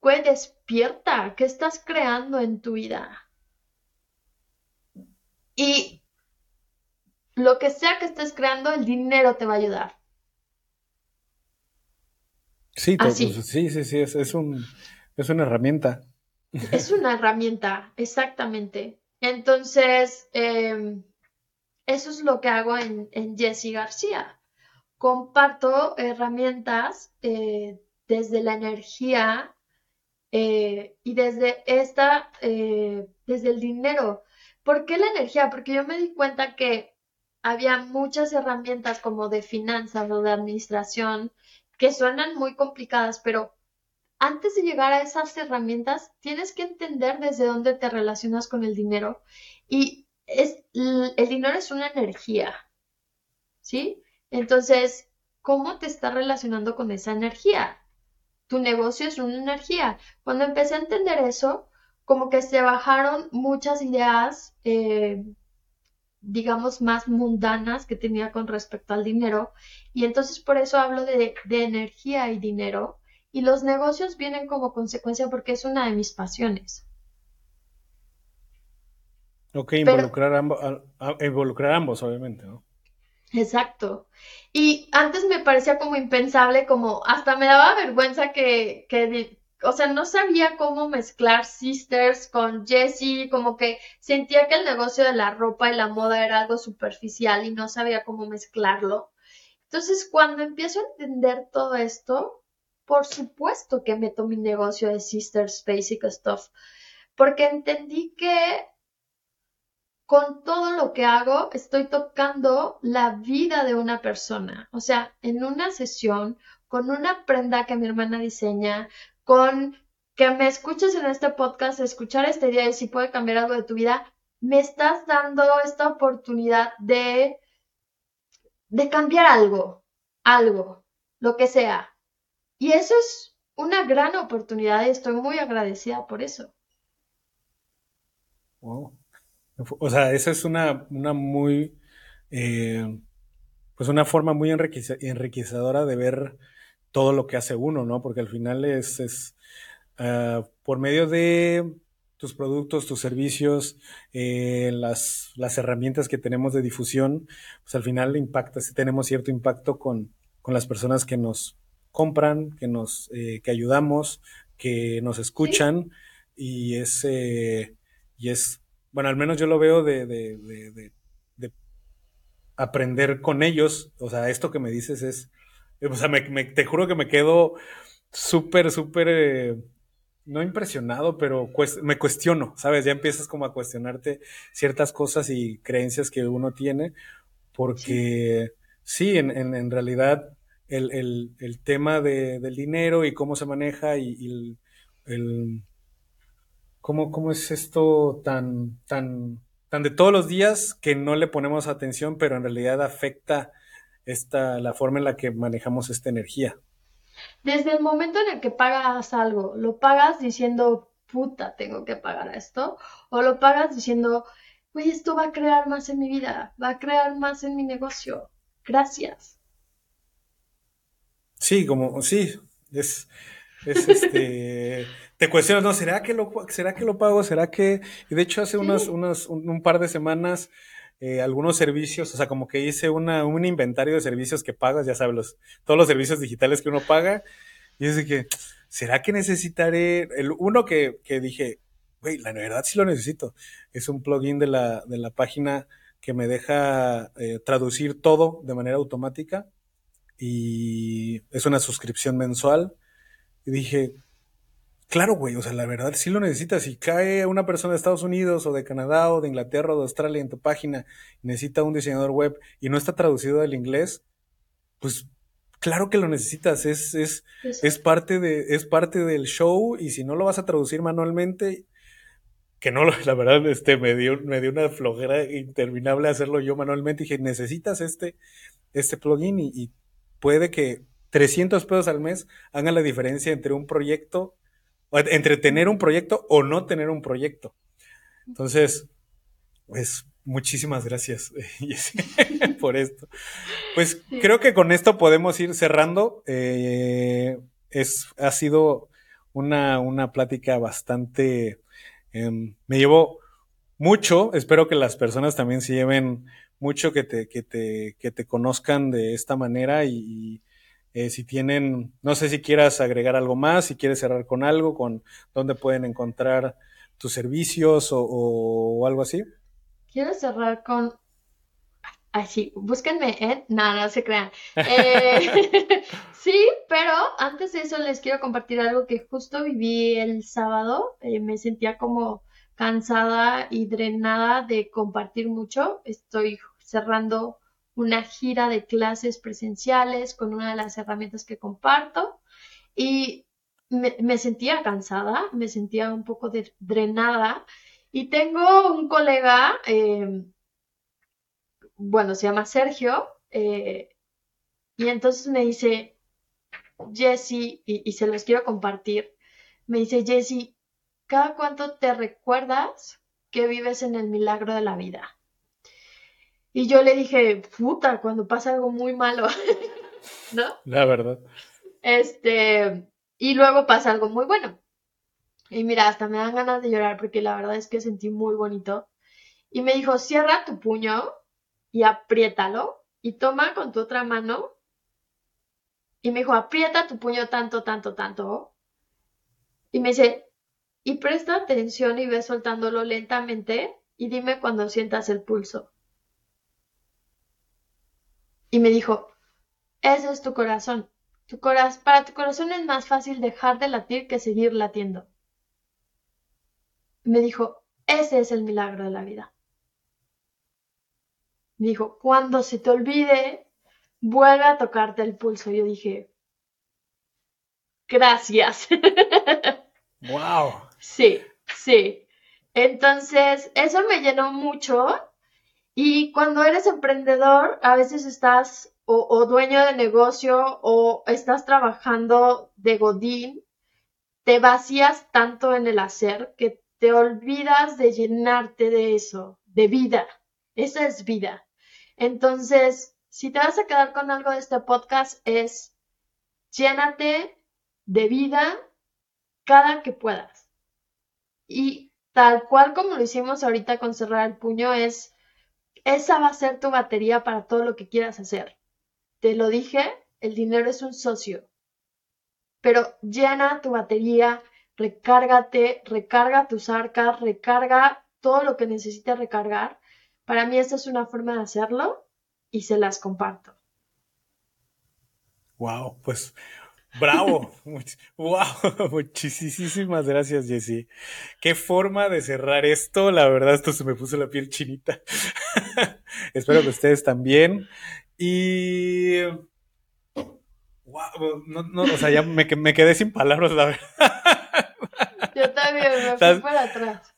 güey, despierta, ¿qué estás creando en tu vida? Y lo que sea que estés creando, el dinero te va a ayudar. Sí, pues, sí, sí, sí, es, un, es una herramienta. Es una herramienta, exactamente. Entonces, em, eso es lo que hago en, en Jessie García. Comparto herramientas eh, desde la energía eh, y desde esta, eh, desde el dinero. ¿Por qué la energía? Porque yo me di cuenta que había muchas herramientas como de finanzas o de administración que suenan muy complicadas, pero antes de llegar a esas herramientas, tienes que entender desde dónde te relacionas con el dinero. Y es, el dinero es una energía, ¿sí? Entonces, ¿cómo te estás relacionando con esa energía? Tu negocio es una energía. Cuando empecé a entender eso, como que se bajaron muchas ideas, eh, digamos, más mundanas que tenía con respecto al dinero. Y entonces por eso hablo de, energía y dinero. Y los negocios vienen como consecuencia porque es una de mis pasiones. Ok, involucrar, ambos, involucrar ambos, obviamente, ¿no? Exacto. Y antes me parecía como impensable, como hasta me daba vergüenza que, que o sea, no sabía cómo mezclar Sisters con Jessie, como que sentía que el negocio de la ropa y la moda era algo superficial y no sabía cómo mezclarlo. Entonces, cuando empiezo a entender todo esto, por supuesto que meto mi negocio de Sisters Basic Stuff, porque entendí que con todo lo que hago estoy tocando la vida de una persona. O sea, en una sesión, con una prenda que mi hermana diseña, con que me escuches en este podcast, escuchar esta idea y si puede cambiar algo de tu vida, me estás dando esta oportunidad de, de cambiar algo, algo, lo que sea. Y eso es una gran oportunidad y estoy muy agradecida por eso. Wow. O sea, esa es una, una muy, eh, pues una forma muy enriquecedora de ver todo lo que hace uno, ¿no? Porque al final es, es ah, por medio de tus productos, tus servicios, eh, las, las, herramientas que tenemos de difusión, pues al final impacta, si tenemos cierto impacto con, con, las personas que nos compran, que nos eh, que ayudamos, que nos escuchan y es, eh, y es, bueno, al menos yo lo veo de, de, de, de aprender con ellos, o sea, esto que me dices es o sea, me, te juro que me quedo súper, súper, eh, no impresionado, pero me cuestiono, ¿sabes? Ya empiezas como a cuestionarte ciertas cosas y creencias que uno tiene, porque sí, en, en, realidad el, el, el tema de, del dinero y cómo se maneja y, el, cómo, cómo es esto tan, tan, tan de todos los días que no le ponemos atención, pero en realidad afecta esta, la forma en la que manejamos esta energía. Desde el momento en el que pagas algo, ¿lo pagas diciendo, puta, tengo que pagar esto? ¿O lo pagas diciendo, güey, esto va a crear más en mi vida, va a crear más en mi negocio? Gracias. Sí, como, sí, es, es este, te cuestionas, no, ¿será que lo, será que lo pago? ¿Será que? Y de hecho hace unas, unas, un par de semanas eh, algunos servicios, o sea, como que hice una, un inventario de servicios que pagas, ya sabes, los, todos los servicios digitales que uno paga, y es de que, ¿será que necesitaré? El uno que, que dije, güey, la verdad sí lo necesito, es un plugin de la, de la página que me deja eh, traducir todo de manera automática y es una suscripción mensual. Y dije, claro, güey, o sea, la verdad sí lo necesitas. Si cae una persona de Estados Unidos o de Canadá o de Inglaterra o de Australia en tu página y necesita un diseñador web y no está traducido al inglés, pues claro que lo necesitas. Es, es, es, parte de, es parte del show y si no lo vas a traducir manualmente, que no, la verdad, este, me dio, me dio una flojera interminable hacerlo yo manualmente. Dije, necesitas este, este plugin y puede que 300 pesos al mes hagan la diferencia entre un proyecto, entre tener un proyecto o no tener un proyecto. Entonces, pues muchísimas gracias por esto. Pues creo que con esto podemos ir cerrando. Eh, es, ha sido una, una plática bastante... Em, me llevó mucho, espero que las personas también se lleven mucho que te, que te, que te conozcan de esta manera y, eh, si tienen, no sé si quieras agregar algo más, si quieres cerrar con algo, con dónde pueden encontrar tus servicios o, algo así. Quiero cerrar con Así, búsquenme en. No, no se crean. Eh, sí, pero antes de eso les quiero compartir algo que justo viví el sábado. Eh, me sentía como cansada y drenada de compartir mucho. Estoy cerrando una gira de clases presenciales con una de las herramientas que comparto y me, sentía cansada, me sentía un poco drenada y tengo un colega, em, bueno, se llama Sergio, eh, y entonces me dice, Jesse, y, se los quiero compartir, me dice, Jesse, ¿cada cuánto te recuerdas que vives en el milagro de la vida? Y yo le dije, puta, cuando pasa algo muy malo, ¿no? La verdad. Este, y luego pasa algo muy bueno. Y mira, hasta me dan ganas de llorar porque la verdad es que sentí muy bonito. Y me dijo, cierra tu puño y apriétalo y toma con tu otra mano. Y me dijo, aprieta tu puño tanto, tanto, tanto. Y me dice, y presta atención y ve soltándolo lentamente y dime cuando sientas el pulso. Y me dijo, ese es tu corazón. Tu corazón, para tu corazón es más fácil dejar de latir que seguir latiendo. Me dijo, ese es el milagro de la vida. Me dijo, cuando se te olvide, vuelve a tocarte el pulso. Yo dije, gracias. Wow. Sí, sí. Entonces, eso me llenó mucho. Y cuando eres emprendedor, a veces estás o, dueño de negocio o estás trabajando de godín, te vacías tanto en el hacer que te olvidas de llenarte de eso, de vida. Esa es vida. Entonces, si te vas a quedar con algo de este podcast es llénate de vida cada que puedas. Y tal cual como lo hicimos ahorita con cerrar el puño, es, esa va a ser tu batería para todo lo que quieras hacer. Te lo dije, el dinero es un socio, pero llena tu batería, recárgate, recarga tus arcas, recarga todo lo que necesites recargar. Para mí esta es una forma de hacerlo y se las comparto. Wow, pues Bravo. wow. Muchísimas gracias, Jessy. Qué forma de cerrar esto. La verdad, esto se me puso la piel chinita. Espero que ustedes también. Y. Wow, no, no, o sea, ya me, me quedé sin palabras, la verdad. Yo también, me fui para atrás.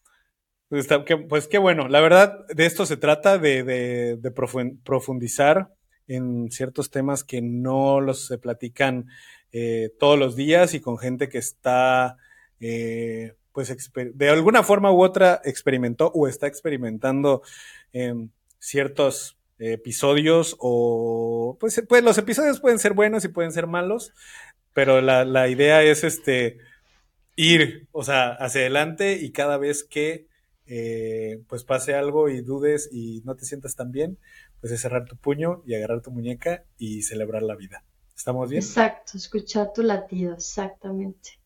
Pues, pues, qué bueno, la verdad, de esto se trata, de, de, de profundizar en ciertos temas que no los se platican eh, todos los días y con gente que está, eh, pues, de alguna forma u otra experimentó o está experimentando ciertos episodios o, pues, pues, los episodios pueden ser buenos y pueden ser malos, pero la, la idea es este, ir, o sea, hacia adelante y cada vez que eh, pues pase algo y dudes y no te sientas tan bien, pues es cerrar tu puño y agarrar tu muñeca y celebrar la vida. ¿Estamos bien? Exacto, escuchar tu latido, exactamente.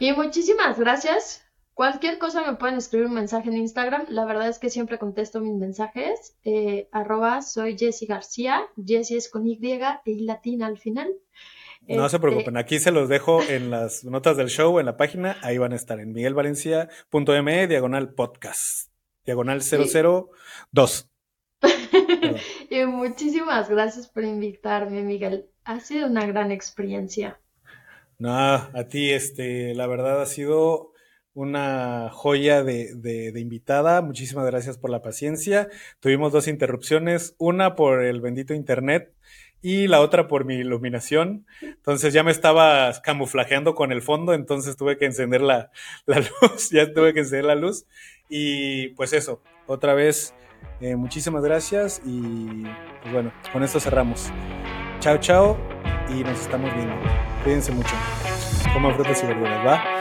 Y muchísimas gracias Cualquier cosa me pueden escribir un mensaje en Instagram. La verdad es que siempre contesto mis mensajes. Eh, arroba soy Jessie García. Jessie es con Y y latina al final. No se Este, preocupen, aquí se los dejo en las notas del show, en la página, ahí van a estar en miguelvalencia.me, diagonal podcast, diagonal 002. Perdón. y muchísimas gracias por invitarme, Miguel. Ha sido una gran experiencia. No, a ti, este, la verdad ha sido una joya de, de- de invitada. Muchísimas gracias por la paciencia. Tuvimos dos interrupciones, una por el bendito internet y la otra por mi iluminación. Entonces ya me estaba camuflajeando con el fondo, entonces tuve que encender la, luz, ya tuve que encender la luz. Y pues eso, otra vez, eh, muchísimas gracias y pues bueno, con esto cerramos. Chao, chao y nos estamos viendo. Cuídense mucho. Coman frutas y verduras, ¿va?